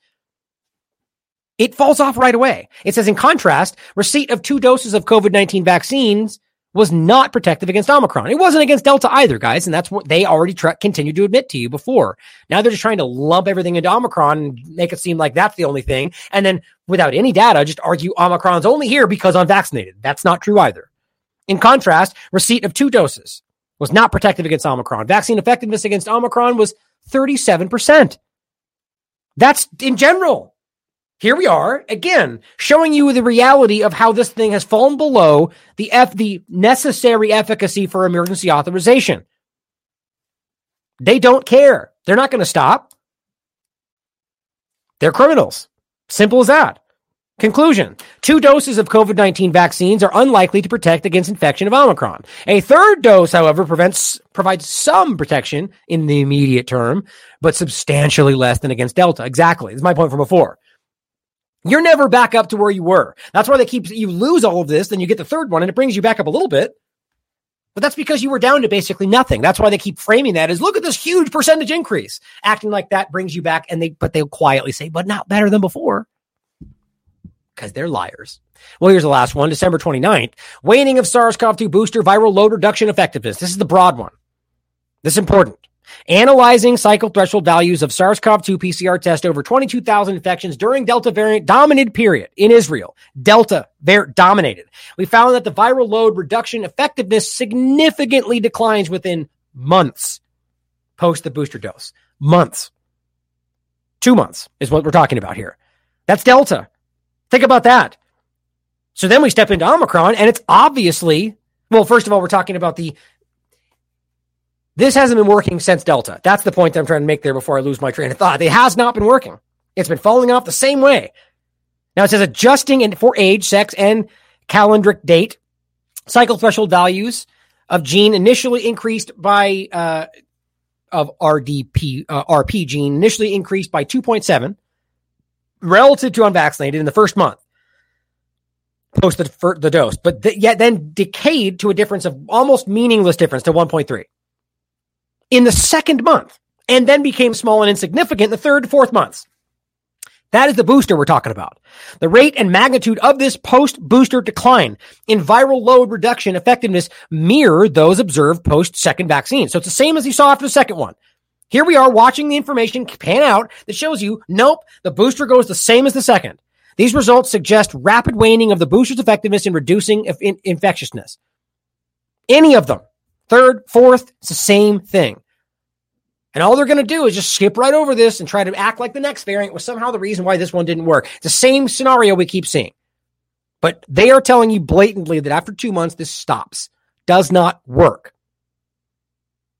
it falls off right away. It says, in contrast, receipt of two doses of COVID 19 vaccines was not protective against Omicron. It wasn't against Delta either, guys. And that's what they already tra- continued to admit to you before. Now they're just trying to lump everything into Omicron and make it seem like that's the only thing. And then without any data, just argue Omicron's only here because I'm vaccinated. That's not true either. In contrast, receipt of two doses was not protective against Omicron. Vaccine effectiveness against Omicron was 37%. That's in general here we are again showing you the reality of how this thing has fallen below the F, the necessary efficacy for emergency authorization. They don't care. They're not going to stop. They're criminals. Simple as that. Conclusion Two doses of COVID 19 vaccines are unlikely to protect against infection of Omicron. A third dose, however, prevents, provides some protection in the immediate term, but substantially less than against Delta. Exactly. This is my point from before. You're never back up to where you were. That's why they keep you lose all of this, then you get the third one and it brings you back up a little bit. But that's because you were down to basically nothing. That's why they keep framing that as look at this huge percentage increase. Acting like that brings you back and they but they'll quietly say, but not better than before. Because they're liars. Well, here's the last one, December 29th. Waning of SARS-CoV-2 booster viral load reduction effectiveness. This is the broad one. This is important. Analyzing cycle threshold values of SARS-CoV-2 PCR test over 22,000 infections during Delta variant dominated period in Israel. Delta var- dominated. We found that the viral load reduction effectiveness significantly declines within months post the booster dose. Months. Two months is what we're talking about here. That's Delta. Think about that. So then we step into Omicron, and it's obviously, well, first of all, we're talking about the this hasn't been working since Delta. That's the point I'm trying to make there before I lose my train of thought. It has not been working. It's been falling off the same way. Now it says adjusting for age, sex, and calendric date, cycle threshold values of gene initially increased by uh, of RDP uh, RP gene initially increased by 2.7 relative to unvaccinated in the first month post the, the dose, but th- yet then decayed to a difference of almost meaningless difference to 1.3 in the second month and then became small and insignificant in the third, fourth months. That is the booster we're talking about. The rate and magnitude of this post booster decline in viral load reduction effectiveness mirror those observed post second vaccine. So it's the same as you saw after the second one. Here we are watching the information pan out that shows you, nope, the booster goes the same as the second. These results suggest rapid waning of the booster's effectiveness in reducing in- infectiousness. Any of them, third, fourth, it's the same thing. And all they're going to do is just skip right over this and try to act like the next variant was somehow the reason why this one didn't work. The same scenario we keep seeing. But they are telling you blatantly that after two months, this stops, does not work.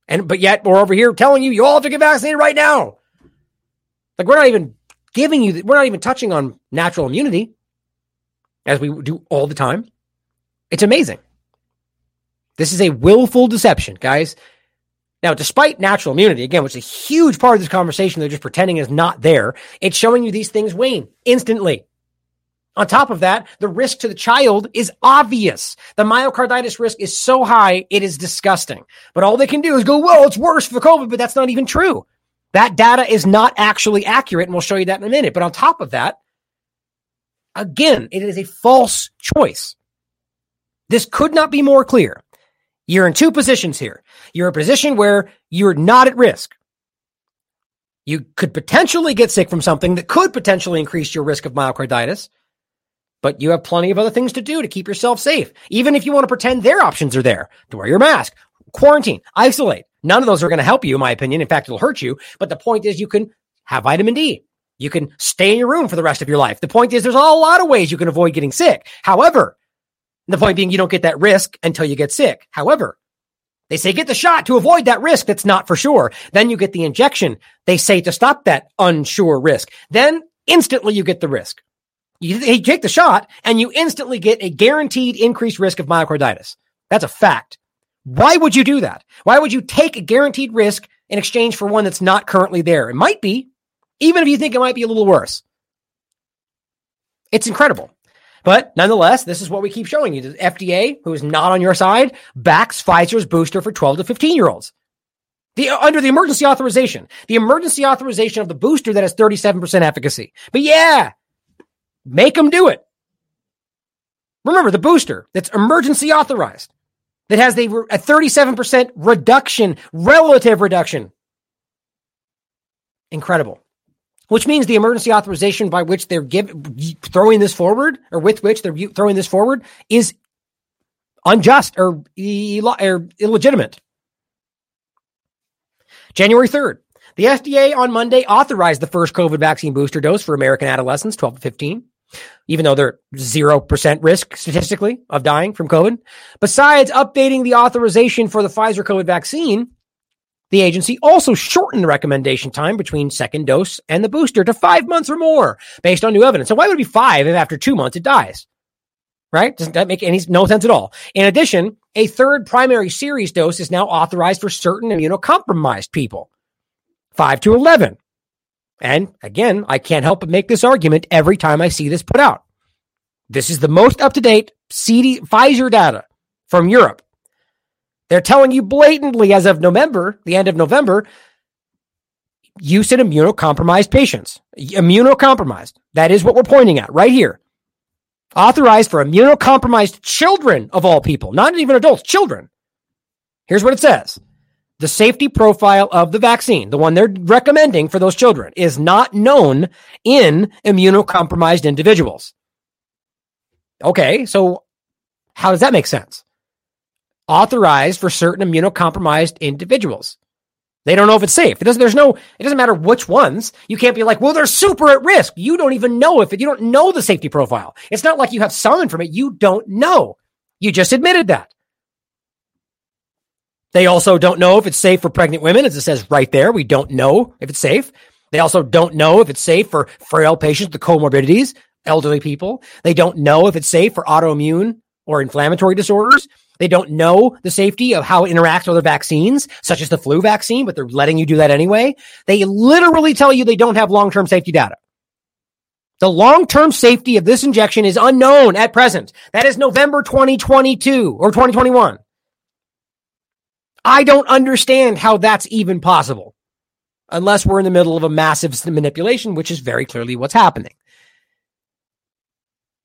And but yet we're over here telling you you all have to get vaccinated right now. Like we're not even giving you, we're not even touching on natural immunity as we do all the time. It's amazing. This is a willful deception, guys. Now, despite natural immunity, again, which is a huge part of this conversation, they're just pretending is not there. It's showing you these things wane instantly. On top of that, the risk to the child is obvious. The myocarditis risk is so high, it is disgusting. But all they can do is go, well, it's worse for COVID, but that's not even true. That data is not actually accurate, and we'll show you that in a minute. But on top of that, again, it is a false choice. This could not be more clear. You're in two positions here. You're in a position where you're not at risk. You could potentially get sick from something that could potentially increase your risk of myocarditis, but you have plenty of other things to do to keep yourself safe. Even if you want to pretend their options are there to wear your mask, quarantine, isolate. None of those are going to help you, in my opinion. In fact, it'll hurt you. But the point is, you can have vitamin D. You can stay in your room for the rest of your life. The point is, there's a lot of ways you can avoid getting sick. However, the point being, you don't get that risk until you get sick. However, they say get the shot to avoid that risk that's not for sure. Then you get the injection. They say to stop that unsure risk. Then instantly you get the risk. You, you take the shot and you instantly get a guaranteed increased risk of myocarditis. That's a fact. Why would you do that? Why would you take a guaranteed risk in exchange for one that's not currently there? It might be, even if you think it might be a little worse. It's incredible. But nonetheless, this is what we keep showing you. The FDA, who is not on your side, backs Pfizer's booster for 12 to 15 year olds. The, uh, under the emergency authorization, the emergency authorization of the booster that has 37% efficacy. But yeah, make them do it. Remember the booster that's emergency authorized that has a, a 37% reduction, relative reduction. Incredible which means the emergency authorization by which they're give, throwing this forward or with which they're throwing this forward is unjust or, or illegitimate. January 3rd, the FDA on Monday authorized the first COVID vaccine booster dose for American adolescents 12 to 15, even though they're 0% risk statistically of dying from COVID. Besides updating the authorization for the Pfizer COVID vaccine, the agency also shortened the recommendation time between second dose and the booster to five months or more based on new evidence. So why would it be five if after two months it dies? Right? Doesn't that make any no sense at all? In addition, a third primary series dose is now authorized for certain immunocompromised people. Five to 11. And again, I can't help but make this argument every time I see this put out. This is the most up to date CD Pfizer data from Europe they're telling you blatantly as of November, the end of November, use in immunocompromised patients. Immunocompromised. That is what we're pointing at right here. Authorized for immunocompromised children of all people, not even adults, children. Here's what it says. The safety profile of the vaccine, the one they're recommending for those children, is not known in immunocompromised individuals. Okay, so how does that make sense? Authorized for certain immunocompromised individuals. They don't know if it's safe. It doesn't, there's no, it doesn't matter which ones. You can't be like, well, they're super at risk. You don't even know if it, you don't know the safety profile. It's not like you have some information. You don't know. You just admitted that. They also don't know if it's safe for pregnant women, as it says right there. We don't know if it's safe. They also don't know if it's safe for frail patients with comorbidities, elderly people. They don't know if it's safe for autoimmune or inflammatory disorders. They don't know the safety of how it interacts with other vaccines, such as the flu vaccine, but they're letting you do that anyway. They literally tell you they don't have long term safety data. The long term safety of this injection is unknown at present. That is November 2022 or 2021. I don't understand how that's even possible. unless we're in the middle of a massive manipulation, which is very clearly what's happening.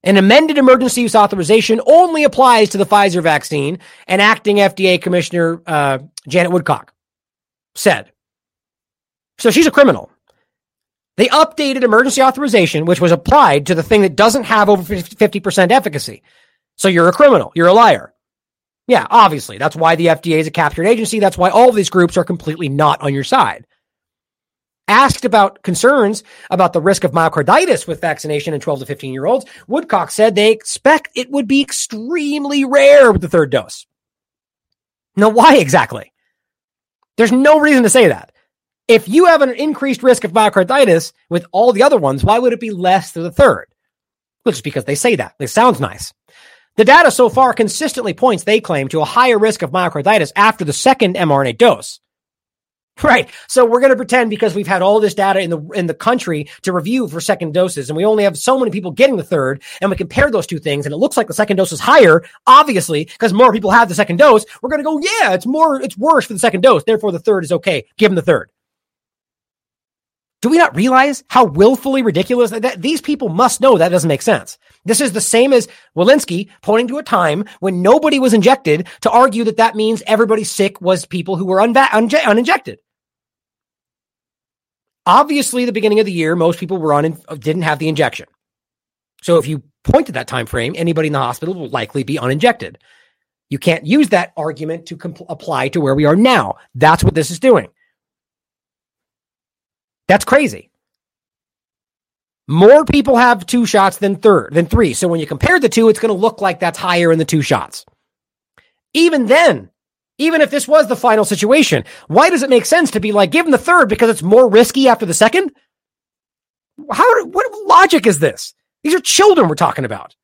An amended emergency use authorization only applies to the Pfizer vaccine, and acting FDA Commissioner uh, Janet Woodcock said. So she's a criminal. They updated emergency authorization, which was applied to the thing that doesn't have over 50% efficacy. So you're a criminal. You're a liar. Yeah, obviously. That's why the FDA is a captured agency. That's why all of these groups are completely not on your side. Asked about concerns about the risk of myocarditis with vaccination in 12 to 15 year olds, Woodcock said they expect it would be extremely rare with the third dose. Now, why exactly? There's no reason to say that. If you have an increased risk of myocarditis with all the other ones, why would it be less to the third? Well, just because they say that. It sounds nice. The data so far consistently points, they claim, to a higher risk of myocarditis after the second mRNA dose. Right. So we're going to pretend because we've had all this data in the in the country to review for second doses and we only have so many people getting the third and we compare those two things and it looks like the second dose is higher obviously because more people have the second dose we're going to go yeah it's more it's worse for the second dose therefore the third is okay give them the third do we not realize how willfully ridiculous that, that these people must know that doesn't make sense? This is the same as Walensky pointing to a time when nobody was injected to argue that that means everybody sick was people who were unva- unje- uninjected. Obviously, the beginning of the year, most people were on didn't have the injection. So if you point to that time frame, anybody in the hospital will likely be uninjected. You can't use that argument to compl- apply to where we are now. That's what this is doing. That's crazy. More people have two shots than third than three. So when you compare the two, it's going to look like that's higher in the two shots. Even then, even if this was the final situation, why does it make sense to be like give them the third because it's more risky after the second? How what logic is this? These are children we're talking about.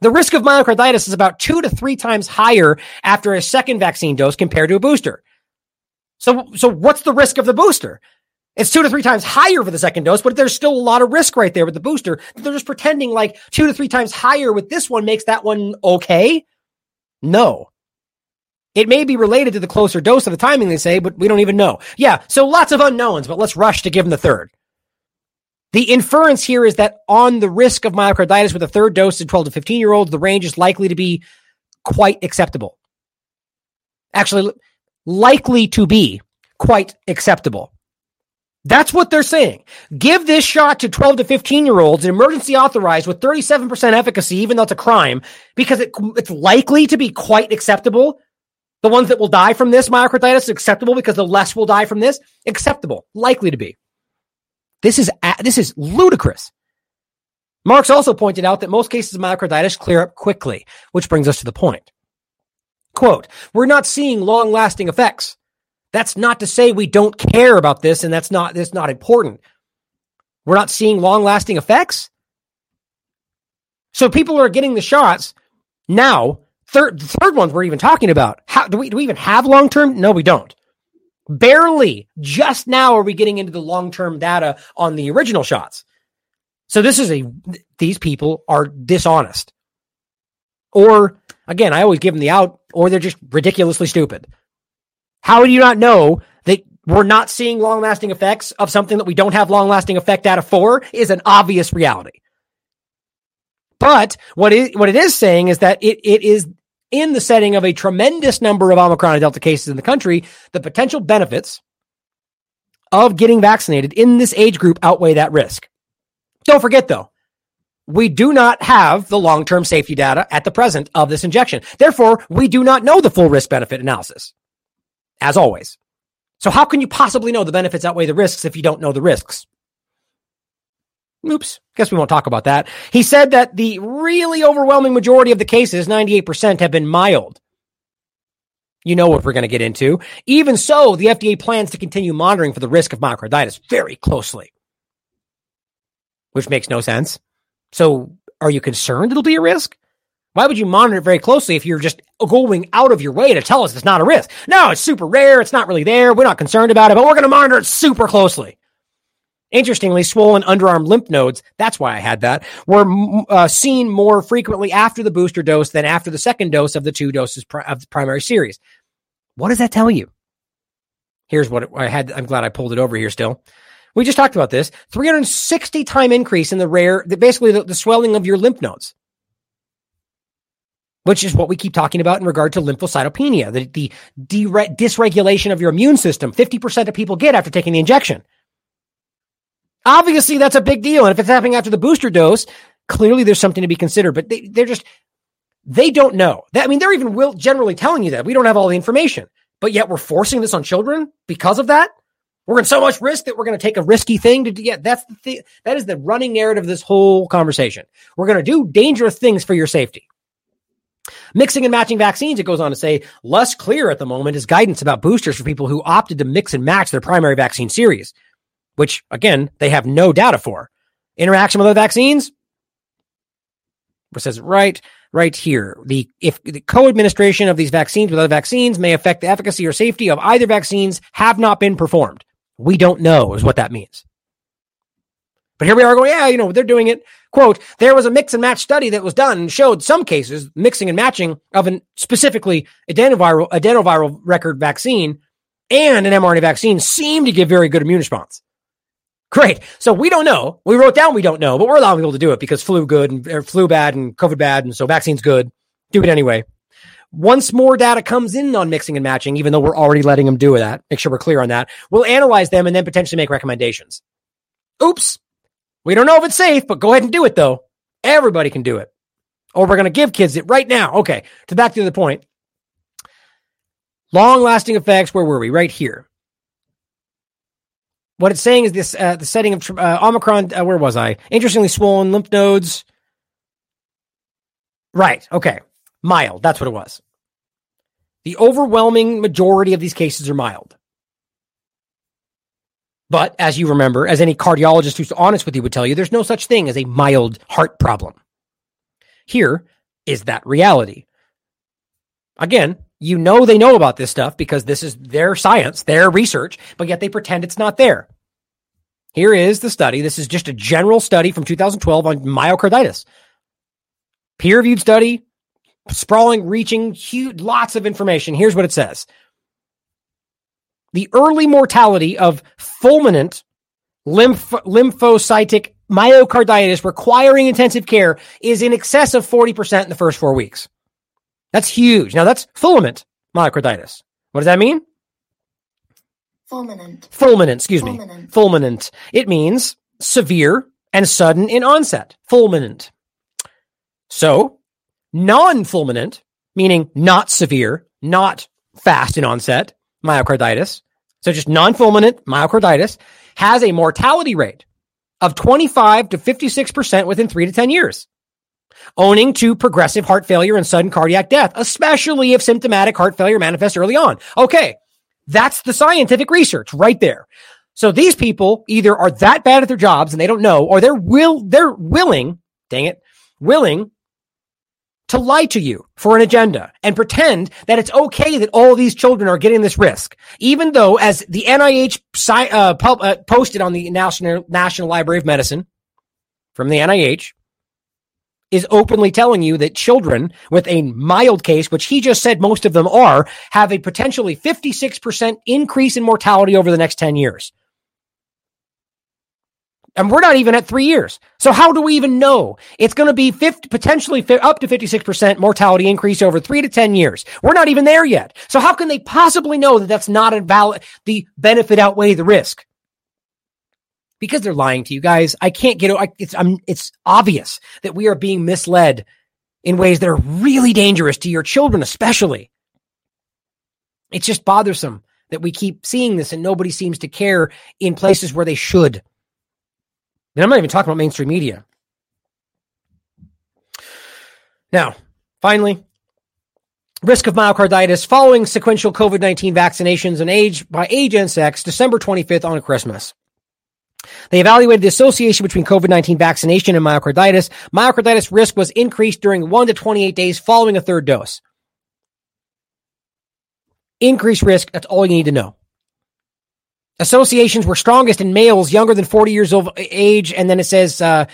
The risk of myocarditis is about two to three times higher after a second vaccine dose compared to a booster. So, so what's the risk of the booster? It's two to three times higher for the second dose, but there's still a lot of risk right there with the booster. They're just pretending like two to three times higher with this one makes that one okay. No. It may be related to the closer dose of the timing, they say, but we don't even know. Yeah, so lots of unknowns, but let's rush to give them the third. The inference here is that on the risk of myocarditis with a third dose in 12 to 15 year olds, the range is likely to be quite acceptable. Actually, likely to be quite acceptable. That's what they're saying. Give this shot to 12 to 15 year olds, emergency authorized with 37% efficacy, even though it's a crime, because it, it's likely to be quite acceptable. The ones that will die from this myocarditis acceptable because the less will die from this acceptable, likely to be. This is this is ludicrous. Marks also pointed out that most cases of myocarditis clear up quickly, which brings us to the point. Quote, we're not seeing long lasting effects. That's not to say we don't care about this and that's not that's not important. We're not seeing long-lasting effects. So people are getting the shots now. Third the third ones we're even talking about. How do we do we even have long-term? No, we don't. Barely. Just now are we getting into the long-term data on the original shots. So this is a these people are dishonest. Or again, I always give them the out or they're just ridiculously stupid. How do you not know that we're not seeing long lasting effects of something that we don't have long lasting effect data for is an obvious reality. But what it, what it is saying is that it, it is in the setting of a tremendous number of Omicron and Delta cases in the country, the potential benefits of getting vaccinated in this age group outweigh that risk. Don't forget though, we do not have the long term safety data at the present of this injection. Therefore, we do not know the full risk benefit analysis as always. So how can you possibly know the benefits outweigh the risks if you don't know the risks? Oops. Guess we won't talk about that. He said that the really overwhelming majority of the cases, 98%, have been mild. You know what we're going to get into. Even so, the FDA plans to continue monitoring for the risk of myocarditis very closely, which makes no sense. So, are you concerned it'll be a risk? Why would you monitor it very closely if you're just going out of your way to tell us it's not a risk? No, it's super rare. It's not really there. We're not concerned about it, but we're going to monitor it super closely. Interestingly, swollen underarm lymph nodes, that's why I had that, were uh, seen more frequently after the booster dose than after the second dose of the two doses of the primary series. What does that tell you? Here's what I had. I'm glad I pulled it over here still. We just talked about this 360 time increase in the rare, basically the, the swelling of your lymph nodes, which is what we keep talking about in regard to lymphocytopenia, the, the dysregulation of your immune system. 50% of people get after taking the injection. Obviously, that's a big deal. And if it's happening after the booster dose, clearly there's something to be considered, but they, they're just, they don't know. That, I mean, they're even will, generally telling you that we don't have all the information, but yet we're forcing this on children because of that. We're in so much risk that we're going to take a risky thing to do. Yeah, that's the thing. That is the running narrative of this whole conversation. We're going to do dangerous things for your safety. Mixing and matching vaccines, it goes on to say, less clear at the moment is guidance about boosters for people who opted to mix and match their primary vaccine series, which again, they have no data for. Interaction with other vaccines, it says right, right here. The if the co-administration of these vaccines with other vaccines may affect the efficacy or safety of either vaccines have not been performed. We don't know is what that means. But here we are going, yeah, you know, they're doing it. Quote, there was a mix and match study that was done and showed some cases mixing and matching of an specifically adenoviral, adenoviral record vaccine and an mRNA vaccine seemed to give very good immune response. Great. So we don't know. We wrote down we don't know, but we're allowing people to do it because flu good and er, flu bad and COVID bad. And so vaccines good. Do it anyway. Once more data comes in on mixing and matching, even though we're already letting them do that, make sure we're clear on that. We'll analyze them and then potentially make recommendations. Oops. We don't know if it's safe, but go ahead and do it though. Everybody can do it. Or we're going to give kids it right now. Okay. To back to the point. Long lasting effects. Where were we? Right here. What it's saying is this: uh, the setting of uh, Omicron. Uh, where was I? Interestingly, swollen lymph nodes. Right. Okay. Mild. That's what it was. The overwhelming majority of these cases are mild. But as you remember, as any cardiologist who's honest with you would tell you, there's no such thing as a mild heart problem. Here is that reality. Again, you know they know about this stuff because this is their science, their research, but yet they pretend it's not there. Here is the study. This is just a general study from 2012 on myocarditis. Peer reviewed study, sprawling, reaching, huge, lots of information. Here's what it says The early mortality of fulminant lymph- lymphocytic myocarditis requiring intensive care is in excess of 40% in the first four weeks. That's huge. Now that's fulminant myocarditis. What does that mean? Fulminant. Fulminant, excuse fulminant. me. Fulminant. It means severe and sudden in onset. Fulminant. So, non-fulminant, meaning not severe, not fast in onset, myocarditis. So just non-fulminant myocarditis has a mortality rate of 25 to 56% within 3 to 10 years owning to progressive heart failure and sudden cardiac death, especially if symptomatic heart failure manifests early on. Okay. That's the scientific research right there. So these people either are that bad at their jobs and they don't know, or they're will, they're willing, dang it, willing to lie to you for an agenda and pretend that it's okay that all these children are getting this risk, even though, as the NIH uh, uh, posted on the National National Library of Medicine from the NIH, is openly telling you that children with a mild case, which he just said most of them are, have a potentially 56% increase in mortality over the next 10 years. And we're not even at three years. So how do we even know it's going to be 50, potentially up to 56% mortality increase over three to 10 years? We're not even there yet. So how can they possibly know that that's not a valid, the benefit outweigh the risk? Because they're lying to you guys. I can't get it's it's obvious that we are being misled in ways that are really dangerous to your children, especially. It's just bothersome that we keep seeing this and nobody seems to care in places where they should. And I'm not even talking about mainstream media. Now, finally, risk of myocarditis following sequential COVID 19 vaccinations and age by age and sex, December 25th on Christmas. They evaluated the association between COVID-19 vaccination and myocarditis. Myocarditis risk was increased during 1 to 28 days following a third dose. Increased risk, that's all you need to know. Associations were strongest in males younger than 40 years of age, and then it says uh,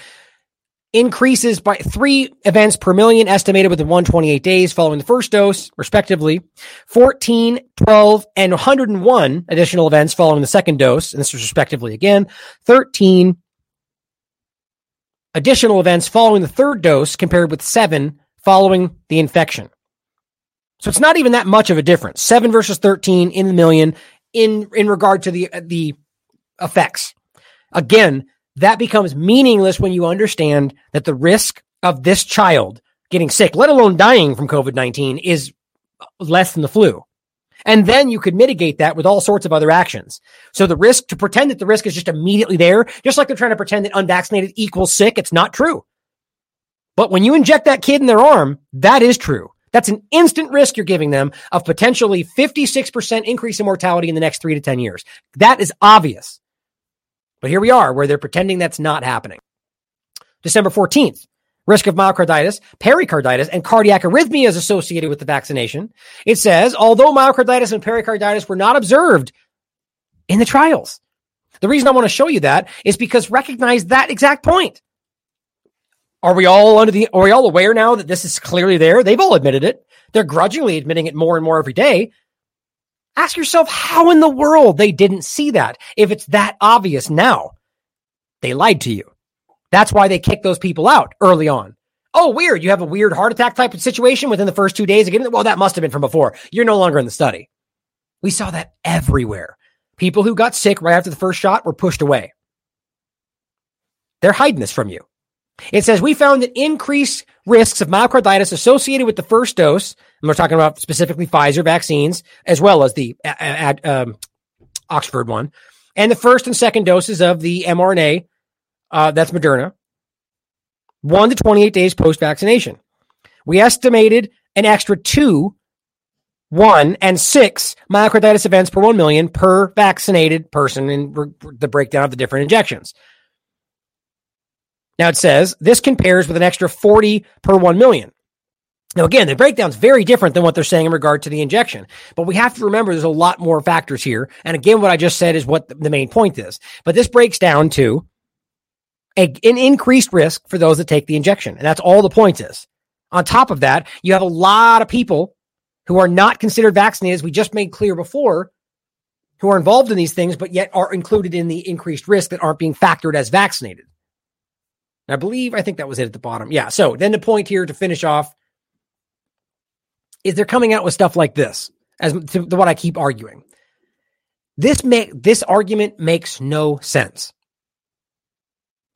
increases by three events per million estimated within 128 days following the first dose, respectively. 14, 12, and 101 additional events following the second dose, and this is respectively again. 13 additional events following the third dose compared with seven following the infection. So it's not even that much of a difference. Seven versus 13 in the million in, in regard to the, the effects. Again, that becomes meaningless when you understand that the risk of this child getting sick, let alone dying from COVID 19, is less than the flu. And then you could mitigate that with all sorts of other actions. So the risk to pretend that the risk is just immediately there, just like they're trying to pretend that unvaccinated equals sick, it's not true. But when you inject that kid in their arm, that is true. That's an instant risk you're giving them of potentially 56% increase in mortality in the next three to 10 years. That is obvious. But here we are where they're pretending that's not happening. December 14th, risk of myocarditis, pericarditis, and cardiac arrhythmias associated with the vaccination. It says, although myocarditis and pericarditis were not observed in the trials. The reason I want to show you that is because recognize that exact point. Are we all under the, are we all aware now that this is clearly there? They've all admitted it. They're grudgingly admitting it more and more every day. Ask yourself how in the world they didn't see that if it's that obvious now. They lied to you. That's why they kicked those people out early on. Oh, weird. You have a weird heart attack type of situation within the first two days again. Well, that must have been from before. You're no longer in the study. We saw that everywhere. People who got sick right after the first shot were pushed away. They're hiding this from you. It says we found that increased risks of myocarditis associated with the first dose, and we're talking about specifically Pfizer vaccines as well as the uh, um, Oxford one, and the first and second doses of the mRNA, uh, that's Moderna, one to 28 days post vaccination. We estimated an extra two, one, and six myocarditis events per 1 million per vaccinated person in the breakdown of the different injections. Now it says this compares with an extra 40 per 1 million. Now, again, the breakdown is very different than what they're saying in regard to the injection, but we have to remember there's a lot more factors here. And again, what I just said is what the main point is. But this breaks down to a, an increased risk for those that take the injection. And that's all the point is. On top of that, you have a lot of people who are not considered vaccinated, as we just made clear before, who are involved in these things, but yet are included in the increased risk that aren't being factored as vaccinated. I believe, I think that was it at the bottom. Yeah. So then the point here to finish off is they're coming out with stuff like this as to, what I keep arguing. This make this argument makes no sense.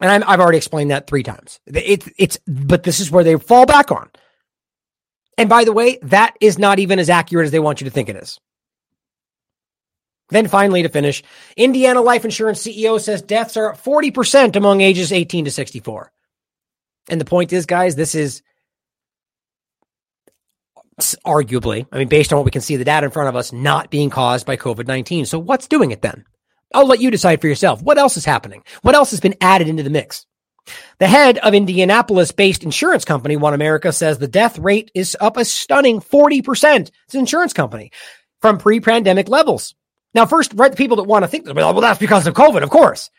And i have already explained that three times. It, it's, but this is where they fall back on. And by the way, that is not even as accurate as they want you to think it is. Then finally, to finish, Indiana Life Insurance CEO says deaths are 40% among ages 18 to 64. And the point is, guys, this is arguably, I mean, based on what we can see the data in front of us, not being caused by COVID 19. So what's doing it then? I'll let you decide for yourself. What else is happening? What else has been added into the mix? The head of Indianapolis based insurance company, One America, says the death rate is up a stunning 40%. It's an insurance company from pre pandemic levels. Now, first, right, the people that want to think, that well, that's because of COVID, of course.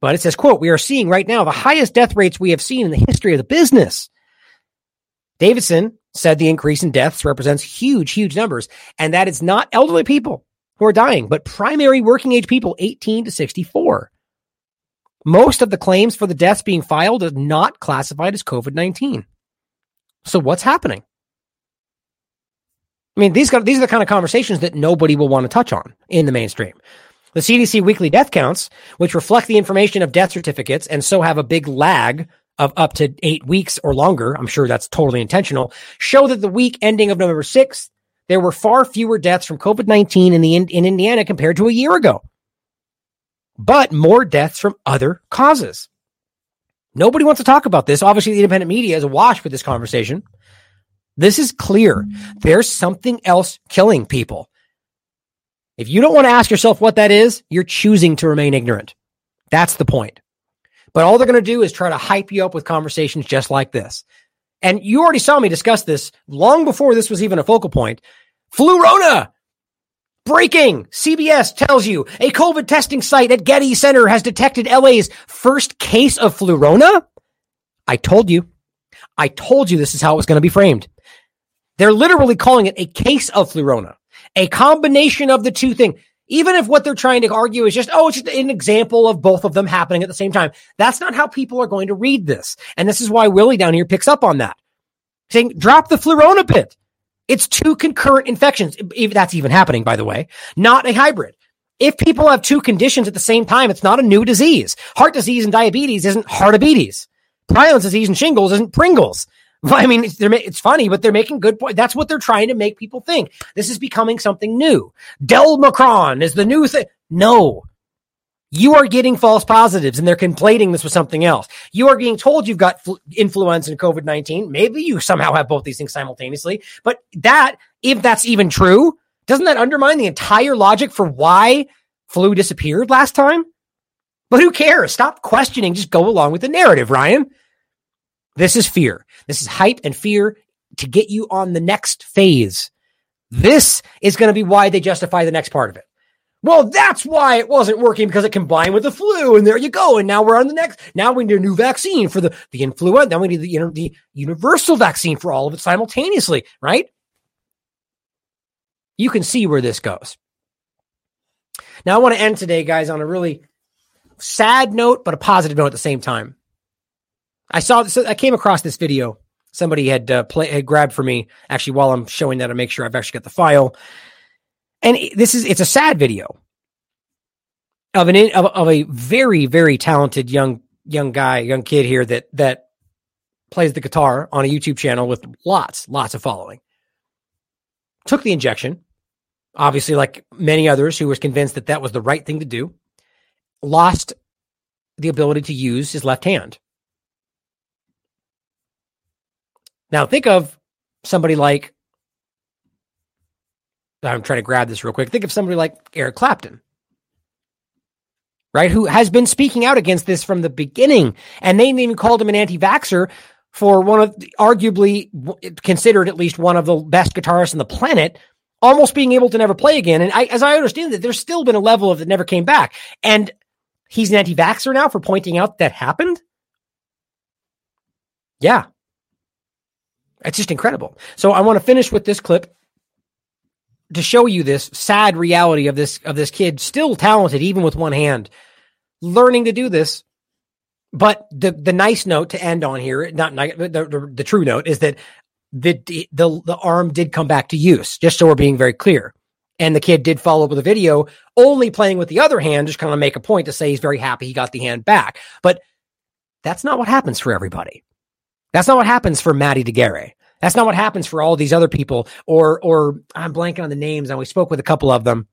But it says, quote, we are seeing right now the highest death rates we have seen in the history of the business. Davison said the increase in deaths represents huge, huge numbers, and that it's not elderly people who are dying, but primary working age people 18 to 64. Most of the claims for the deaths being filed are not classified as COVID 19. So what's happening? I mean, these, these are the kind of conversations that nobody will want to touch on in the mainstream. The CDC weekly death counts, which reflect the information of death certificates and so have a big lag of up to eight weeks or longer, I'm sure that's totally intentional, show that the week ending of November 6th, there were far fewer deaths from COVID 19 in, the, in Indiana compared to a year ago, but more deaths from other causes. Nobody wants to talk about this. Obviously, the independent media is awash with this conversation. This is clear. There's something else killing people. If you don't want to ask yourself what that is, you're choosing to remain ignorant. That's the point. But all they're going to do is try to hype you up with conversations just like this. And you already saw me discuss this long before this was even a focal point. Flurona! Breaking! CBS tells you a COVID testing site at Getty Center has detected LA's first case of Flurona? I told you. I told you this is how it was going to be framed. They're literally calling it a case of flurona, a combination of the two things. Even if what they're trying to argue is just, oh, it's just an example of both of them happening at the same time. That's not how people are going to read this. And this is why Willie down here picks up on that. Saying, drop the flurona bit. It's two concurrent infections. If that's even happening, by the way, not a hybrid. If people have two conditions at the same time, it's not a new disease. Heart disease and diabetes isn't heartabetes. Prions disease and shingles isn't Pringles. I mean, it's, it's funny, but they're making good point. That's what they're trying to make people think. This is becoming something new. Delmicron is the new thing. No, you are getting false positives and they're conflating this with something else. You are being told you've got fl- influenza and COVID 19. Maybe you somehow have both these things simultaneously, but that, if that's even true, doesn't that undermine the entire logic for why flu disappeared last time? But who cares? Stop questioning. Just go along with the narrative, Ryan. This is fear. This is hype and fear to get you on the next phase. This is going to be why they justify the next part of it. Well, that's why it wasn't working because it combined with the flu, and there you go. And now we're on the next. Now we need a new vaccine for the the influenza. Then we need the, the universal vaccine for all of it simultaneously, right? You can see where this goes. Now, I want to end today, guys, on a really sad note, but a positive note at the same time. I saw I came across this video somebody had uh, play, had grabbed for me actually while I'm showing that to make sure I've actually got the file. And this is it's a sad video of an of, of a very very talented young young guy, young kid here that that plays the guitar on a YouTube channel with lots lots of following. Took the injection, obviously like many others who was convinced that that was the right thing to do. Lost the ability to use his left hand Now think of somebody like I'm trying to grab this real quick. Think of somebody like Eric Clapton, right? Who has been speaking out against this from the beginning. And they even called him an anti vaxxer for one of the, arguably considered at least one of the best guitarists on the planet, almost being able to never play again. And I, as I understand it, there's still been a level of that never came back. And he's an anti vaxxer now for pointing out that happened. Yeah. It's just incredible. So I want to finish with this clip to show you this sad reality of this of this kid, still talented even with one hand, learning to do this. But the the nice note to end on here, not the, the, the true note, is that the, the the arm did come back to use. Just so we're being very clear. And the kid did follow up with a video, only playing with the other hand, just kind of make a point to say he's very happy he got the hand back. But that's not what happens for everybody. That's not what happens for Maddie de Garay. That's not what happens for all these other people. Or, or I'm blanking on the names, and we spoke with a couple of them.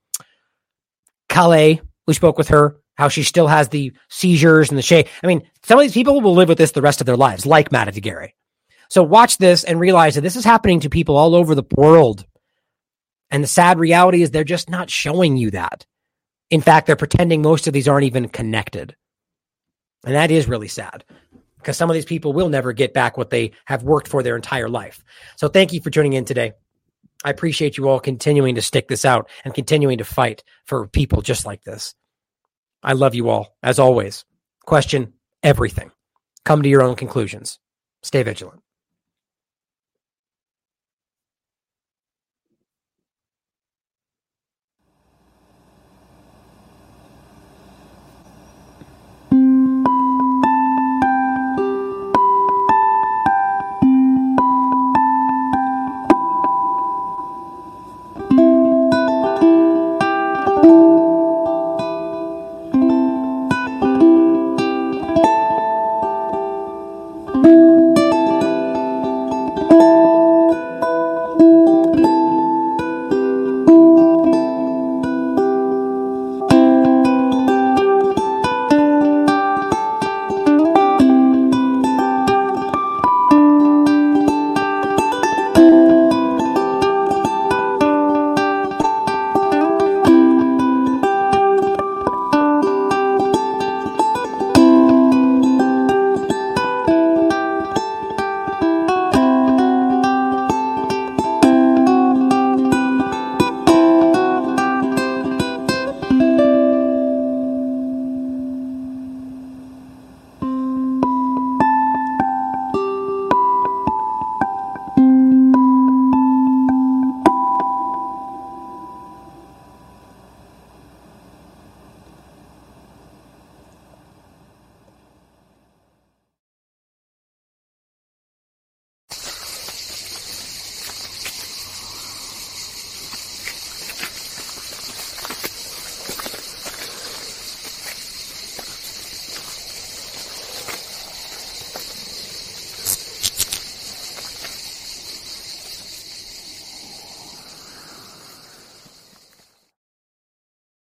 Calais, we spoke with her, how she still has the seizures and the shake. I mean, some of these people will live with this the rest of their lives, like Maddie de Garay. So watch this and realize that this is happening to people all over the world. And the sad reality is they're just not showing you that. In fact, they're pretending most of these aren't even connected. And that is really sad because some of these people will never get back what they have worked for their entire life. So thank you for tuning in today. I appreciate you all continuing to stick this out and continuing to fight for people just like this. I love you all, as always. Question everything. Come to your own conclusions. Stay vigilant.